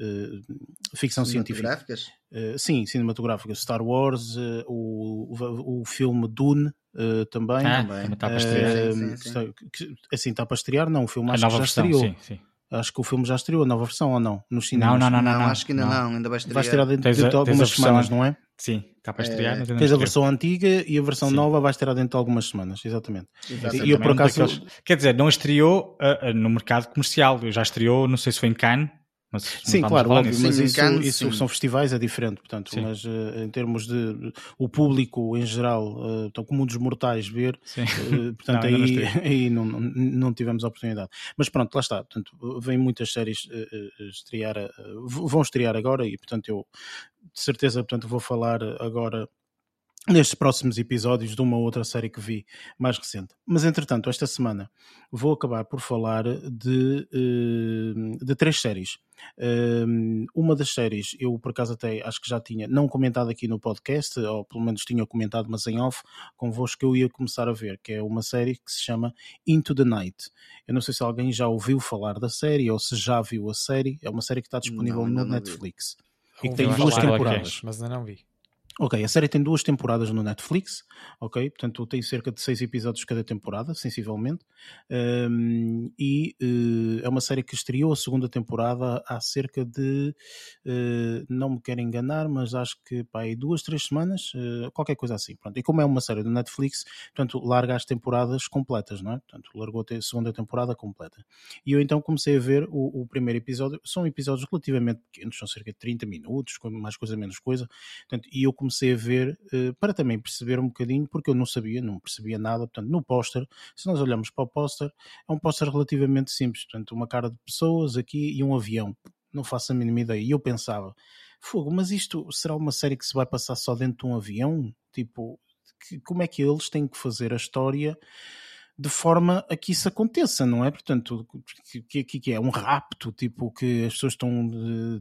uh, ficção científica. sim, cinematográfica. Star Wars, o, o, filme Dune também. Ah, também está para estrear. Sim, sim, sim. Assim, está para estrear, não, o filme acho que já versão, estreou. Sim, sim. Acho que o filme já estreou a nova versão ou não? Nos cinemas? Não, não, não, não, não, acho que ainda não. não. ainda vai estrear. Vai estrear dentro de, de algumas semanas, não é? Sim, está para estrear. É, tens a versão antiga e a versão Sim. nova vai estrear dentro de algumas semanas, exatamente. exatamente. E eu por acaso. Daqueles... Quer dizer, não estreou uh, uh, no mercado comercial, já estreou, não sei se foi em Cannes, mas sim, claro, óbvio, mas isso, Cannes, isso são festivais, é diferente, portanto, sim. mas uh, em termos de o público em geral, uh, então, como um dos mortais ver, uh, portanto, não, aí, não, aí não, não tivemos a oportunidade. Mas pronto, lá está, portanto, vêm muitas séries uh, estrear, vão estrear agora e, portanto, eu de certeza, portanto, vou falar agora nestes próximos episódios de uma outra série que vi mais recente. Mas entretanto, esta semana vou acabar por falar de, eh, de três séries. Eh, uma das séries, eu por acaso até acho que já tinha não comentado aqui no podcast, ou pelo menos tinha comentado, mas em off, convosco que eu ia começar a ver, que é uma série que se chama Into the Night. Eu não sei se alguém já ouviu falar da série ou se já viu a série. É uma série que está disponível não, no Netflix. Vi. E que tem duas temporadas. Mas ainda não vi. Ok, a série tem duas temporadas no Netflix, ok? Portanto, tem cerca de seis episódios cada temporada, sensivelmente. Um, e uh, é uma série que estreou a segunda temporada há cerca de. Uh, não me quero enganar, mas acho que pá, aí duas, três semanas, uh, qualquer coisa assim. Pronto. E como é uma série do Netflix, portanto, larga as temporadas completas, não é? Portanto, largou a segunda temporada completa. E eu então comecei a ver o, o primeiro episódio. São episódios relativamente pequenos, são cerca de 30 minutos, mais coisa, menos coisa. Portanto, e eu a ver uh, para também perceber um bocadinho, porque eu não sabia, não percebia nada. Portanto, no póster, se nós olhamos para o póster, é um póster relativamente simples. Portanto, uma cara de pessoas aqui e um avião. Não faço a mínima ideia. E eu pensava, fogo, mas isto será uma série que se vai passar só dentro de um avião? Tipo, que, como é que eles têm que fazer a história? De forma a que isso aconteça, não é? Portanto, que, que, que é um rapto, tipo, que as pessoas estão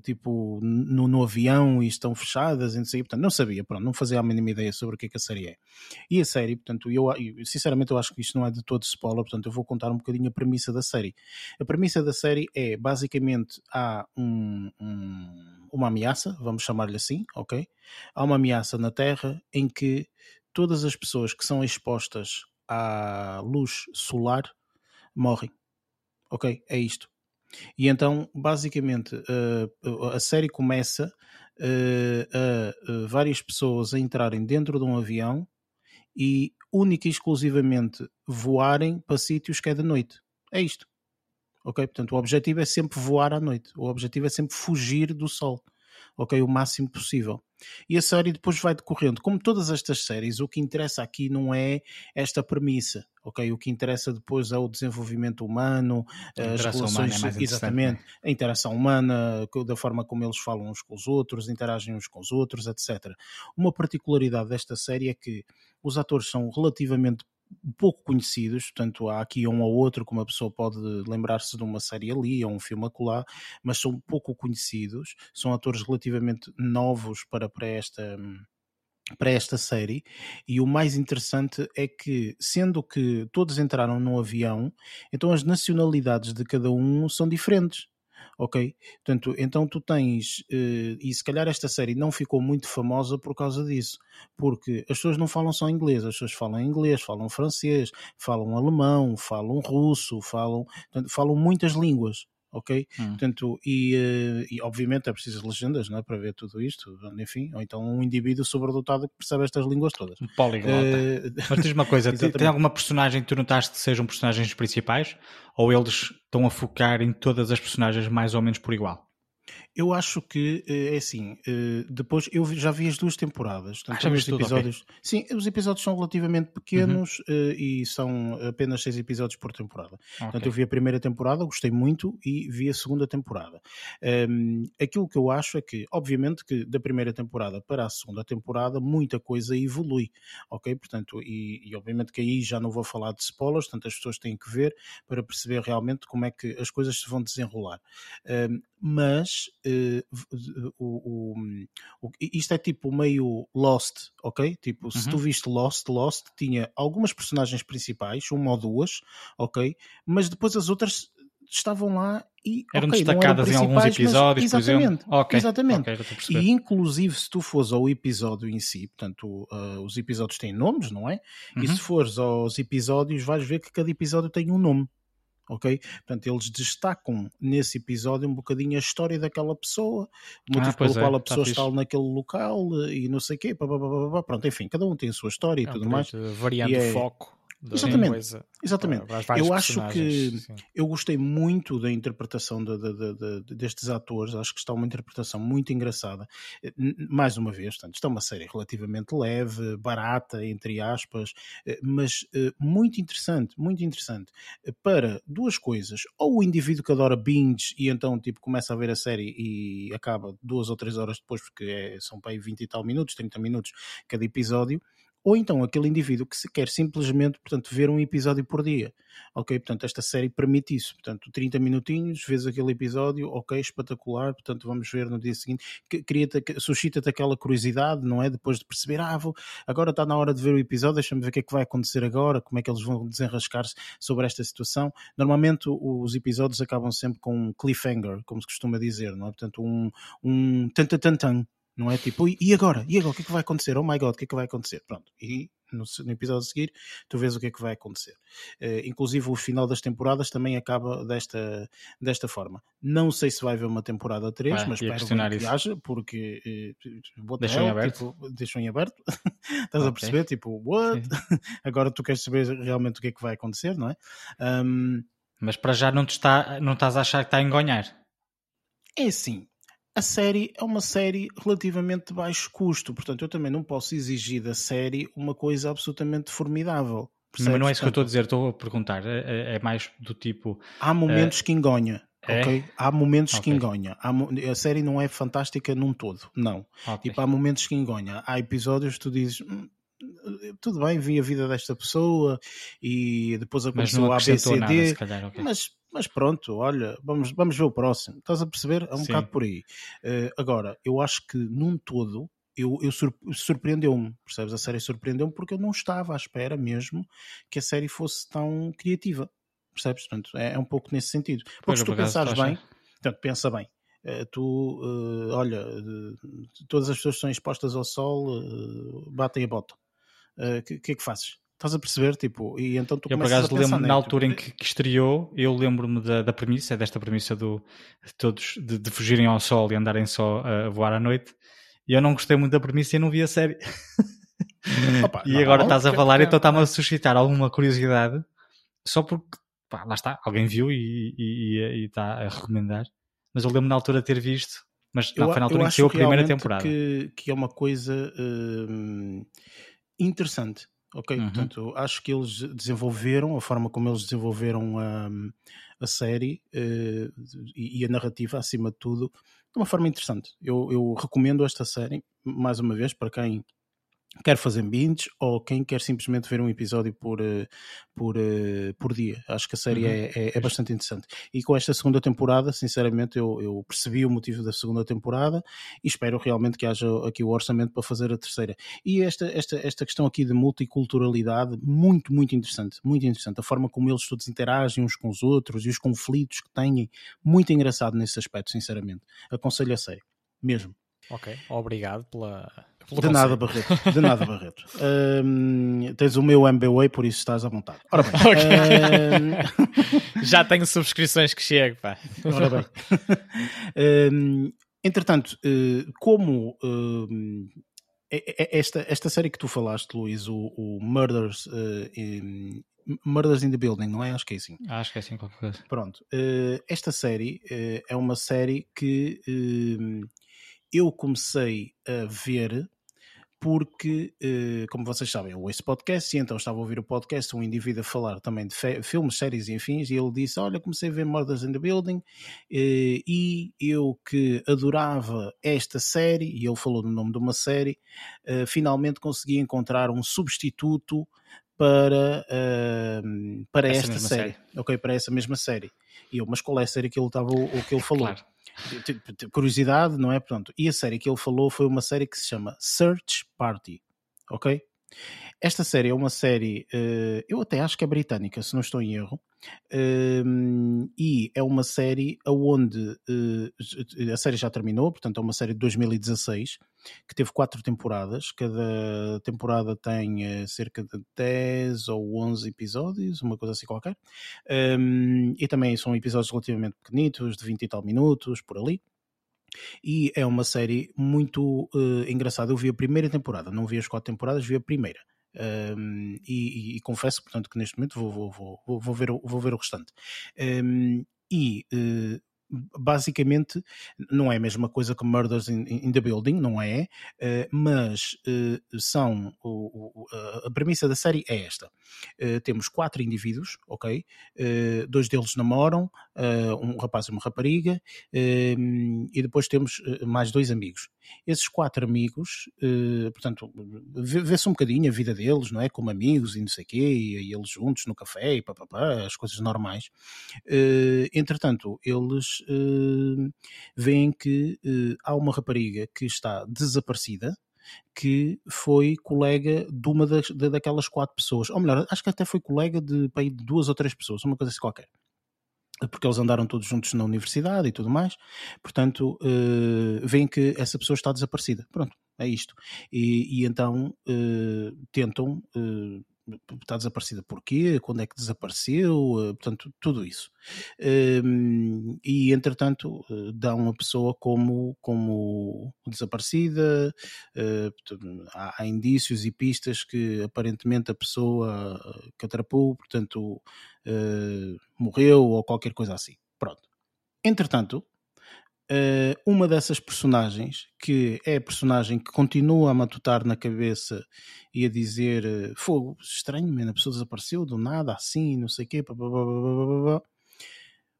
tipo, no, no avião e estão fechadas e não sei, portanto, não sabia, pronto, não fazia a mínima ideia sobre o que é que a série é. E a série, portanto, eu, sinceramente eu acho que isto não é de todo spoiler, portanto, eu vou contar um bocadinho a premissa da série. A premissa da série é, basicamente, há um, um, uma ameaça, vamos chamar-lhe assim, ok? Há uma ameaça na Terra em que todas as pessoas que são expostas à luz solar morrem. Ok? É isto. E então, basicamente, uh, a série começa uh, a uh, várias pessoas a entrarem dentro de um avião e única e exclusivamente voarem para sítios que é de noite. É isto. Ok? Portanto, o objetivo é sempre voar à noite. O objetivo é sempre fugir do sol ok, o máximo possível. E a série depois vai decorrendo. Como todas estas séries, o que interessa aqui não é esta premissa, ok? O que interessa depois é o desenvolvimento humano, as relações, é exatamente, né? a interação humana, da forma como eles falam uns com os outros, interagem uns com os outros, etc. Uma particularidade desta série é que os atores são relativamente pouco conhecidos, portanto há aqui um ou outro que uma pessoa pode lembrar-se de uma série ali ou um filme acolá, mas são pouco conhecidos, são atores relativamente novos para, para esta para esta série e o mais interessante é que sendo que todos entraram no avião então as nacionalidades de cada um são diferentes ok? Portanto, então tu tens, uh, e se calhar esta série não ficou muito famosa por causa disso, porque as pessoas não falam só inglês, as pessoas falam inglês, falam francês, falam alemão, falam russo, falam, portanto, falam muitas línguas ok? Hum. Portanto, e, eh, e, obviamente é preciso legendas não é? para ver tudo isto, enfim, ou então um indivíduo sobredotado que percebe estas línguas todas. Um poliglota. Uh... Mas diz uma coisa, tem alguma personagem que tu notaste que sejam personagens principais ou eles estão a focar em todas as personagens mais ou menos por igual? Eu acho que é assim. Depois eu já vi as duas temporadas. Ah, os episódios. Tudo, okay. Sim, os episódios são relativamente pequenos uhum. e são apenas seis episódios por temporada. Okay. Portanto, eu vi a primeira temporada, gostei muito e vi a segunda temporada. Um, aquilo que eu acho é que, obviamente, que da primeira temporada para a segunda temporada muita coisa evolui, ok? Portanto, e, e obviamente que aí já não vou falar de spoilers, portanto as pessoas têm que ver para perceber realmente como é que as coisas se vão desenrolar. Um, mas uh, o, o, o, isto é tipo meio Lost, ok? Tipo, se tu uhum. viste Lost, Lost tinha algumas personagens principais, uma ou duas, ok? Mas depois as outras estavam lá e eram okay, destacadas eram em alguns episódios, mas, exatamente, okay, exatamente. Okay, e inclusive se tu fores ao episódio em si, portanto uh, os episódios têm nomes, não é? Uhum. E se fores aos episódios vais ver que cada episódio tem um nome. Ok? Portanto, eles destacam nesse episódio um bocadinho a história daquela pessoa, o motivo ah, pelo é, qual a tá pessoa está, está naquele local e não sei o quê, pá, pá, pá, pronto, enfim, cada um tem a sua história e é, tudo mais. Variando o é, foco. Exatamente. Coisa, Exatamente. Eu acho que sim. eu gostei muito da interpretação de, de, de, destes atores. Acho que está uma interpretação muito engraçada. Eh, mais uma vez, portanto, está uma série relativamente leve, barata, entre aspas, eh, mas eh, muito interessante, muito interessante. Para duas coisas. Ou o indivíduo que adora binge e então tipo começa a ver a série e acaba duas ou três horas depois, porque é, são para aí 20 e tal minutos, 30 minutos cada episódio ou então aquele indivíduo que quer simplesmente, portanto, ver um episódio por dia. Ok, portanto, esta série permite isso. Portanto, 30 minutinhos, vês aquele episódio, ok, espetacular, portanto, vamos ver no dia seguinte. Suscita-te aquela curiosidade, não é? Depois de perceber, ah, vou, agora está na hora de ver o episódio, deixa-me ver o que é que vai acontecer agora, como é que eles vão desenrascar-se sobre esta situação. Normalmente os episódios acabam sempre com um cliffhanger, como se costuma dizer, não é? Portanto, um, um tan tan tan, tan não é tipo, e agora? E agora? O que é que vai acontecer? Oh my god, o que é que vai acontecer? Pronto, e no, no episódio a seguir tu vês o que é que vai acontecer. Uh, inclusive o final das temporadas também acaba desta, desta forma. Não sei se vai haver uma temporada 3, ah, mas espero que haja, porque uh, deixam em aberto. Tipo, deixam em aberto. Estás okay. a perceber? Tipo, what? agora tu queres saber realmente o que é que vai acontecer, não é? Um, mas para já não, está, não estás a achar que está a engonhar. É assim, a série é uma série relativamente de baixo custo, portanto eu também não posso exigir da série uma coisa absolutamente formidável. Percebes? Mas não é isso que eu estou a dizer, estou a perguntar, é, é, é mais do tipo... Há momentos uh, que engonha, é? ok? Há momentos okay. que engonha. Há, a série não é fantástica num todo, não. Okay. Tipo, há momentos que engonha. Há episódios que tu dizes... Hum, tudo bem, vi a vida desta pessoa e depois aconteceu a ABCD, nada, calhar, okay. mas mas pronto, olha, vamos, vamos ver o próximo. Estás a perceber? É um Sim. bocado por aí. Uh, agora, eu acho que num todo, eu, eu surpreendeu-me, percebes? A série surpreendeu-me porque eu não estava à espera mesmo que a série fosse tão criativa, percebes? Portanto, é, é um pouco nesse sentido. Porque se tu pensares bem, portanto, pensa bem, uh, tu, uh, olha, todas as pessoas que são expostas ao sol batem a bota. O que, que é que fazes? Estás a perceber? Tipo, e então tu eu, por acaso, lembro na altura em que, que estreou, eu lembro-me da, da premissa, desta premissa do, de todos de, de, fugirem ao sol e andarem só a voar à noite. E eu não gostei muito da premissa e não vi a série. Opa, e não, agora não, estás a falar, então está-me a suscitar alguma curiosidade, só porque, pá, lá está, alguém viu e, e, e, está a recomendar. Mas eu lembro na altura de ter visto, mas não, foi na altura em que saiu a primeira temporada. Que, que é uma coisa hum, interessante ok? Uhum. Portanto, acho que eles desenvolveram, a forma como eles desenvolveram a, a série uh, e, e, a narrativa, acima de tudo, de uma forma interessante. Eu, eu recomendo esta série, mais uma vez, para quem quer fazer binge ou quem quer simplesmente ver um episódio por, eh, por, eh, por dia. Acho que a série uhum. é, é, é, bastante interessante. E com esta segunda temporada, sinceramente, eu, eu, percebi o motivo da segunda temporada e espero realmente que haja aqui o orçamento para fazer a terceira. E esta, esta, esta questão aqui de multiculturalidade, muito, muito interessante. Muito interessante. A forma como eles todos interagem uns com os outros e os conflitos que têm, muito engraçado nesse aspecto, sinceramente. Aconselho a série, mesmo. Ok, obrigado pela de nada, Barreto. De nada, Barreto. Um, tens o meu MBWay, por isso estás à vontade. Ora bem. um... Já tenho subscrições que chego, pá. Ora bem. Um, entretanto, eh, como esta, esta série que tu falaste, Luís, o, o Murders in, Murders in the Building, não é? Acho que é assim. Acho que é assim qualquer coisa. Pronto. Uh, esta série é uma série que eu comecei a ver porque, eh, como vocês sabem, eu ouço podcast e então estava a ouvir o podcast, um indivíduo a falar também de filmes, séries e afins, e ele disse, olha, comecei a ver Murders in the Building eh, e eu que adorava esta série, e ele falou no nome de uma série, eh, finalmente consegui encontrar um substituto para, para essa esta série. série. Ok, para essa mesma série. E eu, mas qual é a série que ele, estava, o que ele falou? Claro curiosidade, não é? Pronto. E a série que ele falou foi uma série que se chama Search Party, ok? Esta série é uma série, uh, eu até acho que é britânica, se não estou em erro, uh, e é uma série onde uh, a série já terminou, portanto é uma série de 2016 que teve quatro temporadas, cada temporada tem eh, cerca de 10 ou 11 episódios, uma coisa assim qualquer, um, e também são episódios relativamente pequenitos, de 20 e tal minutos, por ali. E é uma série muito uh, engraçada. Eu vi a primeira temporada, não vi as quatro temporadas, vi a primeira. Um, e, e, e, confesso, portanto, que neste momento vou, vou, vou, vou, ver, o, vou ver o restante. Um, e uh, basicamente não é a mesma coisa que Murders in, in the Building, não é? Uh, mas uh, são o, o, a premissa da série é esta: uh, temos quatro indivíduos, ok? dois deles namoram, um rapaz e uma rapariga, e depois temos mais dois amigos. Esses quatro amigos, portanto, vê-se um bocadinho a vida deles, não é? Como amigos e não sei o quê, e, eles juntos no café e papapá, as coisas normais. entretanto, eles uh, veem que há uma rapariga que está desaparecida que foi colega de uma das, daquelas quatro pessoas, ou melhor, acho que até foi colega de, de duas ou três pessoas, uma coisa assim qualquer porque eles andaram todos juntos na universidade e tudo mais, portanto, uh, veem que essa pessoa está desaparecida. Pronto, é isto. E, e então uh, tentam uh, está desaparecida porquê, quando é que desapareceu, eh, portanto, tudo isso. Ehm, e, entretanto, eh, dão a pessoa como, como desaparecida, eh, há, indícios e pistas que aparentemente a pessoa que atrapou, portanto, morreu ou qualquer coisa assim. Pronto. Entretanto, Uh, uma dessas personagens, que é a personagem que continua a matutar na cabeça e a dizer uh, fogo, estranho, man, a pessoa desapareceu do nada, assim, não sei o quê,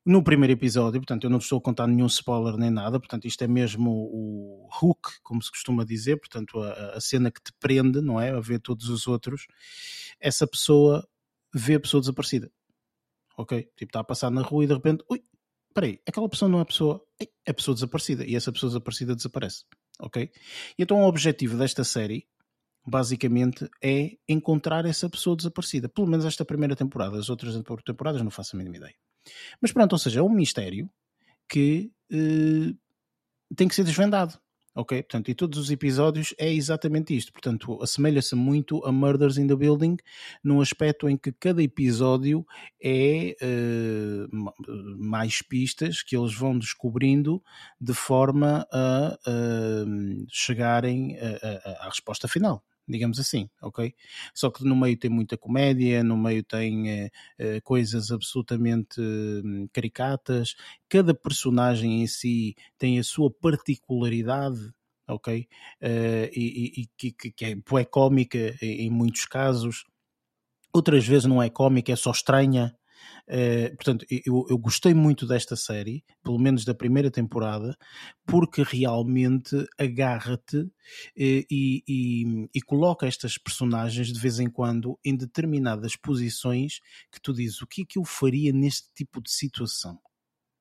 no primeiro episódio, portanto, eu não estou a contar nenhum spoiler nem nada, portanto, isto é mesmo o hook, como se costuma dizer, portanto, a, a cena que te prende, não é? A ver todos os outros, essa pessoa vê a pessoa desaparecida. Ok? Tipo, está a passar na rua e de repente, ui, peraí, aquela pessoa não é pessoa, é pessoa desaparecida e essa pessoa desaparecida desaparece, ok? E então o objetivo desta série, basicamente, é encontrar essa pessoa desaparecida, pelo menos esta primeira temporada, as outras temporadas não faço a mínima ideia. Mas pronto, ou seja, é um mistério que eh, tem que ser desvendado. Ok? Portanto, e todos os episódios é exatamente isto. Portanto, assemelha-se muito a Murders in the Building no aspecto em que cada episódio é uh, mais pistas que eles vão descobrindo de forma a uh, chegarem à resposta final digamos assim, ok? Só que no meio tem muita comédia, no meio tem uh, coisas absolutamente uh, caricatas, cada personagem em si tem a sua particularidade, ok? Uh, e, e, que, que é, é cómica em muitos casos, outras vezes não é cómica, é só estranha, Uh, portanto, eu, eu, gostei muito desta série, pelo menos da primeira temporada, porque realmente agarra-te uh, e, e, e, coloca estas personagens de vez em quando em determinadas posições que tu dizes o que é que eu faria neste tipo de situação.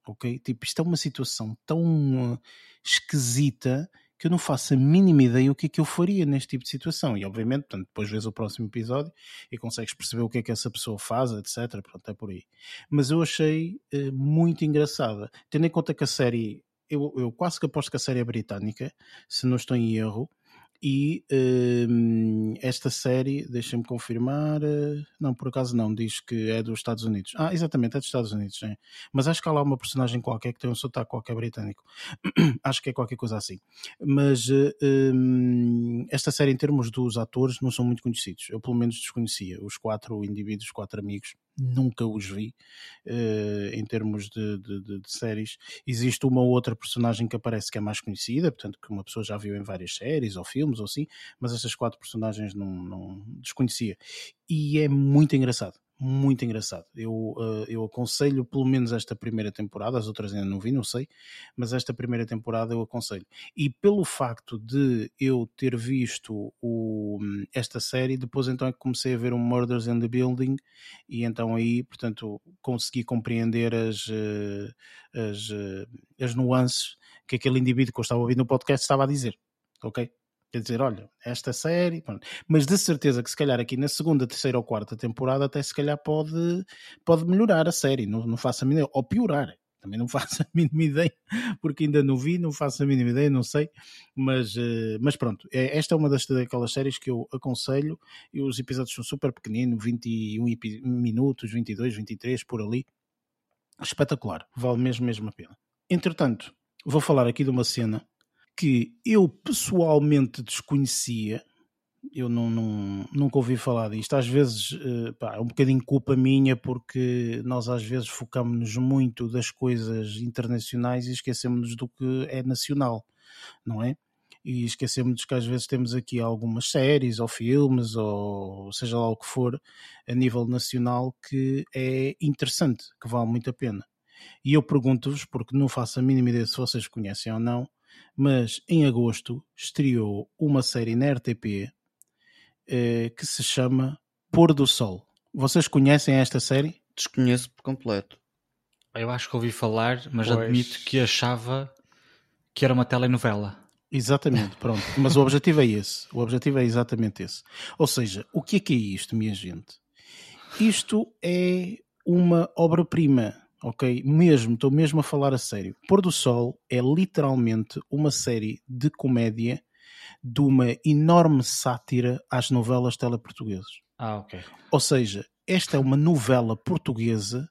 Ok? Tipo, isto é uma situação tão uh, esquisita que eu não faço a mínima ideia o que é que eu faria neste tipo de situação. E obviamente, portanto, depois vês o próximo episódio e consegues perceber o que é que essa pessoa faz, etc. Pronto, é por aí. Mas eu achei uh, muito engraçada, tendo em conta que a série, eu, eu quase que aposto que a série é britânica, se não estou em erro, e uh, esta série, deixem-me confirmar, uh, não, por acaso não, diz que é dos Estados Unidos. Ah, exatamente, é dos Estados Unidos, sim. mas acho que há lá uma personagem qualquer que tem um sotaque qualquer britânico. acho que é qualquer coisa assim. Mas um, esta série, em termos dos atores, não são muito conhecidos. Eu, pelo menos, desconhecia. Os quatro indivíduos, quatro amigos, nunca os vi em termos de, de, de, de séries. Existe uma outra personagem que aparece que é mais conhecida, portanto, que uma pessoa já viu em várias séries ou filmes ou assim, mas essas quatro personagens não, não desconhecia. E é muito engraçado muito engraçado. Eu, uh, eu aconselho pelo menos esta primeira temporada, as outras ainda não vi, não sei, mas esta primeira temporada eu aconselho. E pelo facto de eu ter visto o, esta série, depois então é que comecei a ver um Murders in the Building e então aí, portanto, consegui compreender as, uh, as, uh, as nuances que aquele indivíduo que eu estava ouvindo no podcast estava a dizer. Ok? Quer dizer, olha, esta série, pronto. mas de certeza que se calhar aqui na segunda, terceira ou quarta temporada até se calhar pode, pode melhorar a série, não, não faço a mínima ou piorar, também não faço a mínima ideia, porque ainda não vi, não faço a mínima ideia, não sei, mas, uh, mas pronto, é, esta é uma das daquelas séries que eu aconselho, e os episódios são super pequeninos, 21 minutos, 22, 23, por ali, espetacular, vale mesmo, mesmo a pena. Entretanto, vou falar aqui de uma cena que eu pessoalmente desconhecia, eu não, não, nunca ouvi falar disto. Às vezes uh, pá, é um bocadinho culpa minha, porque nós às vezes focamos-nos muito das coisas internacionais e esquecemos do que é nacional, não é? E esquecemos que às vezes temos aqui algumas séries ou filmes, ou seja lá o que for, a nível nacional, que é interessante, que vale muito a pena. E eu pergunto-vos, porque não faço a mínima ideia se vocês conhecem ou não, mas em agosto estreou uma série na RTP eh, que se chama Pôr do Sol. Vocês conhecem esta série? Desconheço por completo. Eu acho que ouvi falar, mas pois. admito que achava que era uma telenovela. Exatamente, pronto. Mas o objetivo é esse. O objetivo é exatamente esse. Ou seja, o que é que é isto, minha gente? Isto é uma obra-prima ok? Mesmo, estou mesmo a falar a sério. Pôr do Sol é literalmente uma série de comédia de uma enorme sátira às novelas teleportuguesas. Ah, ok. Ou seja, esta é uma novela portuguesa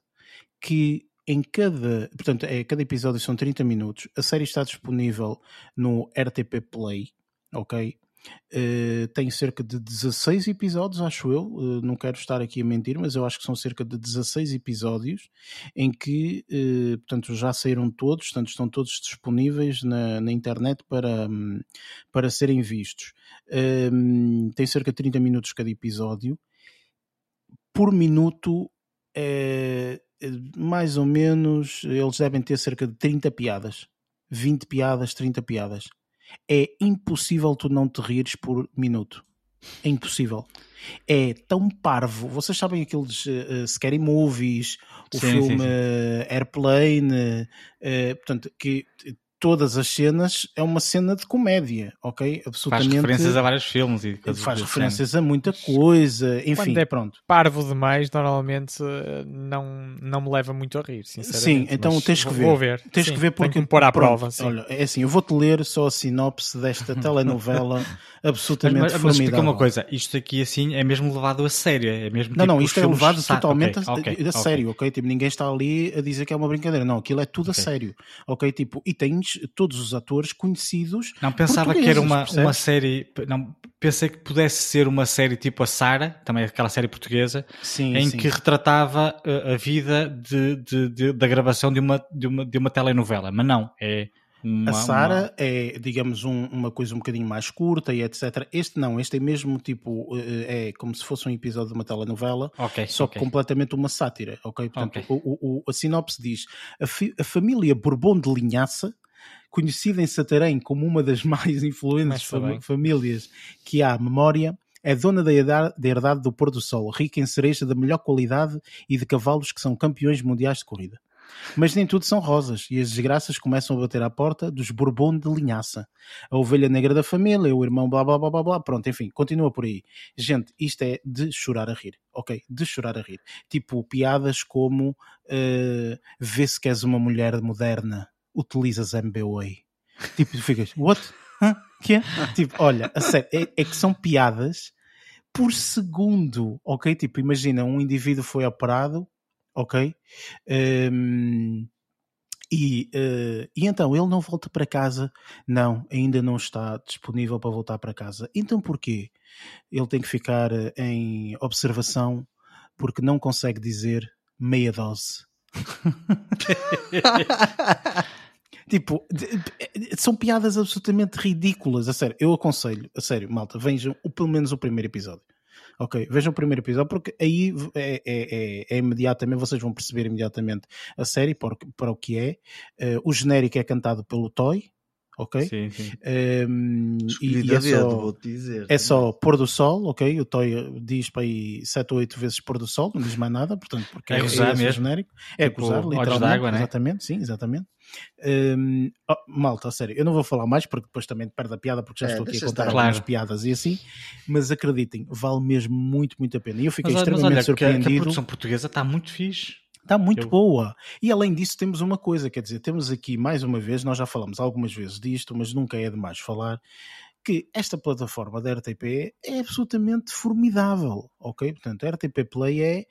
que em cada, portanto, é, cada episódio são 30 minutos. A série está disponível no RTP Play, ok? Uh, tem cerca de 16 episódios, acho eu. Uh, não quero estar aqui a mentir, mas eu acho que são cerca de 16 episódios em que, uh, portanto, já saíram todos, portanto, estão todos disponíveis na, na internet para, um, para serem vistos. Um, tem cerca de 30 minutos cada episódio. Por minuto, mais ou menos, eles devem ter cerca de 30 piadas. 20 piadas, 30 piadas é impossível tu não te rires por minuto. É impossível. É tão parvo. Vocês sabem aqueles uh, Scary Movies, o sim, filme sim, sim. Uh, Airplane, uh, portanto, que todas as cenas é uma cena de comédia, ok? Absolutamente. Faz referências a vários filmes e coisas Faz referências a muita coisa, enfim, Quando é pronto. Parvo demais, normalmente não, não me leva muito a rir, sinceramente. Sim, então tens que ver. Vou ver. Tens sim, que ver porque que me pôr à pronto, prova. Sim. Olha, é assim, eu vou-te ler só a sinopse desta telenovela absolutamente mas, mas, formidável. Mas explica uma coisa, isto aqui assim é mesmo levado a sério, é mesmo Não, tipo não, isto é levado sa... totalmente okay, a, okay, a, sério, ok? Tipo, ninguém está ali a dizer que é uma brincadeira, não, aquilo é tudo a sério, ok? Tipo, e tens todos os atores conhecidos. Não pensava que era uma, uma série. Não, pensei que pudesse ser uma série tipo a Sara, também aquela série portuguesa, sim, em sim. que retratava a, a vida de, de, de, da gravação de uma, de, uma, de uma telenovela. Mas não, é. Uma, a Sara uma... é, digamos, um, uma coisa um bocadinho mais curta e etc. Este não, este é mesmo tipo, eh, é como se fosse um episódio de uma telenovela, okay, só okay. que completamente uma sátira, ok? Portanto, okay. O, o, a sinopse diz: a, fi, a família Bourbon de Linhaça conhecida em Santarém como uma das mais influentes fam famílias que há memória, é dona da herdade do pôr do sol, rica em cereja da melhor qualidade e de cavalos que são campeões mundiais de corrida. Mas nem tudo são rosas e as desgraças começam a bater à porta dos Bourbon de linhaça. A ovelha negra da família, o irmão blá blá blá blá blá. Pronto, enfim, continua por aí. Gente, isto é de chorar a rir, ok? De chorar a rir. Tipo, piadas como uh, vê se queres uma mulher moderna utilizas MBWay. Tipo, ficas, what? Que é? Tipo, olha, a sério, é, é que são piadas por segundo, ok? Tipo, imagina, um indivíduo foi operado, ok? Um, e, uh, e então ele não volta para casa? Não, ainda não está disponível para voltar para casa. Então porquê? Ele tem que ficar eh, em observação porque não consegue dizer meia dose. tipo, são piadas absolutamente ridículas. A sério, eu aconselho, a sério, malta, vejam o, pelo menos o primeiro episódio. Ok, vejam o primeiro episódio porque aí é, é, é, é imediatamente, vocês vão perceber imediatamente a série para, o que é. Uh, o genérico é cantado pelo Toy, ok? Sim, sim. Um, e, e é, só, dizer, é só pôr do sol, ok? O Toy diz para aí 7 ou 8 vezes pôr do sol, não diz mais nada, portanto, porque é, é gozar mesmo. genérico. É tipo, gozar, literalmente. Água, né? Exatamente, sim, exatamente. Um, oh, malta, sério, eu não vou falar mais porque depois também perde a piada porque já é, estou aqui a contar algumas piadas e assim, mas acreditem, vale mesmo muito, muito a pena. E eu fiquei mas, extremamente mas olha, surpreendido. Que a, que a produção portuguesa está muito fixe. Está muito eu... boa. E além disso, temos uma coisa, quer dizer, temos aqui mais uma vez, nós já falamos algumas vezes disto, mas nunca é demais falar, que esta plataforma da RTP é absolutamente formidável, ok? Portanto, a RTP Play é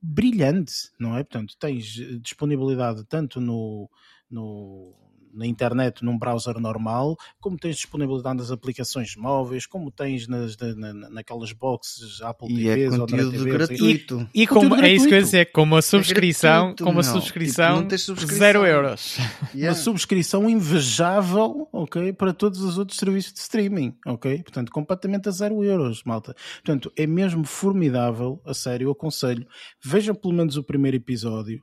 brilhante, não é? Portanto, tens disponibilidade tanto no, no na internet num browser normal, como tens disponibilidade nas aplicações móveis, como tens nas, na, naquelas boxes Apple e TVs é ou TV, gratuito. E, e como, é isso que eu ia dizer, com uma subscrição, é com uma subscrição, tipo, subscrição, zero euros. Yeah. Uma subscrição invejável, ok, para todos os outros serviços de streaming, ok? Portanto, completamente a zero euros, malta. Portanto, é mesmo formidável, a sério, eu aconselho. Vejam pelo menos o primeiro episódio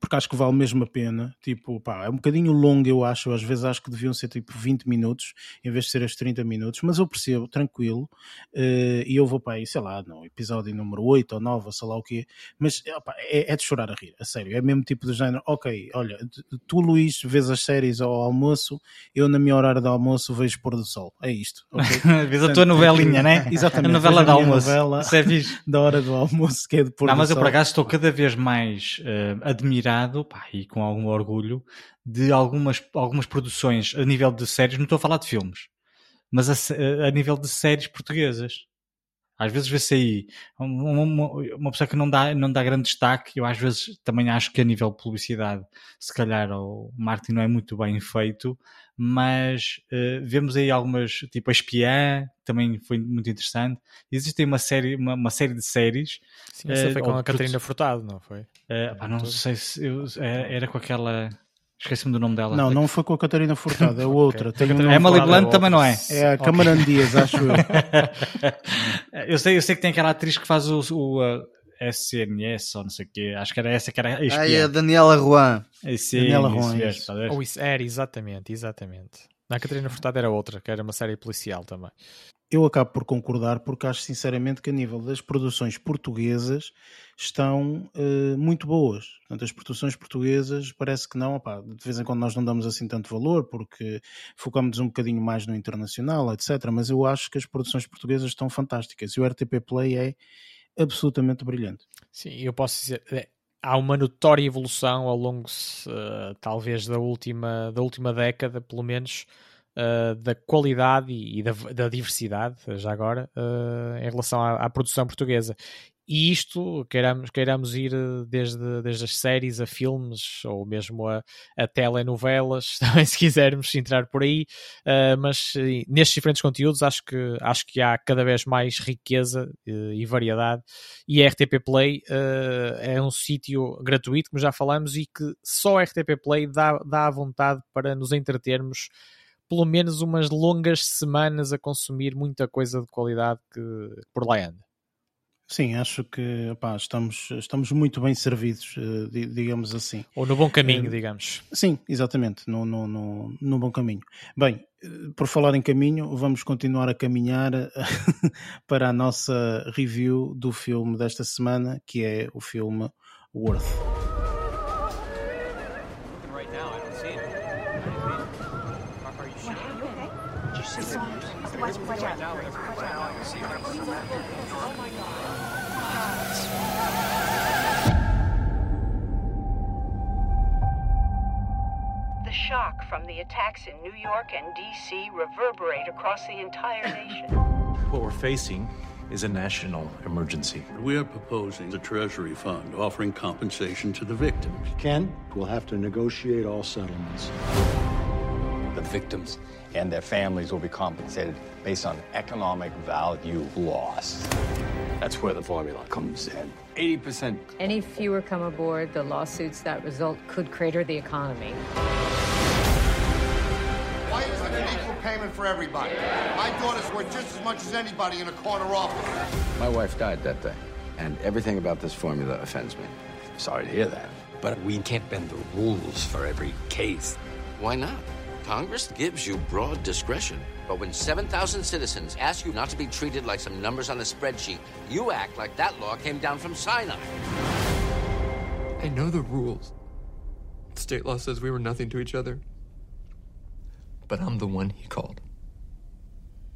porque acho que vale mesmo a pena. Tipo, pá, é um bocadinho longo, eu acho. Às vezes acho que deviam ser tipo 20 minutos em vez de ser as 30 minutos, mas eu percebo, tranquilo. Uh, e eu vou para aí, sei lá, no episódio número 8 ou 9, ou sei lá o quê. Mas opa, é, é, de chorar a rir, a sério. É mesmo tipo do género, ok, olha, tu, Luís, vês as séries ao almoço, eu na minha horário de almoço vejo pôr do sol. É isto. Okay? vês a tua novelinha, né? Exatamente. A novela de almoço. Novela é da hora do almoço, que é de pôr Não, do mas sol. eu por acaso estou cada vez mais uh, admirado admirado pá, e com algum orgulho de algumas, algumas produções a nível de séries, não estou a falar de filmes, mas a, a nível de séries portuguesas. Às vezes vê-se aí uma, uma, pessoa que não dá, não dá grande destaque. Eu às vezes também acho que a nível de publicidade, se calhar o marketing não é muito bem feito, mas uh, vemos aí algumas, tipo a Espiã, também foi muito interessante. Existe uma série, uma, uma série de séries. Sim, essa uh, foi com a Catarina Furtado, não foi? Uh, pá, não sei se eu, era com aquela. Esqueci-me do nome dela. Não, não foi com a Catarina Furtado, é outra. okay. Um é Emily Blunt também não é? É a okay. Cameron Dias, acho eu. eu, sei, eu sei que tem aquela atriz que faz o, o uh, SNS ou não sei o quê. Acho que era essa que era a Ah, é a Daniela Juan. É, sim, Daniela Juan. Isso, mesmo, Ou isso era, exatamente, exatamente. Na Catarina Furtado era outra, que era uma série policial também eu acabo por concordar porque acho sinceramente que a nível das produções portuguesas estão uh, muito boas. Portanto, as produções portuguesas parece que não, de vez em quando nós não damos assim tanto valor porque focamos um bocadinho mais no internacional, etc. Mas eu acho que as produções portuguesas estão fantásticas e o RTP Play é absolutamente brilhante. Sim, eu posso dizer, é, há uma notória evolução ao longo, uh, talvez, da última, da última década, pelo menos, uh, da qualidade e, da, da, diversidade, já agora, uh, em relação à, à, produção portuguesa. E isto, queiramos, queiramos ir eh, desde, desde as séries a filmes ou mesmo a, a telenovelas, também se quisermos entrar por aí, uh, mas nestes diferentes conteúdos acho que, acho que há cada vez mais riqueza e variedade e a RTP Play é um sítio gratuito, como já falamos, e que só a RTP Play dá, dá vontade para nos entretermos pelo menos umas longas semanas a consumir muita coisa de qualidade que, por lá anda. Sim, acho que opá, estamos, estamos muito bem servidos, uh, digamos assim. Ou no bom caminho, uh, digamos. Sim, exatamente, no, no, no, no, bom caminho. Bem, uh, por falar em caminho, vamos continuar a caminhar para a nossa review do filme desta semana, que é o filme Worth. The shock from the attacks in New York and D.C. reverberate across the entire nation. What we're facing is a national emergency. We are proposing the Treasury fund offering compensation to the victims. Ken, we'll have to negotiate all settlements. The victims and their families will be compensated based on economic value lost. That's where the formula comes in. 80%. Any fewer come aboard, the lawsuits that result could crater the economy. Why isn't an equal payment for everybody? My daughter's worth just as much as anybody in a corner office. My wife died that day, and everything about this formula offends me. Sorry to hear that. But we can't bend the rules for every case. Why not? Congress gives you broad discretion. But when 7,000 citizens ask you not to be treated like some numbers on a spreadsheet, you act like that law came down from Sinai. I know the rules. State law says we were nothing to each other. But I'm the one he called.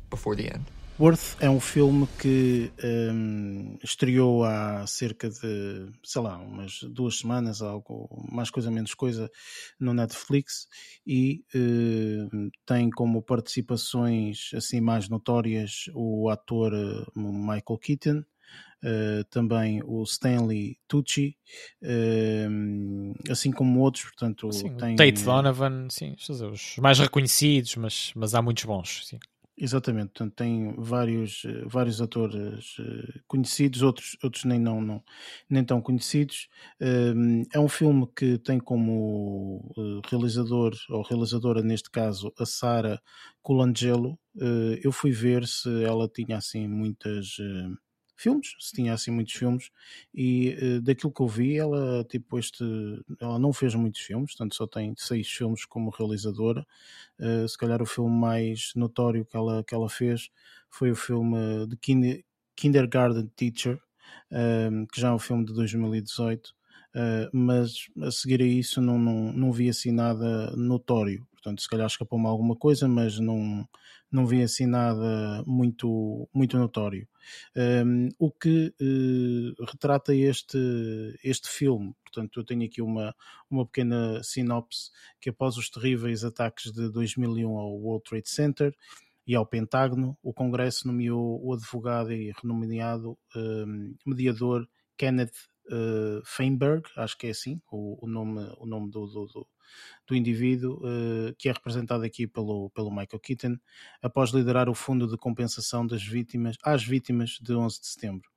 Before the end. Worth é um filme que um, estreou há cerca de, sei lá, umas duas semanas, algo mais coisa menos coisa, no Netflix e uh, tem como participações assim mais notórias o ator uh, Michael Keaton, Uh, também o Stanley Tucci, uh, assim como outros, portanto sim, tem... Tate Donovan, sim, os mais reconhecidos, mas, mas há muitos bons, sim. Exatamente, portanto tem vários, vários atores conhecidos, outros, outros nem, não, não, nem tão conhecidos. É um filme que tem como realizador, ou realizadora neste caso, a Sara Colangelo. Eu fui ver se ela tinha assim muitas filmes, se tinha assim muitos filmes, e uh, daquilo que eu vi, ela tipo este, ela não fez muitos filmes, portanto só tem seis filmes como realizadora. Uh, se calhar o filme mais notório que ela, que ela fez foi o filme de Kinder, Kindergarten Teacher, uh, que já é um filme de 2018. mas a seguir a isso não, não, não vi assim nada notório portanto se calhar escapou-me alguma coisa, mas não, não vi assim nada muito, muito notório. Um, o que uh, retrata este, este filme, portanto eu tenho aqui uma, uma pequena sinopse, que após os terríveis ataques de 2001 ao World Trade Center, e ao Pentágono, o Congresso nomeou o advogado e renomeado um, mediador Kenneth uh, Feinberg, acho que é assim o, o nome, o nome do, do, do, do indivíduo, uh, que é representado aqui pelo, pelo Michael Keaton, após liderar o Fundo de Compensação das Vítimas às Vítimas de 11 de setembro.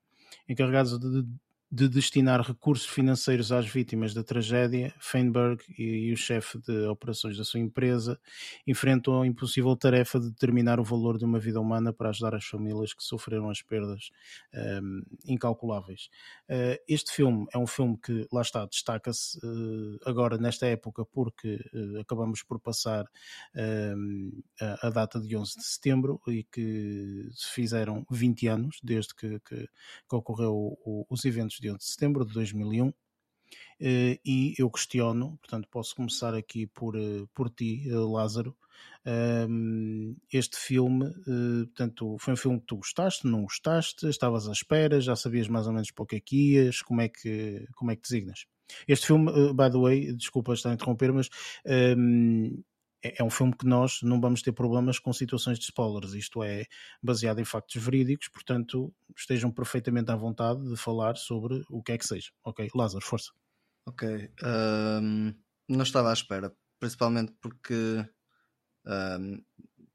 Encarregados de de destinar recursos financeiros às vítimas da tragédia, Feinberg e, o chefe de operações da sua empresa enfrentam a impossível tarefa de determinar o valor de uma vida humana para ajudar as famílias que sofreram as perdas um, incalculáveis. Uh, este filme é um filme que, lá está, destaca-se uh, agora nesta época porque uh, acabamos por passar hum, a, a, data de 11 de setembro e que se fizeram 20 anos desde que, que, que ocorreu o, os eventos de 11 de setembro de 2001. Uh, e eu questiono, portanto, posso começar aqui por, uh, por ti, uh, Lázaro. Este filme, portanto, foi um filme que tu gostaste, não gostaste, estavas à espera, já sabias mais ou menos para o que é que ias, como é que, como é que designas? Este filme, by the way, desculpa estar a interromper, mas ehm, é, é um filme que nós não vamos ter problemas com situações de spoilers. Isto é baseado em factos verídicos, portanto, estejam perfeitamente à vontade de falar sobre o que é que seja. Ok, Lázaro, força. Ok, um, não estava à espera, principalmente porque um,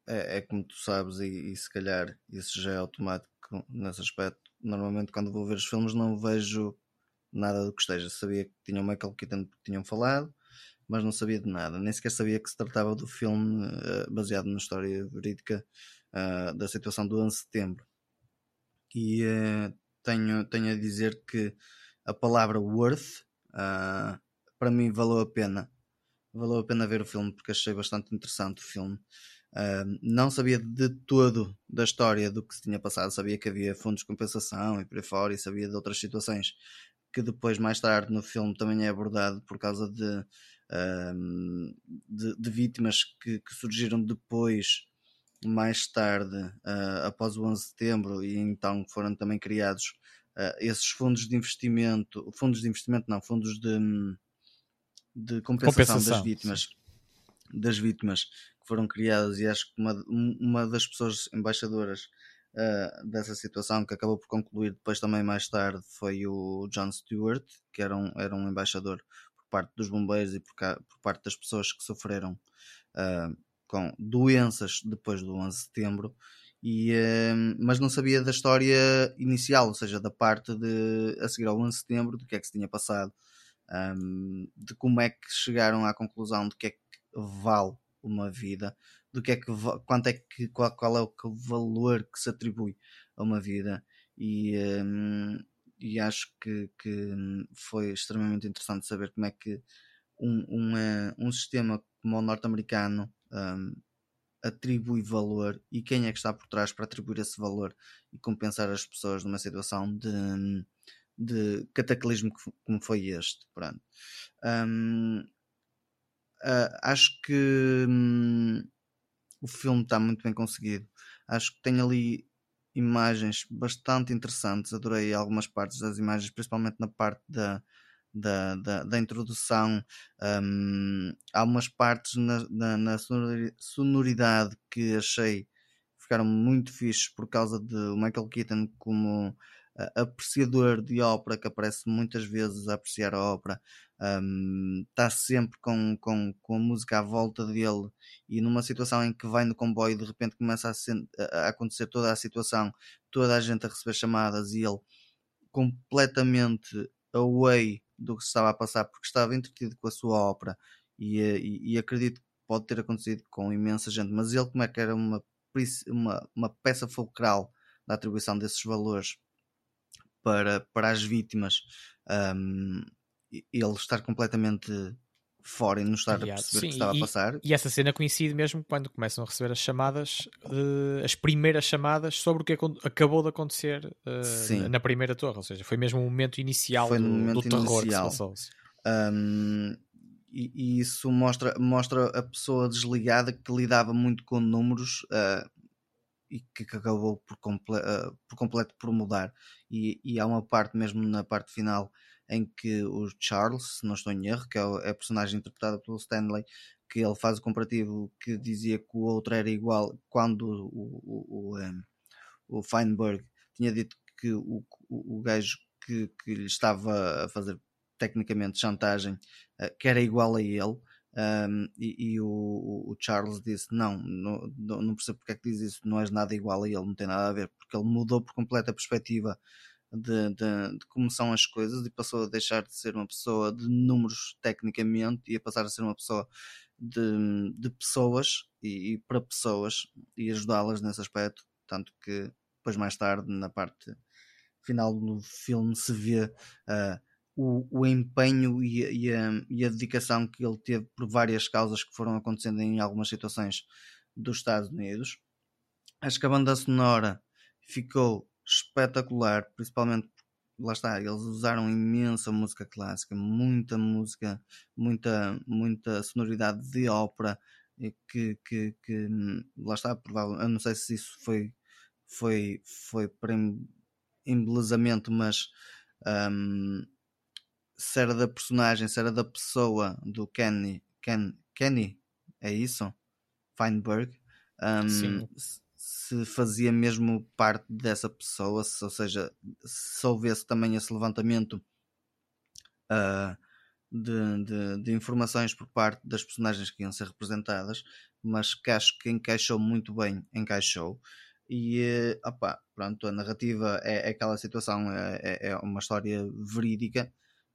é, é, como tu sabes, e, e, se calhar isso já é automático nesse aspecto. Normalmente, quando vou ver os filmes, não vejo nada do que esteja. Sabia que tinham Michael Keaton porque tinham falado, mas não sabia de nada, nem sequer sabia que se tratava do filme uh, baseado na história verídica uh, da situação do 11 de setembro. E uh, tenho, tenho a dizer que a palavra worth para mim valeu a pena. Valeu a pena ver o filme porque achei bastante interessante o filme. não sabia de todo da história do que se tinha passado, sabia que havia fundos de compensação e por aí fora, e sabia de outras situações que depois, mais tarde, no filme também é abordado por causa de de, de, vítimas que, que, surgiram depois, mais tarde, uh, após o 11 de setembro, e então foram também criados uh, esses fundos de investimento, fundos de investimento não, fundos de, de compensação, compensação das vítimas. Sim. das vítimas que foram criadas e acho que uma, uma das pessoas embaixadoras uh, dessa situação que acabou por concluir depois também mais tarde foi o John Stewart, que era um, era um embaixador parte dos bombeiros e por, por parte das pessoas que sofreram uh, com doenças depois do 11 de setembro. E, uh, mas não sabia da história inicial, ou seja, da parte de a seguir ao 11 de setembro, do que é que se tinha passado, um, de como é que chegaram à conclusão de que é que vale uma vida, do que é que quanto é que qual, qual é o valor que se atribui a uma vida e, e acho que, que foi extremamente interessante saber como é que um, um, sistema como o norte-americano um, atribui valor e quem é que está por trás para atribuir esse valor e compensar as pessoas numa situação de, de cataclismo como foi este. Pronto. Um, uh, acho que hum, o filme está muito bem conseguido. Acho que tem ali imagens bastante interessantes. Adorei algumas partes das imagens, principalmente na parte da, da, da, da introdução. Um, há umas partes na, na, na, sonoridade que achei ficaram muito fixes por causa de Michael Keaton como apreciador de ópera que aparece muitas vezes a apreciar a ópera um, está sempre com, com, com a música à volta dele e numa situação em que vai no comboio de repente começa a, a acontecer toda a situação, toda a gente a receber chamadas e ele completamente away do que estava a passar porque estava entretido com a sua ópera e, eh, e, e acredito que pode ter acontecido com imensa gente, mas ele como é que era uma, uma, uma peça fulcral da atribuição desses valores para, para as vítimas um, ele estar completamente fora e não estar a perceber Sim, o que estava e, a passar. E essa cena coincide mesmo quando começam a receber as chamadas, uh, as primeiras chamadas sobre o que acabou de acontecer uh, na primeira torre, ou seja, foi mesmo o momento inicial foi do, momento do terror inicial. que se passou. Um, e, e, isso mostra, mostra a pessoa desligada que lidava muito com números uh, e que, acabou por, comple por completo por mudar. E, e há uma parte mesmo na parte final em que o Charles, se não estou em erro, que é, é a personagem interpretada pelo Stanley, que ele faz o comparativo que dizia que o outro era igual quando o, o, o, um, o Feinberg tinha dito que o, o, o gajo que, que lhe estava a fazer tecnicamente chantagem uh, que era igual a ele um, e, e o, o, Charles disse não, não, não percebo porque é que diz isso, não és nada igual a ele, não tem nada a ver, porque ele mudou por completo a perspectiva de, de, de, como são as coisas e passou a deixar de ser uma pessoa de números tecnicamente e a passar a ser uma pessoa de, de pessoas e, e, para pessoas e ajudá-las nesse aspecto. Tanto que depois, mais tarde, na parte final do filme, se vê uh, o, o, empenho e, e, a, e, a, dedicação que ele teve por várias causas que foram acontecendo em algumas situações dos Estados Unidos. Acho que a banda sonora ficou espetacular, principalmente lá está, eles usaram imensa música clássica, muita música, muita, muita sonoridade de ópera que, que, que lá está, provável, eu não sei se isso foi foi, foi para embelezamento, mas um, se era da personagem, se era da pessoa do Kenny, Ken, Kenny, é isso? Feinberg, um, se fazia mesmo parte dessa pessoa, se, ou seja, se houvesse também esse levantamento uh, de, de, de, informações por parte das personagens que iam ser representadas, mas que acho que encaixou muito bem, encaixou. E uh, opa, pronto, a narrativa é, é aquela situação, é, é, é uma história verídica.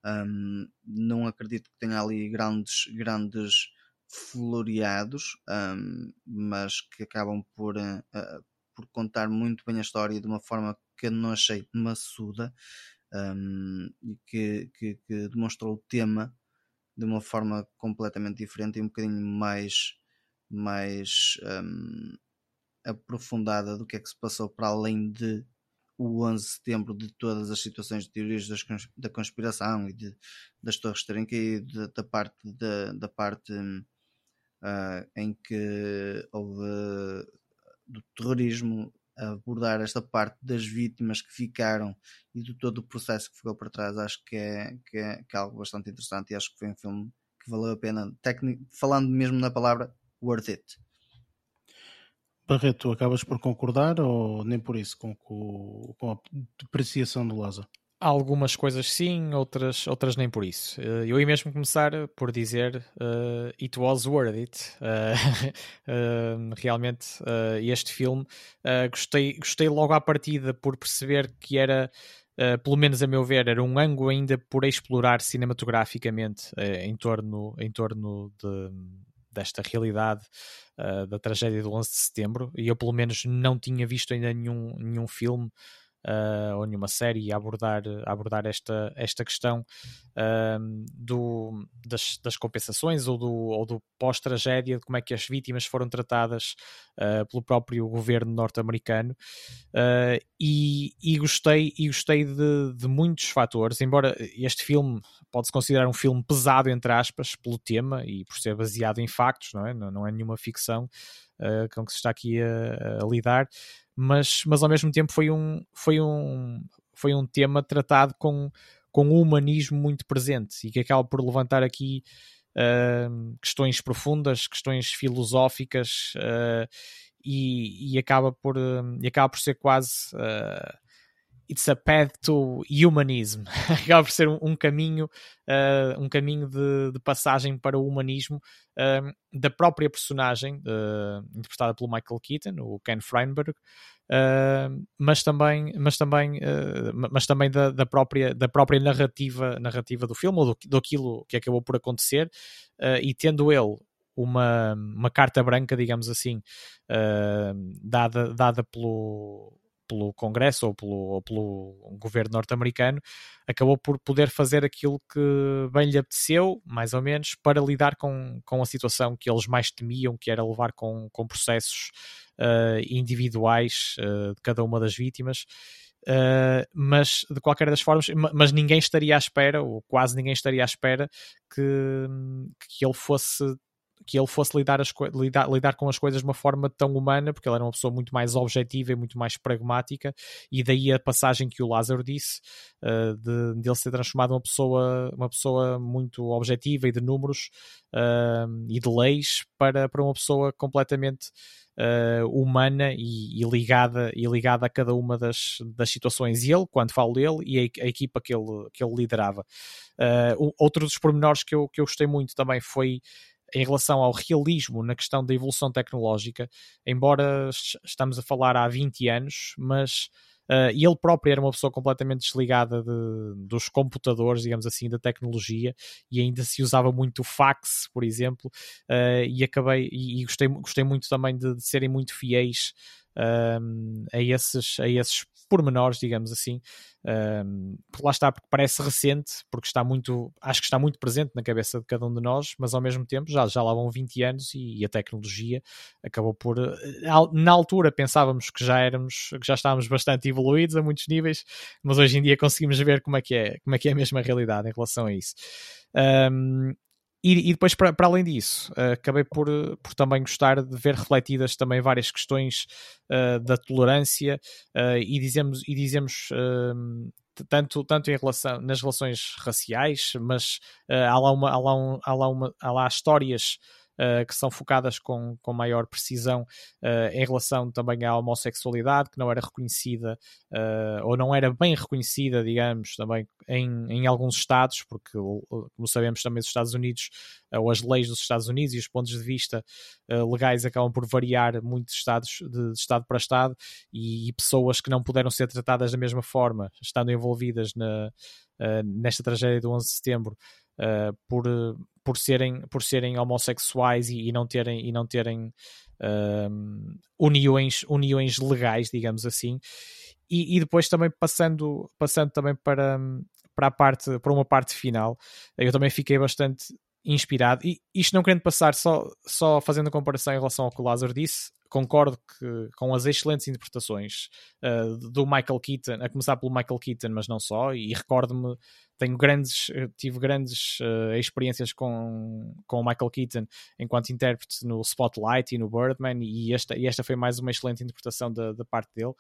Um, não acredito que tenha ali grandes, grandes floreados, um, mas que acabam por, uh, por contar muito bem a história de uma forma que eu não achei maçuda um, e que, que, que, demonstrou o tema de uma forma completamente diferente e um bocadinho mais, mais aprofundada do que é que se passou para além de o 11 de setembro de todas as situações de teorias da conspiração e de, das torres terem caído, da, da parte, da, da parte uh, em que houve do terrorismo, abordar esta parte das vítimas que ficaram e de todo o processo que ficou para trás, acho que é, que é, que é algo bastante interessante e acho que foi um filme que valeu a pena, falando mesmo na palavra worth it. Barreto, acabas por concordar ou nem por isso com, com a depreciação do Lázaro? Algumas coisas sim, outras, outras nem por isso. Eh, eu ia mesmo começar por dizer uh, It was worth it. Uh, uh, realmente, este filme gostei, gostei logo à partida por perceber que era, pelo menos a meu ver, era um ângulo ainda por explorar cinematograficamente em torno, em torno de, desta realidade da tragédia do 11 de setembro. E eu, pelo menos, não tinha visto ainda nenhum, nenhum filme uh, ou nenhuma série a abordar, a abordar esta, esta questão uh, do, das, das, compensações ou do, ou do pós-tragédia, de como é que as vítimas foram tratadas uh, pelo próprio governo norte-americano. e, e, gostei, e gostei de, de muitos fatores, embora este filme pode-se considerar um filme pesado, entre aspas, pelo tema e por ser baseado em factos, não é, não, não é nenhuma ficção. Uh, com que se está aqui a, a lidar, mas, mas ao mesmo tempo foi um, foi um, foi um tema tratado com, com um humanismo muito presente. E que acaba por levantar aqui uh, questões profundas, questões filosóficas uh, e, e, acaba por, uh, e acaba por ser quase it's a path to humanism. Acaba por ser um, um caminho uh, um caminho de, de, passagem para o humanismo uh, da própria personagem uh, interpretada pelo Michael Keaton o Ken Feinberg mas também mas também mas também da, da, própria da própria narrativa narrativa do filme ou do, do aquilo que acabou por acontecer e tendo ele uma, uma carta branca, digamos assim, dada, dada pelo, pelo Congresso ou pelo, ou pelo governo norte-americano, acabou por poder fazer aquilo que bem lhe apeteceu, mais ou menos, para lidar com, com a situação que eles mais temiam, que era levar com, com processos uh, individuais uh, de cada uma das vítimas. Uh, mas de qualquer das formas, mas ninguém estaria à espera, ou quase ninguém estaria à espera, que, que ele fosse que ele fosse lidar, as, lidar, lidar com as coisas de uma forma tão humana, porque ele era uma pessoa muito mais objetiva e muito mais pragmática, e daí a passagem que o Lázaro disse, uh, de, de ele ser transformado uma pessoa, uma pessoa muito objetiva e de números uh, e de leis para, para uma pessoa completamente uh, humana e, e, ligada, e ligada a cada uma das, das situações. E ele, quando falo dele, e a, a equipa que ele, que ele liderava. Outro dos pormenores que eu, que eu gostei muito também foi em relação ao realismo na questão da evolução tecnológica, embora estamos a falar há 20 anos, mas uh, ele próprio era uma pessoa completamente desligada de, dos computadores, digamos assim, da tecnologia, e ainda se usava muito o fax, por exemplo, uh, e acabei, e, e, gostei, gostei muito também de, de serem muito fiéis uh, a, esses, a esses pormenores, digamos assim. Um, lá está, porque parece recente, porque está muito, acho que está muito presente na cabeça de cada um de nós, mas ao mesmo tempo já, já lá vão 20 anos e, e a tecnologia acabou por. Eh, na altura pensávamos que já éramos, que já estávamos bastante evoluídos a muitos níveis, mas hoje em dia conseguimos ver como é que é, como é, que é a mesma realidade em relação a isso. Um, e, e, depois, para, além disso, uh, acabei por, por também gostar de ver refletidas também várias questões uh, da tolerância e dizemos, e dizemos tanto, tanto em relação, nas relações raciais, mas há, lá uma, há, lá um, há, lá uma, há lá histórias uh, que são focadas com, com maior precisão uh, em relação também à homossexualidade, que não era reconhecida uh, ou não era bem reconhecida, digamos, também em, em alguns estados, porque, como sabemos, também os Estados Unidos, ou as leis dos Estados Unidos e os pontos de vista legais acabam por variar muito de, estados, de, de estado para estado, e, e, pessoas que não puderam ser tratadas da mesma forma, estando envolvidas na, nesta tragédia do 11 de setembro, uh, por, por, serem, por serem homossexuais e, e não terem, e não terem uh, uniões, uniões legais, digamos assim. E, e, depois também passando, passando também para, para, a parte, para uma parte final, eu também fiquei bastante inspirado. E isto não querendo passar só, só fazendo a comparação em relação ao que o Lázaro disse, concordo que, com as excelentes interpretações uh, do Michael Keaton, a começar pelo Michael Keaton, mas não só, e recordo-me, tenho grandes, tive grandes uh, experiências com, com o Michael Keaton enquanto intérprete no Spotlight e no Birdman, e esta, e esta foi mais uma excelente interpretação da, da parte dele.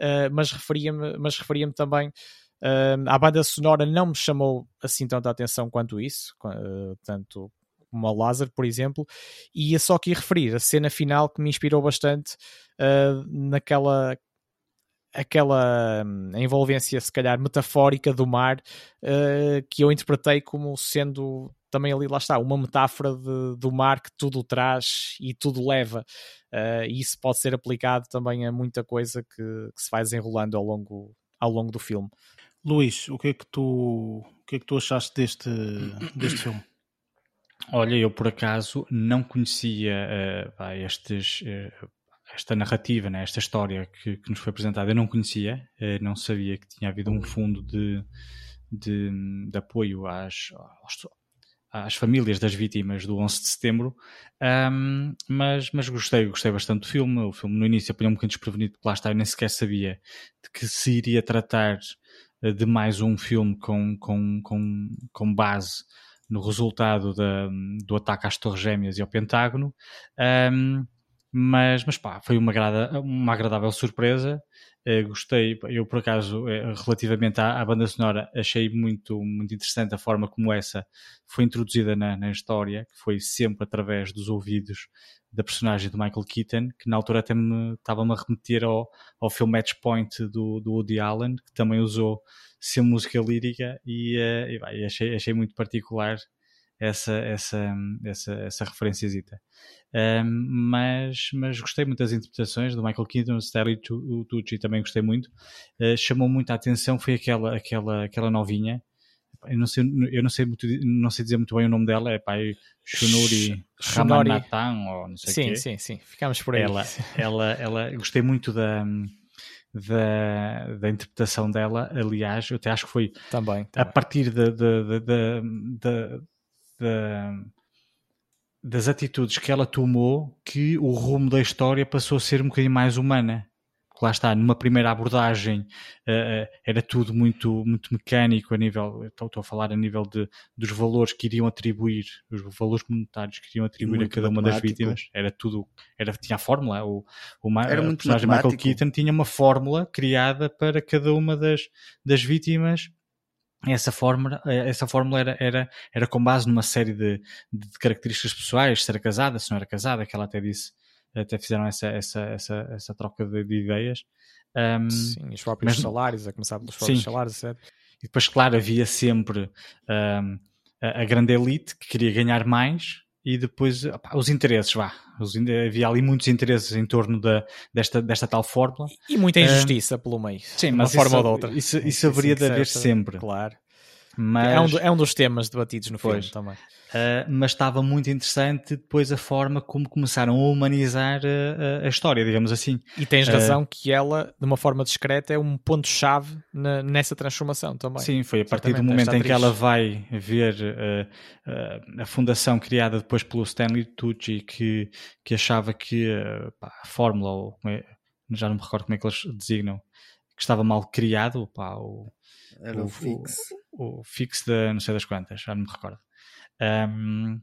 Uh, mas referia-me mas referia também Uh, a banda sonora não me chamou assim tanta atenção quanto isso, uh, tanto como o Lázaro, por exemplo, e ia só aqui referir a cena final que me inspirou bastante uh, naquela aquela hum, envolvência, se calhar, metafórica do mar, uh, que eu interpretei como sendo também ali, lá está, uma metáfora de, do mar que tudo traz e tudo leva. Uh, e isso pode ser aplicado também a muita coisa que, que, se vai desenrolando ao longo, ao longo do filme. Luís, o que é que tu, o que é que tu achaste deste, deste filme? Olha, eu por acaso não conhecia uh, estes, uh, esta narrativa, né, esta história que, que, nos foi apresentada. Eu não conhecia, uh, não sabia que tinha havido um fundo de, de, de apoio às, aos, às famílias das vítimas do 11 de setembro, um, mas, mas gostei, gostei bastante do filme. O filme no início apanhou um bocadinho desprevenido, porque lá está, eu nem sequer sabia de que se iria tratar de mais um filme com, com, com, com base no resultado do ataque às Torres Gêmeas e ao Pentágono. Um, mas, mas pá, foi uma, agrada, uma agradável surpresa. Uh, gostei, eu por acaso, uh, relativamente à, à, banda sonora, achei muito, muito interessante a forma como essa foi introduzida na, na história, que foi sempre através dos ouvidos da personagem do Michael Keaton, que na altura até me estava-me a remeter ao, ao filme Match Point do, do Woody Allen, que também usou ser música lírica e, uh, e, vai, achei, achei muito particular essa, essa, essa, essa referenciazita. Um, mas, mas gostei muito das interpretações do Michael Keaton, do Stanley Tucci também gostei muito. Uh, chamou muito a atenção foi aquela, aquela, aquela novinha. Eu não, sei, eu não sei muito, não sei dizer muito bem o nome dela, é pai Shunuri Ramanathan ou não sei sim, quê. Sim, sim, ficamos por aí. Ela, ela, ela, gostei muito da, da, da interpretação dela, aliás, eu até acho que foi também, também. a partir da, da, da, da, das atitudes que ela tomou que o rumo da história passou a ser um bocadinho mais humana. Porque lá está, numa primeira abordagem uh, era tudo muito, muito mecânico a nível, estou, a falar a nível de, dos valores que iriam atribuir, os valores monetários que iriam atribuir muito a cada uma das vítimas. Era tudo, era, tinha a fórmula, o, o, era o personagem Michael Keaton tinha uma fórmula criada para cada uma das, das vítimas. Essa fórmula, essa fórmula era, era, era com base numa série de, de características pessoais, se era casada, se não era casada, que ela até disse, até fizeram essa, essa, essa, essa troca de, de ideias. Um, Sim, os próprios mas, salários, a começar pelos próprios sim. salários, etc. E depois, claro, havia sempre um, a, a grande elite que queria ganhar mais e depois os interesses, vá. Os, havia ali muitos interesses em torno da, desta, desta tal fórmula. E muita injustiça uh, pelo meio. Sim, mas uma forma ou de outra. Isso, isso haveria de haver sempre. Claro. Mas... É, um, é um dos temas debatidos no pois. filme também. Uh, mas estava muito interessante depois a forma como começaram a humanizar a, a história, digamos assim. E tens razão uh, que ela, de uma forma discreta, é um ponto-chave nessa transformação também. Sim, foi a partir do momento em que ela vai ver uh, a fundação criada depois pelo Stanley Tucci, que, que achava que pá, a fórmula, ou, é, já não me recordo como é que eles designam, que estava mal criado, pá, o, Era o, o fix. O, o fix de não sei das quantas, já não me recordo. Um,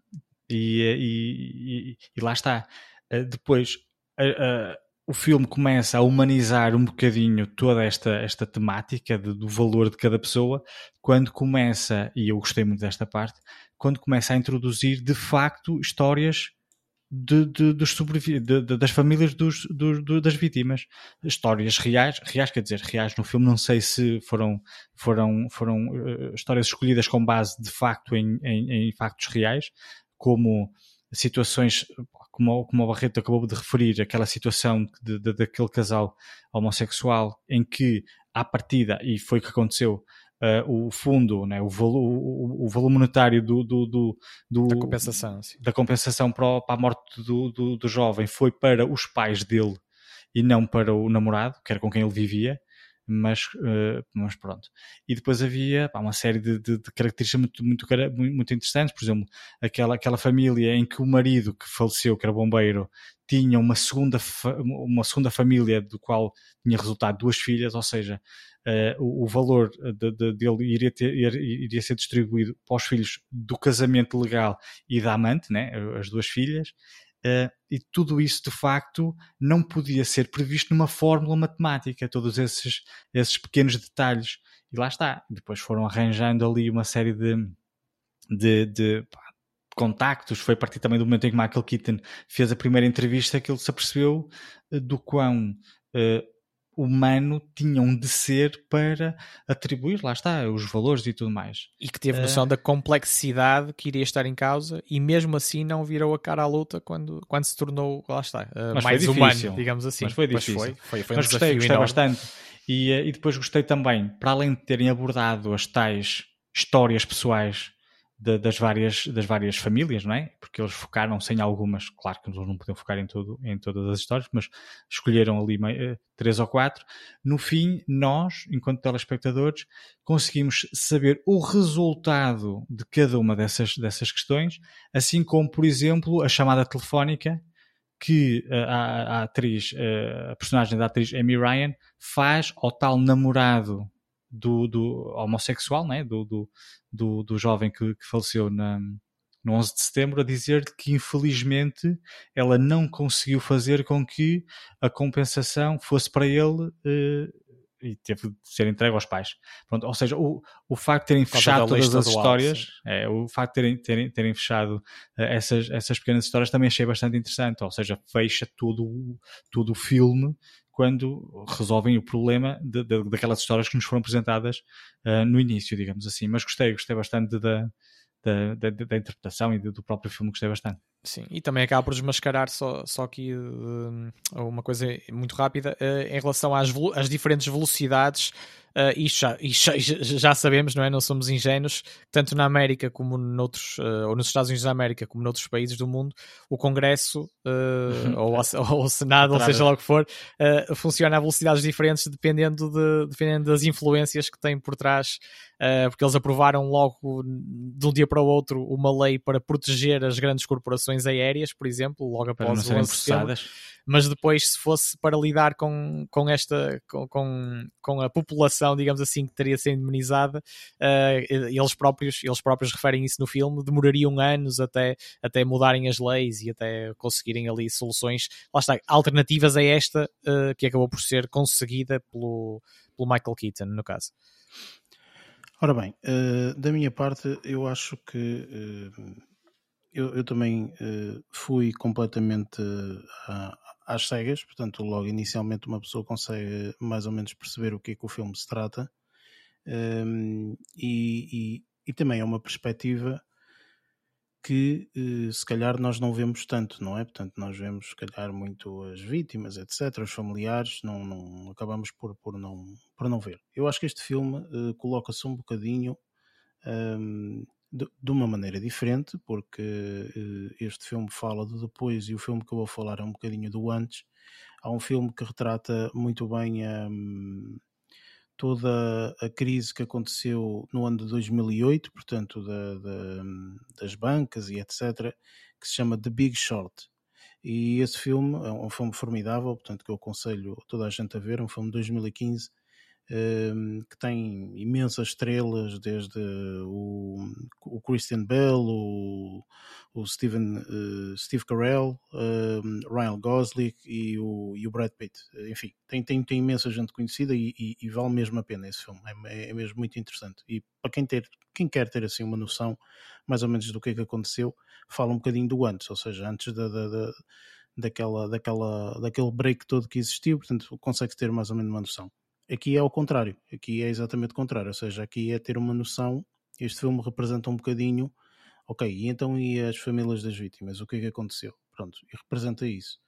e, e, e, lá está. Uh, depois, uh, uh, o filme começa a humanizar um bocadinho toda esta, esta temática de, do valor de cada pessoa, quando começa, e eu gostei muito desta parte, quando começa a introduzir de facto histórias de, de, dos de, das famílias dos, das vítimas. Histórias reais, reais quer dizer, reais no filme, não sei se foram, foram, foram uh, histórias escolhidas com base de facto em, em, em factos reais, como situações como, como o Barreto acabou de referir, aquela situação de, de, daquele casal homossexual em que, à partida, e foi o que aconteceu, uh, o fundo, né, o, valo, o, o, valor monetário do, do, do, do da compensação, sim. da compensação para, para a morte do, do, do, jovem foi para os pais dele e não para o namorado, que era com quem ele vivia. Mas, uh, mas pronto. E depois havia pá, uma série de, de, de características muito, muito, muito interessantes, por exemplo, aquela, aquela família em que o marido que faleceu, que era bombeiro, tinha uma segunda, uma segunda família do qual tinha resultado duas filhas, ou seja, uh, o, o, valor de, de, dele iria, ter, iria ser distribuído para os filhos do casamento legal e da amante, né, as duas filhas, uh, e tudo isso de facto não podia ser previsto numa fórmula matemática, todos esses, esses pequenos detalhes. E lá está. Depois foram arranjando ali uma série de, de, de contactos, foi a partir também do momento em que Michael Keaton fez a primeira entrevista que ele se apercebeu do quão uh, humano tinham de ser para atribuir, lá está, os valores e tudo mais. E que teve noção uh, da complexidade que iria estar em causa e mesmo assim não virou a cara à luta quando, quando se tornou, lá está, uh, mais humano, digamos assim. Mas foi difícil. Mas, foi, foi, foi um mas gostei, gostei bastante. E, e depois gostei também, para além de terem abordado as tais histórias pessoais de, das, várias, das várias famílias, não é? Porque eles focaram-se algumas, claro que eles não podiam focar em, tudo, em todas as histórias, mas escolheram ali uh, três ou quatro. No fim, nós, enquanto telespectadores, conseguimos saber o resultado de cada uma dessas, dessas questões, assim como, por exemplo, a chamada telefónica que a, a, a atriz, eh, a personagem da atriz Amy Ryan faz ao tal namorado do, do homossexual, né? do, do, do, do jovem que, que faleceu na, no 11 de setembro, a dizer que infelizmente ela não conseguiu fazer com que a compensação fosse para ele eh, e teve de ser entregue aos pais. Pronto, ou seja, o, o facto de terem fechado todas as histórias, é, o facto de terem, terem, terem fechado uh, essas, essas pequenas histórias também achei bastante interessante. Ou seja, fecha todo, todo o filme quando resolvem o problema de, de, daquelas histórias que nos foram apresentadas uh, no início, digamos assim. Mas gostei, gostei bastante da, da, da, da interpretação e do próprio filme, gostei bastante. Sim, e também acaba por desmascarar só, só aqui uh, uma coisa muito rápida uh, em relação às, às diferentes velocidades Uh, isto, já, isto já, já, sabemos, não é? Não somos ingênuos, tanto na América como noutros, uh, ou nos Estados Unidos da América, como noutros países do mundo, o Congresso uh, ou, ou, o Senado, ou seja lá o que for, funciona a velocidades diferentes dependendo, de, dependendo das influências que tem por trás, porque eles aprovaram logo de um dia para o outro uma lei para proteger as grandes corporações aéreas, por exemplo, logo após para não serem processadas. Mas depois se fosse para lidar com, com esta com, com, com a população, digamos assim, que teria sido indemnizada, uh, eles próprios eles próprios referem isso no filme, demorariam anos até, até mudarem as leis e até conseguirem ali soluções, lá está, alternativas a esta uh, que acabou por ser conseguida pelo, pelo Michael Keaton, no caso. Ora bem, uh, da minha parte, eu acho que eu, eu, também uh, fui completamente às cegas, portanto, logo inicialmente uma pessoa consegue mais ou menos perceber o que é que o filme se trata. Um, e, e, e, também é uma perspectiva que uh, se calhar nós não vemos tanto, não é? Portanto, nós vemos se calhar muito as vítimas, etc., os familiares, não, não acabamos por, por, não, por não ver. Eu acho que este filme uh, coloca-se um bocadinho um, de, de, uma maneira diferente, porque uh, este filme fala do depois e o filme que eu vou falar é um bocadinho do antes. Há um filme que retrata muito bem um, toda a crise que aconteceu no ano de 2008, portanto, da, da, das bancas e etc., que se chama The Big Short. E esse filme é um filme formidável, portanto, que eu aconselho toda a gente a ver, é um filme de 2015 Ehm, que tem imensas estrelas, desde o, o Christian Bell, o, o Steven, uh, Steve Carell, ehm, Ryan Gosling e o, e o Brad Pitt. Enfim, tem, tem, tem imensa gente conhecida e, e, e vale mesmo a pena esse filme. É, é, mesmo muito interessante. E para quem, ter, quem quer ter assim uma noção mais ou menos do que é que aconteceu, fala um bocadinho do antes, ou seja, antes da, da, da daquela, daquela, daquele break todo que existiu, portanto consegue ter mais ou menos uma noção. Aqui é ao contrário, aqui é exatamente o contrário, ou seja, aqui é ter uma noção. Este filme representa um bocadinho, ok, e então e as famílias das vítimas? O que é que aconteceu? Pronto, e representa isso.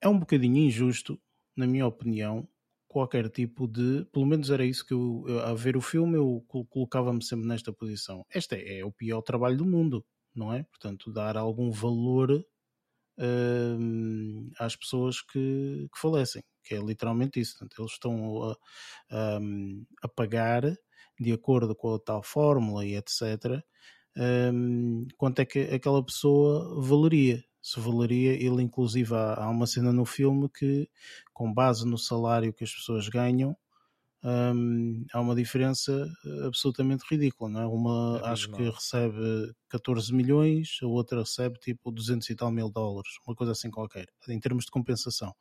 É um bocadinho injusto, na minha opinião, qualquer tipo de. Pelo menos era isso que eu, a ver o filme, eu colocava-me sempre nesta posição. Este é, é, o pior trabalho do mundo, não é? Portanto, dar algum valor uh, às pessoas que, que falecem que é literalmente isso. Portanto, eles estão a, a, a, pagar de acordo com a tal fórmula e etc. Um, quanto é que aquela pessoa valeria? Se valeria, ele inclusive há, há, uma cena no filme que, com base no salário que as pessoas ganham, um, há uma diferença absolutamente ridícula, não é? Uma é acho que recebe 14 milhões, a outra recebe tipo 200 e tal mil dólares, uma coisa assim qualquer, em termos de compensação.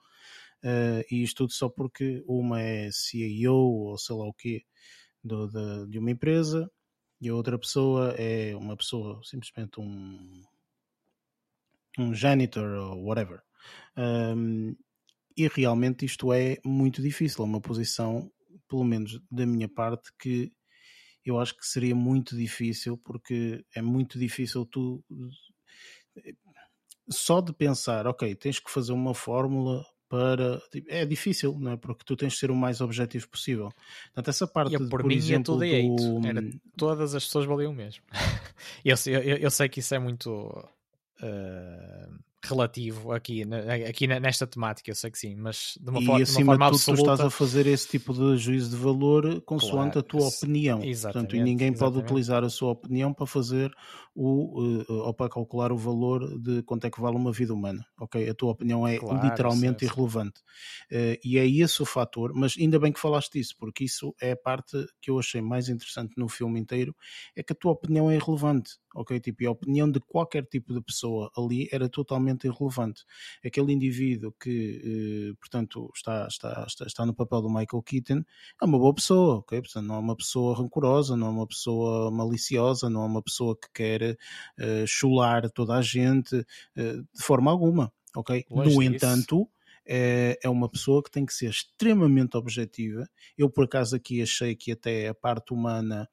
Uh, e isto tudo só porque uma é CEO ou sei lá o quê do, de, de uma empresa e a outra pessoa é uma pessoa, simplesmente um, um janitor ou whatever. Um, e realmente isto é muito difícil, é uma posição, pelo menos da minha parte, que eu acho que seria muito difícil, porque é muito difícil tu só de pensar, ok, tens que fazer uma fórmula para. Tipo, é difícil, não é? Porque tu tens de ser o mais objetivo possível. Portanto, essa parte, e de, por, por mim exemplo, é tudo do... Era, todas as pessoas valiam mesmo. eu, eu, eu, sei que isso é muito. Uh, relativo aqui, aqui nesta temática, eu sei que sim, mas de uma, e for de acima uma forma de tudo, absoluta... tu estás a fazer esse tipo de juízo de valor consoante claro, a tua opinião. Portanto, e ninguém pode utilizar a sua opinião para fazer o, uh, ou para calcular o valor de quanto é que vale uma vida humana. Ok? A tua opinião é claro, literalmente irrelevante. Uh, e é esse o fator, mas ainda bem que falaste disso, porque isso é a parte que eu achei mais interessante no filme inteiro, é que a tua opinião é irrelevante ok? Tipo, e a opinião de qualquer tipo de pessoa ali era totalmente irrelevante. Aquele indivíduo que, eh, portanto, está, está, está, está no papel do Michael Keaton é uma boa pessoa, ok? Portanto, não é uma pessoa rancorosa, não é uma pessoa maliciosa, não é uma pessoa que quer eh, chular toda a gente eh, de forma alguma, ok? Longe no disso. entanto, é, é uma pessoa que tem que ser extremamente objetiva. Eu, por acaso, aqui achei que até a parte humana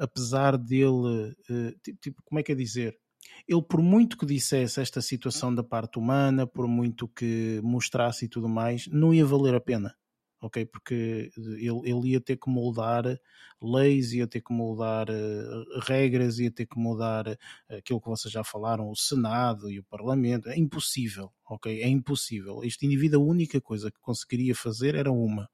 apesar dele, uh, tipo, como é que é dizer? Ele, por muito que dissesse esta situação da parte humana, por muito que mostrasse e tudo mais, não ia valer a pena, ok? Porque ele, ele ia ter que moldar leis, ia ter que moldar uh, regras, ia ter que mudar uh, aquilo que vocês já falaram, o Senado e o Parlamento. É impossível, ok? É impossível. Este indivíduo, a única coisa que conseguiria fazer era uma,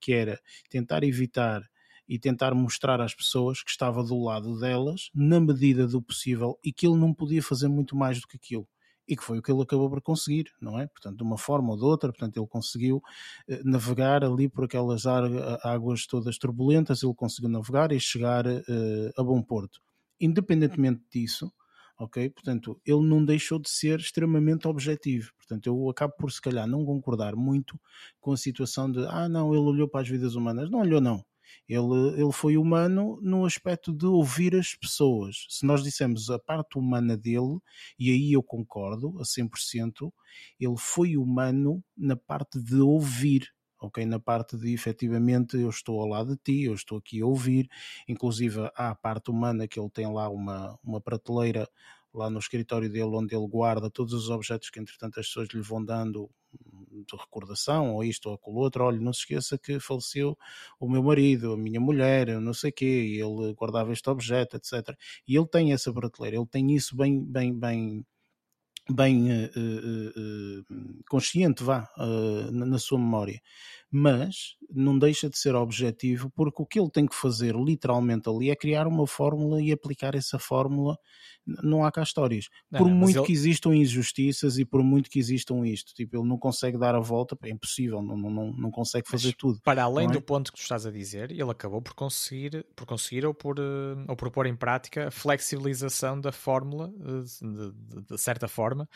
que era tentar evitar e tentar mostrar às pessoas que estava do lado delas, na medida do possível, e que ele não podia fazer muito mais do que aquilo. E que foi o que ele acabou por conseguir, não é? Portanto, de uma forma ou de outra, portanto, ele conseguiu eh, navegar ali por aquelas águas todas turbulentas, ele conseguiu navegar e chegar uh, a bom porto. Independentemente disso, ok? Portanto, ele não deixou de ser extremamente objetivo. Portanto, eu acabo por, se calhar, não concordar muito com a situação de, ah, não, ele olhou para as vidas humanas. Não olhou, não. Ele, ele foi humano no aspecto de ouvir as pessoas. Se nós dissemos a parte humana dele, e aí eu concordo a 100%, ele foi humano na parte de ouvir ok? Na parte de efetivamente eu estou ao lado de ti, eu estou aqui a ouvir, inclusive há a parte humana que ele tem lá uma, uma prateleira lá no escritório dele onde ele guarda todos os objetos que entretanto as pessoas lhe vão dando de recordação, ou isto ou aquilo outro, olha, não se esqueça que faleceu o meu marido, a minha mulher, não sei o quê, ele guardava este objeto, etc. E ele tem essa prateleira, ele tem isso bem, bem, bem, bem uh, uh, uh, consciente, vá, na, na sua memória mas não deixa de ser objetivo porque o que ele tem que fazer literalmente ali é criar uma fórmula e aplicar essa fórmula. Não há cá histórias. Não, por não, muito ele... que existam injustiças e por muito que existam isto, tipo, ele não consegue dar a volta, é impossível, não, não, não consegue fazer mas, tudo. Para além é? do ponto que tu estás a dizer, ele acabou por conseguir, por conseguir ou por, eh, ou por pôr em prática a flexibilização da fórmula eh, de, de, de certa forma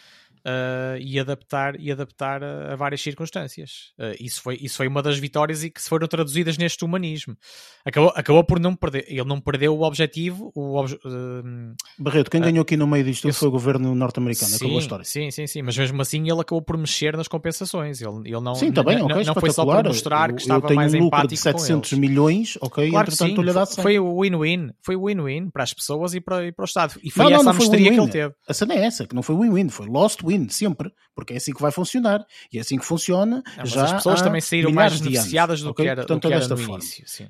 uh, e adaptar, e adaptar a, a várias circunstâncias. Uh, isso, foi, isso foi uma das vitórias e que se foram traduzidas neste humanismo. Acabou, acabou por não perder, ele não perdeu o objetivo. O obje, uh, Barreto, quem ganhou aqui no meio disto foi o governo norte-americano, acabou a história. Sim, sim, sim, mas mesmo assim ele acabou por mexer nas compensações. Ele, ele não, sim, tá bem, okay, não foi só para mostrar que estava mais um empático de 700 milhões, ok, claro entretanto sim, lhe dá Foi o win-win, foi o win-win para as pessoas e para, e para o Estado. E foi não, essa não, a mestria que ele teve. A cena é essa, que não foi win-win, foi lost win, sempre, porque é assim que vai funcionar. E é assim que funciona. Não, já as pessoas também saíram mais beneficiadas do okay? que era, Portanto, do que era desta no forma. início. Sim.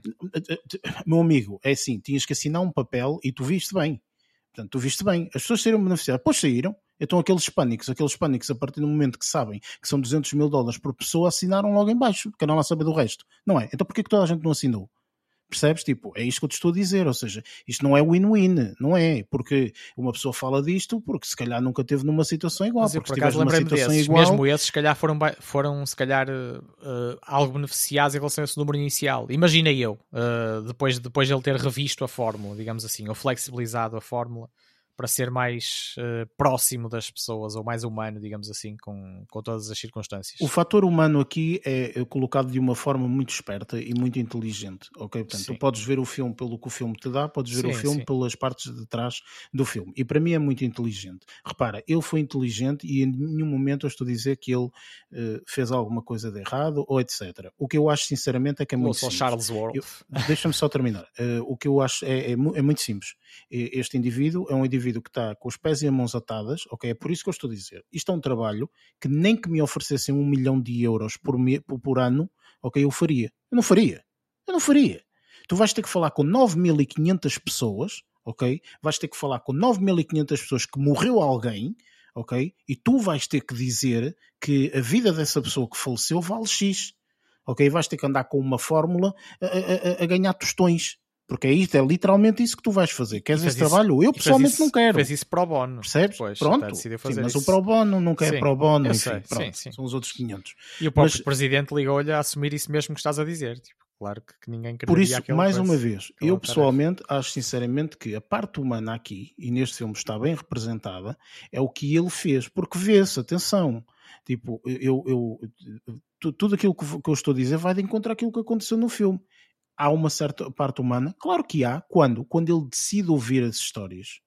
Meu amigo, é assim, tinhas que assinar um papel e tu viste bem. Portanto, tu viste bem. As pessoas saíram beneficiadas. Pois saíram. Então aqueles pânicos, aqueles pânicos a partir do momento que sabem que são 200 mil dólares por pessoa, assinaram logo em baixo. Querem lá saber do resto. Não é? Então porquê que toda a gente não assinou? Percebes? Tipo, é isto que eu te estou a dizer. Ou seja, isto não é win-win, não é? Porque uma pessoa fala disto porque se calhar nunca teve numa situação igual. Mas eu, porque por acaso lembrei-me desses. Igual... Mesmo esses, se calhar foram, foram se calhar uh, algo beneficiados em relação a esse número inicial. Imagina eu, uh, depois, depois de ele ter revisto a fórmula, digamos assim, ou flexibilizado a fórmula para ser mais uh, próximo das pessoas ou mais humano, digamos assim, com, com todas as circunstâncias. O fator humano aqui é colocado de uma forma muito esperta e muito inteligente, ok? Portanto, sim. tu podes ver o filme pelo que o filme te dá, podes ver sim, o filme sim. pelas partes de trás do filme. E para mim é muito inteligente. Repara, ele foi inteligente e em nenhum momento eu estou a dizer que ele uh, fez alguma coisa de errado ou etc. O que eu acho sinceramente é que é muito simples. Charles World. Deixa-me só terminar. Uh, o que eu acho é, é, é muito simples. Este indivíduo é um indivíduo indivíduo que está com os pés e as mãos atadas, ok? É por isso que eu estou a dizer. Isto é um trabalho que nem que me oferecessem um milhão de euros por, me, por ano, ok? Eu faria. Eu não faria. Eu não faria. Tu vais ter que falar com 9.500 pessoas, ok? Vais ter que falar com 9.500 pessoas que morreu alguém, ok? E tu vais ter que dizer que a vida dessa pessoa que faleceu vale X, ok? Vais ter que andar com uma fórmula a, a, a ganhar tostões, porque é isto, é literalmente isso que tu vais fazer. Queres esse isso, trabalho? Eu pessoalmente isso, não quero. Fez isso pro bono. Percebes? Depois, pronto. Sim, mas isso. o pro bono nunca é sim, é pro bono. Enfim, sei, pronto, sim, são os outros 500. E o próprio mas, presidente ligou-lhe a assumir isso mesmo que estás a dizer. Tipo, claro que, que ninguém queria Por isso, mais uma vez, eu pessoalmente acho sinceramente que a parte humana aqui, e neste filme está bem representada, é o que ele fez. Porque vê-se, atenção, tipo, eu, eu, tudo aquilo que eu estou a dizer vai de encontro àquilo que aconteceu no filme há uma certa parte humana? Claro que há. Quando? Quando ele decide ouvir as histórias.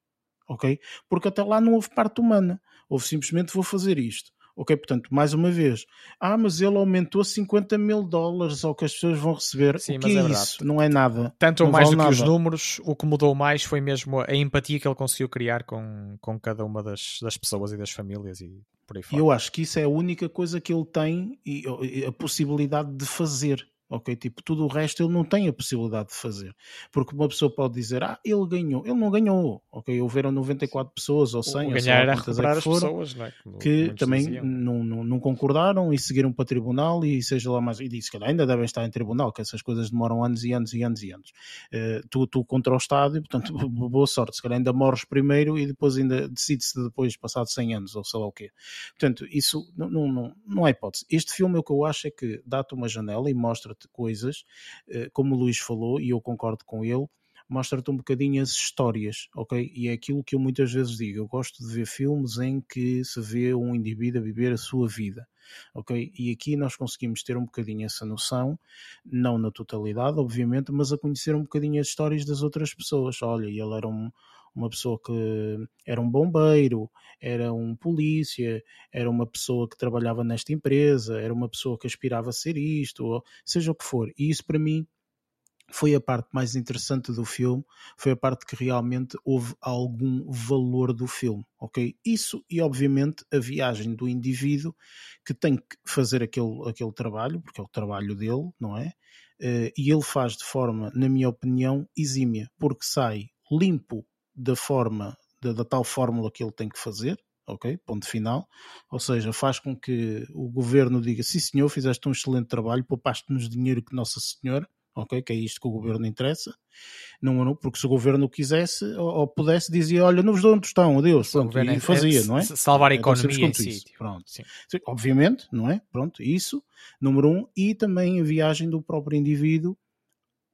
Ok? Porque até lá não houve parte humana. Houve simplesmente vou fazer isto. Ok? Portanto, mais uma vez. Ah, mas ele aumentou 50 mil dólares ao que as pessoas vão receber. Sim, o que é, é isso? Não é nada. Tanto ou mais vale do nada. que os números, o que mudou mais foi mesmo a empatia que ele conseguiu criar com, com cada uma das, das pessoas e das famílias e por aí fora. Eu acho que isso é a única coisa que ele tem e a possibilidade de fazer ok? Tipo, tudo o resto ele não tem a possibilidade de fazer. Porque uma pessoa pode dizer, ah, ele ganhou. Ele não ganhou, ok? Houveram 94 pessoas ou 100, o ganhar era recuperar é que foram, as pessoas, é? que também não, não, não, concordaram e seguiram para tribunal e seja lá mais. E disse que ainda devem estar em tribunal, que essas coisas demoram anos e anos e anos e anos. Uh, tu, tu contra o Estado, e, portanto, boa sorte. Se calhar ainda morres primeiro e depois ainda decide-se depois, passado 100 anos ou sei lá o quê. Portanto, isso não, não, não, não é hipótese. Este filme, o que eu acho é que dá-te uma janela e mostra coisas, eh, como o Luís falou, e eu concordo com ele, mostra-te um bocadinho as histórias, ok? E é aquilo que eu muitas vezes digo. Eu gosto de ver filmes em que se vê um indivíduo a viver a sua vida, ok? E aqui nós conseguimos ter um bocadinho essa noção, não na totalidade, obviamente, mas a conhecer um bocadinho as histórias das outras pessoas. Olha, ele era um, uma pessoa que era um bombeiro, era um polícia, era uma pessoa que trabalhava nesta empresa, era uma pessoa que aspirava a ser isto, ou seja o que for. E isso para mim foi a parte mais interessante do filme, foi a parte que realmente houve algum valor do filme, ok? Isso e obviamente a viagem do indivíduo que tem que fazer aquele, aquele trabalho, porque é o trabalho dele, não é? Uh, e ele faz de forma, na minha opinião, exímia, porque sai limpo da forma, da, da tal fórmula que ele tem que fazer, ok? Ponto final. Ou seja, faz com que o governo diga: sim, senhor, fizeste um excelente trabalho, poupaste-nos dinheiro que Nossa Senhora, ok? Que é isto que o governo interessa. Não, não porque se o governo quisesse ou, ou pudesse, dizia: olha, não vos dou um tostão, adeus. Pronto, e é, fazia, é, não é? Salvar a é, economia em si. Pronto. Sim, obviamente, não é? Pronto, isso, número um. E também a viagem do próprio indivíduo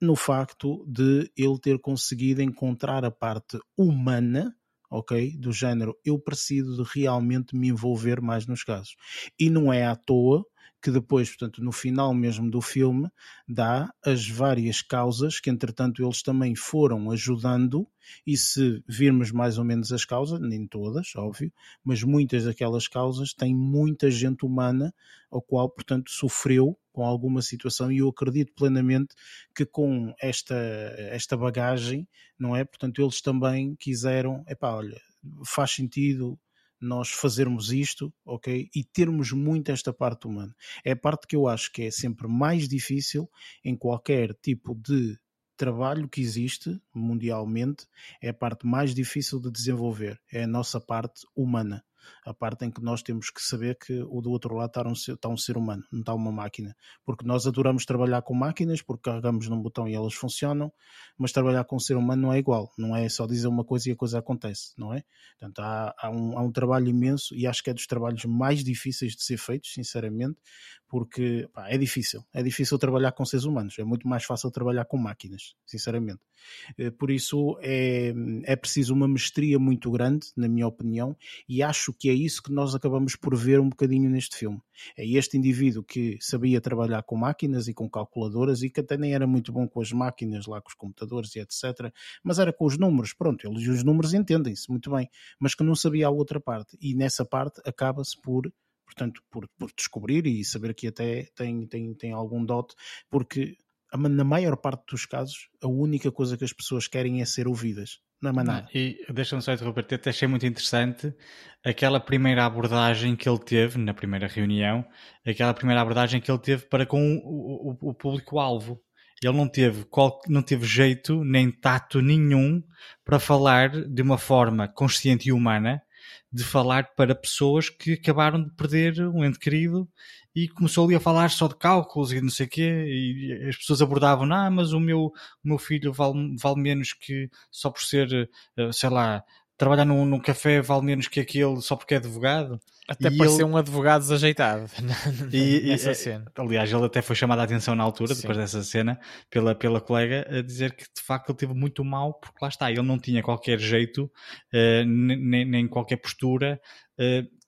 no facto de ele ter conseguido encontrar a parte humana, ok, do género eu preciso de realmente me envolver mais nos casos. E não é à toa que depois, portanto, no final mesmo do filme, dá as várias causas que, entretanto, eles também foram ajudando, e se virmos mais ou menos as causas, nem todas, óbvio, mas muitas daquelas causas têm muita gente humana, ao qual, portanto, sofreu com alguma situação, e eu acredito plenamente que com esta, esta bagagem, não é? Portanto, eles também quiseram, epá, olha, faz sentido nós fazermos isto, ok? E termos muito esta parte humana. É a parte que eu acho que é sempre mais difícil em qualquer tipo de trabalho que existe mundialmente, é a parte mais difícil de desenvolver, é a nossa parte humana. A parte em que nós temos que saber que o do outro lado está um, está um ser humano, não está uma máquina. Porque nós adoramos trabalhar com máquinas, porque carregamos num botão e elas funcionam, mas trabalhar com um ser humano não é igual. Não é só dizer uma coisa e a coisa acontece, não é? Portanto, há, há, um, há um trabalho imenso e acho que é dos trabalhos mais difíceis de ser feitos, sinceramente, porque pá, é difícil. É difícil trabalhar com seres humanos. É muito mais fácil trabalhar com máquinas, sinceramente. Eh, por isso é, é preciso uma mestria muito grande, na minha opinião, e acho que é isso que nós acabamos por ver um bocadinho neste filme. É este indivíduo que sabia trabalhar com máquinas e com calculadoras e que até nem era muito bom com as máquinas, lá com os computadores e etc. Mas era com os números, pronto, eles os números entendem-se muito bem, mas que não sabia a outra parte. E nessa parte acaba-se por portanto, por, por descobrir e saber que até tem, tem, tem algum dote, porque na maior parte dos casos, a única coisa que as pessoas querem é ser ouvidas. Não é mais nada. E deixa-me só interromper, até achei muito interessante aquela primeira abordagem que ele teve na primeira reunião, aquela primeira abordagem que ele teve para com o, o, o público-alvo. Ele não teve, qual, não teve jeito nem tato nenhum para falar de uma forma consciente e humana de falar para pessoas que acabaram de perder um ente querido e começou ali a falar só de cálculos e não sei o quê, e as pessoas abordavam, ah, mas o meu, o meu filho vale, vale menos que só por ser, eh, sei lá, trabalhar num, num café vale menos que aquele só porque é advogado. Até e parecia ele... um advogado desajeitado e, nessa e, cena. Aliás, ele até foi chamado a atenção na altura, Sim. depois dessa cena, pela, pela colega, a dizer que de facto ele teve muito mal, porque lá está, ele não tinha qualquer jeito, uh, nem, nem qualquer postura uh,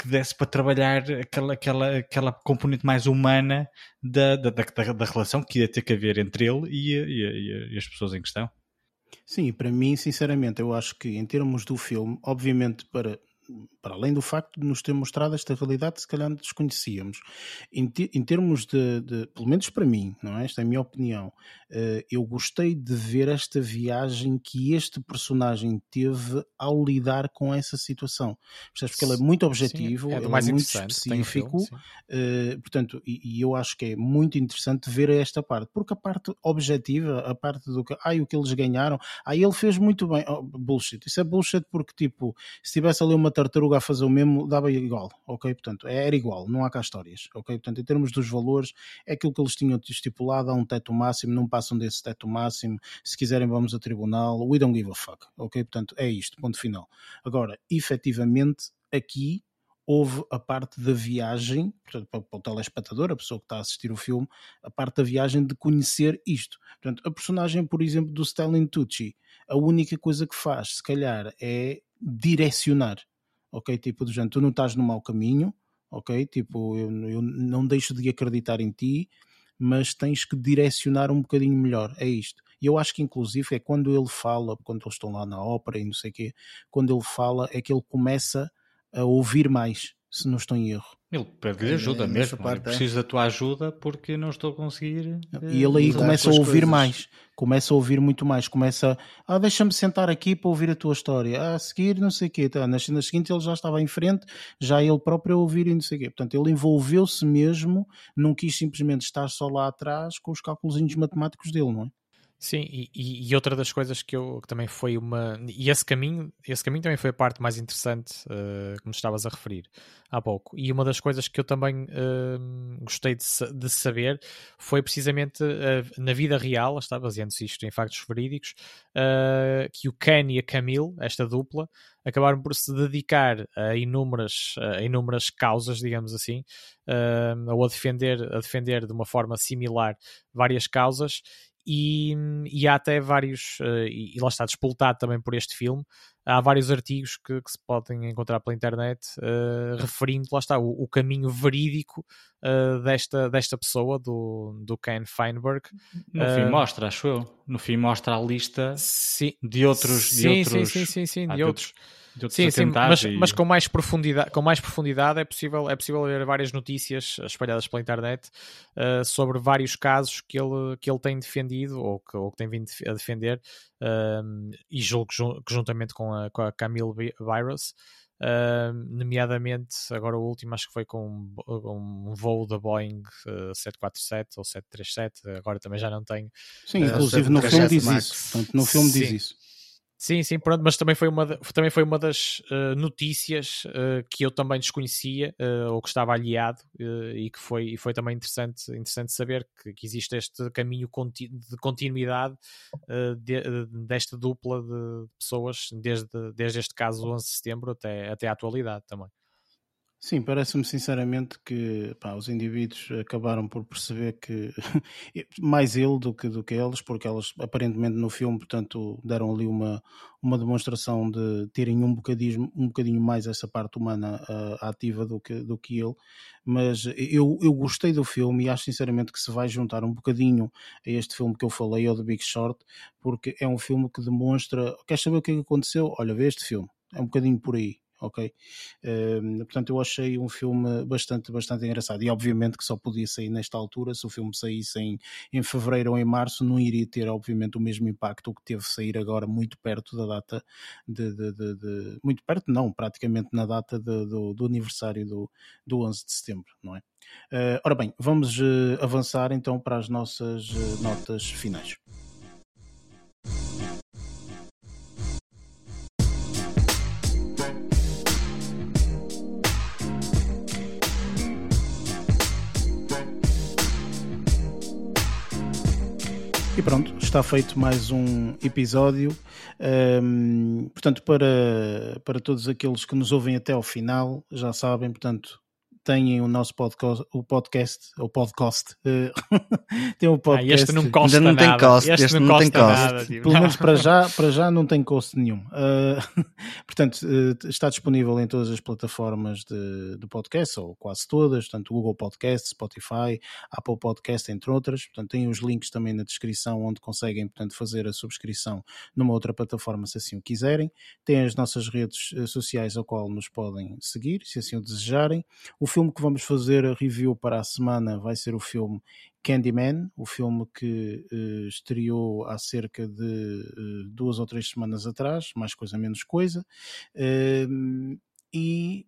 que desse para trabalhar aquela, aquela, aquela componente mais humana da, da, da, da relação que ia ter que haver entre ele e, e, e as pessoas em questão. Sim, para mim, sinceramente, eu acho que em termos do filme, obviamente para para além do facto de nos ter mostrado esta realidade, se calhar desconhecíamos. Em, em termos de, de, pelo menos para mim, não é? Esta é a minha opinião. Uh, eu gostei de ver esta viagem que este personagem teve ao lidar com essa situação. Percebes? Porque ele é muito objetivo, Sim, é, ele é muito específico, filme, uh, portanto, e, e, eu acho que é muito interessante ver esta parte, porque a parte objetiva, a parte do que, ai, o que eles ganharam, ai, ele fez muito bem, oh, bullshit, isso é bullshit porque, tipo, se tivesse ali uma tartaruga a fazer o mesmo, dava igual, ok? Portanto, era igual, não há cá histórias, ok? Portanto, em termos dos valores, é aquilo que eles tinham estipulado, há um teto máximo, não passam desse teto máximo, se quiserem vamos a tribunal, we don't give a fuck, ok? Portanto, é isto, ponto final. Agora, efetivamente, aqui houve a parte da viagem, portanto, para, o telespectador, a pessoa que está a assistir o filme, a parte da viagem de conhecer isto. Portanto, a personagem, por exemplo, do Stellan Tucci, a única coisa que faz, se calhar, é direcionar ok? Tipo, do género, tu não estás no mau caminho, ok? Tipo, eu, eu não deixo de acreditar em ti, mas tens que direcionar um bocadinho melhor, é isto. E eu acho que, inclusive, é quando ele fala, quando eles estão lá na ópera e não sei o quê, quando ele fala, é que ele começa a ouvir mais, se não estou em erro. Ele pede-lhe ajuda é, mesmo. Parte, preciso da tua ajuda porque não estou a conseguir. E ele aí começa a ouvir coisas. mais, começa a ouvir muito mais. Começa a ah, deixa-me sentar aqui para ouvir a tua história. Ah, a seguir, não sei o quê. Tá, na cena seguinte ele já estava em frente, já ele próprio a ouvir e não sei o quê. Portanto, ele envolveu-se mesmo, não quis simplesmente estar só lá atrás com os cálculos matemáticos dele, não é? Sim, e, e, outra das coisas que eu que também foi uma. E esse caminho, esse caminho também foi a parte mais interessante, uh, como estavas a referir há pouco. E uma das coisas que eu também uh, gostei de, de, saber foi precisamente uh, na vida real, está baseando-se isto em factos verídicos, que o Ken e a Camille, esta dupla, acabaram por se dedicar a inúmeras, a inúmeras causas, digamos assim, ou a defender, a defender de uma forma similar várias causas e, e há até vários, uh, e, e, lá está despoltado também por este filme, há vários artigos que, que se podem encontrar pela internet uh, referindo, lá está, o, o caminho verídico uh, desta, desta pessoa, do, do Ken Feinberg. No fim mostra, acho eu, no fim mostra a lista sim, de outros... Sim, de outros, sim, sim, sim, sim, de outros sim, sim, mas, e... mas, com mais profundidade, com mais profundidade é possível, é possível ver várias notícias espalhadas pela internet uh, sobre vários casos que ele, que ele tem defendido ou que, ou que tem vindo a defender uh, e julgo que juntamente com a, com a Camille Virus. Uh, nomeadamente, agora o último acho que foi com um, um voo da Boeing uh, 747 ou 737, agora também já não tenho. Sim, inclusive no filme diz isso. Portanto, no filme sim. diz isso Sim, sim, pronto, mas também foi uma, também foi uma das uh, notícias uh, que eu também desconhecia uh, ou que estava aliado e que foi, e foi também interessante, interessante saber que, que existe este caminho conti de continuidade de, desta dupla de pessoas desde, desde este caso 11 de setembro até, até a atualidade também. Sim, parece-me sinceramente que pá, os indivíduos acabaram por perceber que mais ele do que, do que eles, porque elas aparentemente no filme, portanto, deram ali uma, uma demonstração de terem um bocadinho, um bocadinho mais essa parte humana uh, ativa do que, do que ele. Mas eu, eu gostei do filme e acho sinceramente que se vai juntar um bocadinho a este filme que eu falei, ao The Big Short, porque é um filme que demonstra. Queres saber o que é que aconteceu? Olha, vê este filme. É um bocadinho por aí ok? Uh, portanto, eu achei um filme bastante, bastante engraçado. E obviamente que só podia sair nesta altura. Se o filme saísse em, em fevereiro ou em março, não iria ter, obviamente, o mesmo impacto que teve sair agora, muito perto da data de. de, de, de muito perto, não, praticamente na data do, do, aniversário do, do 11 de setembro, não é? Uh, ora bem, vamos uh, avançar então para as nossas eh, notas finais. Pronto, está feito mais um episódio. Um, portanto, para, para todos aqueles que nos ouvem até ao final, já sabem, portanto, têm o nosso podcast, o podcast, o podcast, uh, tem o podcast. Ah, este não costa Ainda não nada. tem cost, este, este não, não tem cost. nada. Tipo. Pelo menos para já, para já não tem custo nenhum. Uh, portanto, uh, está disponível em todas as plataformas de, de podcast, ou quase todas, portanto, Google Podcast, Spotify, Apple Podcast, entre outras. Portanto, tem os links também na descrição onde conseguem, portanto, fazer a subscrição numa outra plataforma, se assim o quiserem. Tem as nossas redes sociais ao qual nos podem seguir, se assim o desejarem. O filme que vamos fazer a review para a semana vai ser o filme Candyman, o filme que uh, estreou há cerca de uh, duas ou três semanas atrás, mais coisa menos coisa. Uh, e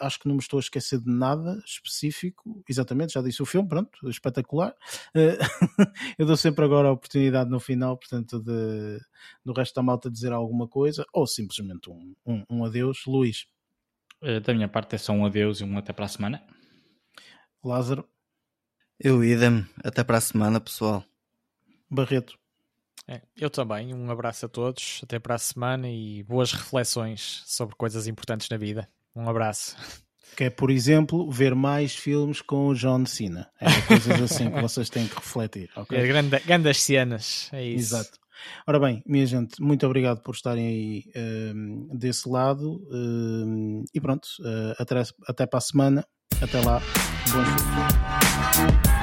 acho que não me estou a esquecer de nada específico. Exatamente, já disse o filme, pronto, espetacular. eu dou sempre agora a oportunidade no final, portanto, de, do resto da malta dizer alguma coisa, ou simplesmente um, um, um adeus. Luís. Eh, da minha parte é só um adeus e um até para a semana. Lázaro. Eu idem. Até para a semana, pessoal. Barreto. É, eu também. Um abraço a todos. Até para a semana e boas reflexões sobre coisas importantes na vida. Um abraço. Que é, por exemplo, ver mais filmes com o John Cena. É coisas assim que vocês têm que refletir. Okay? É, grande, grandes cenas. É isso. Exato. Ora bem, minha gente, muito obrigado por estarem aí um, desse lado um, e pronto, uh, até, até para a semana. Até lá. Bons filmes.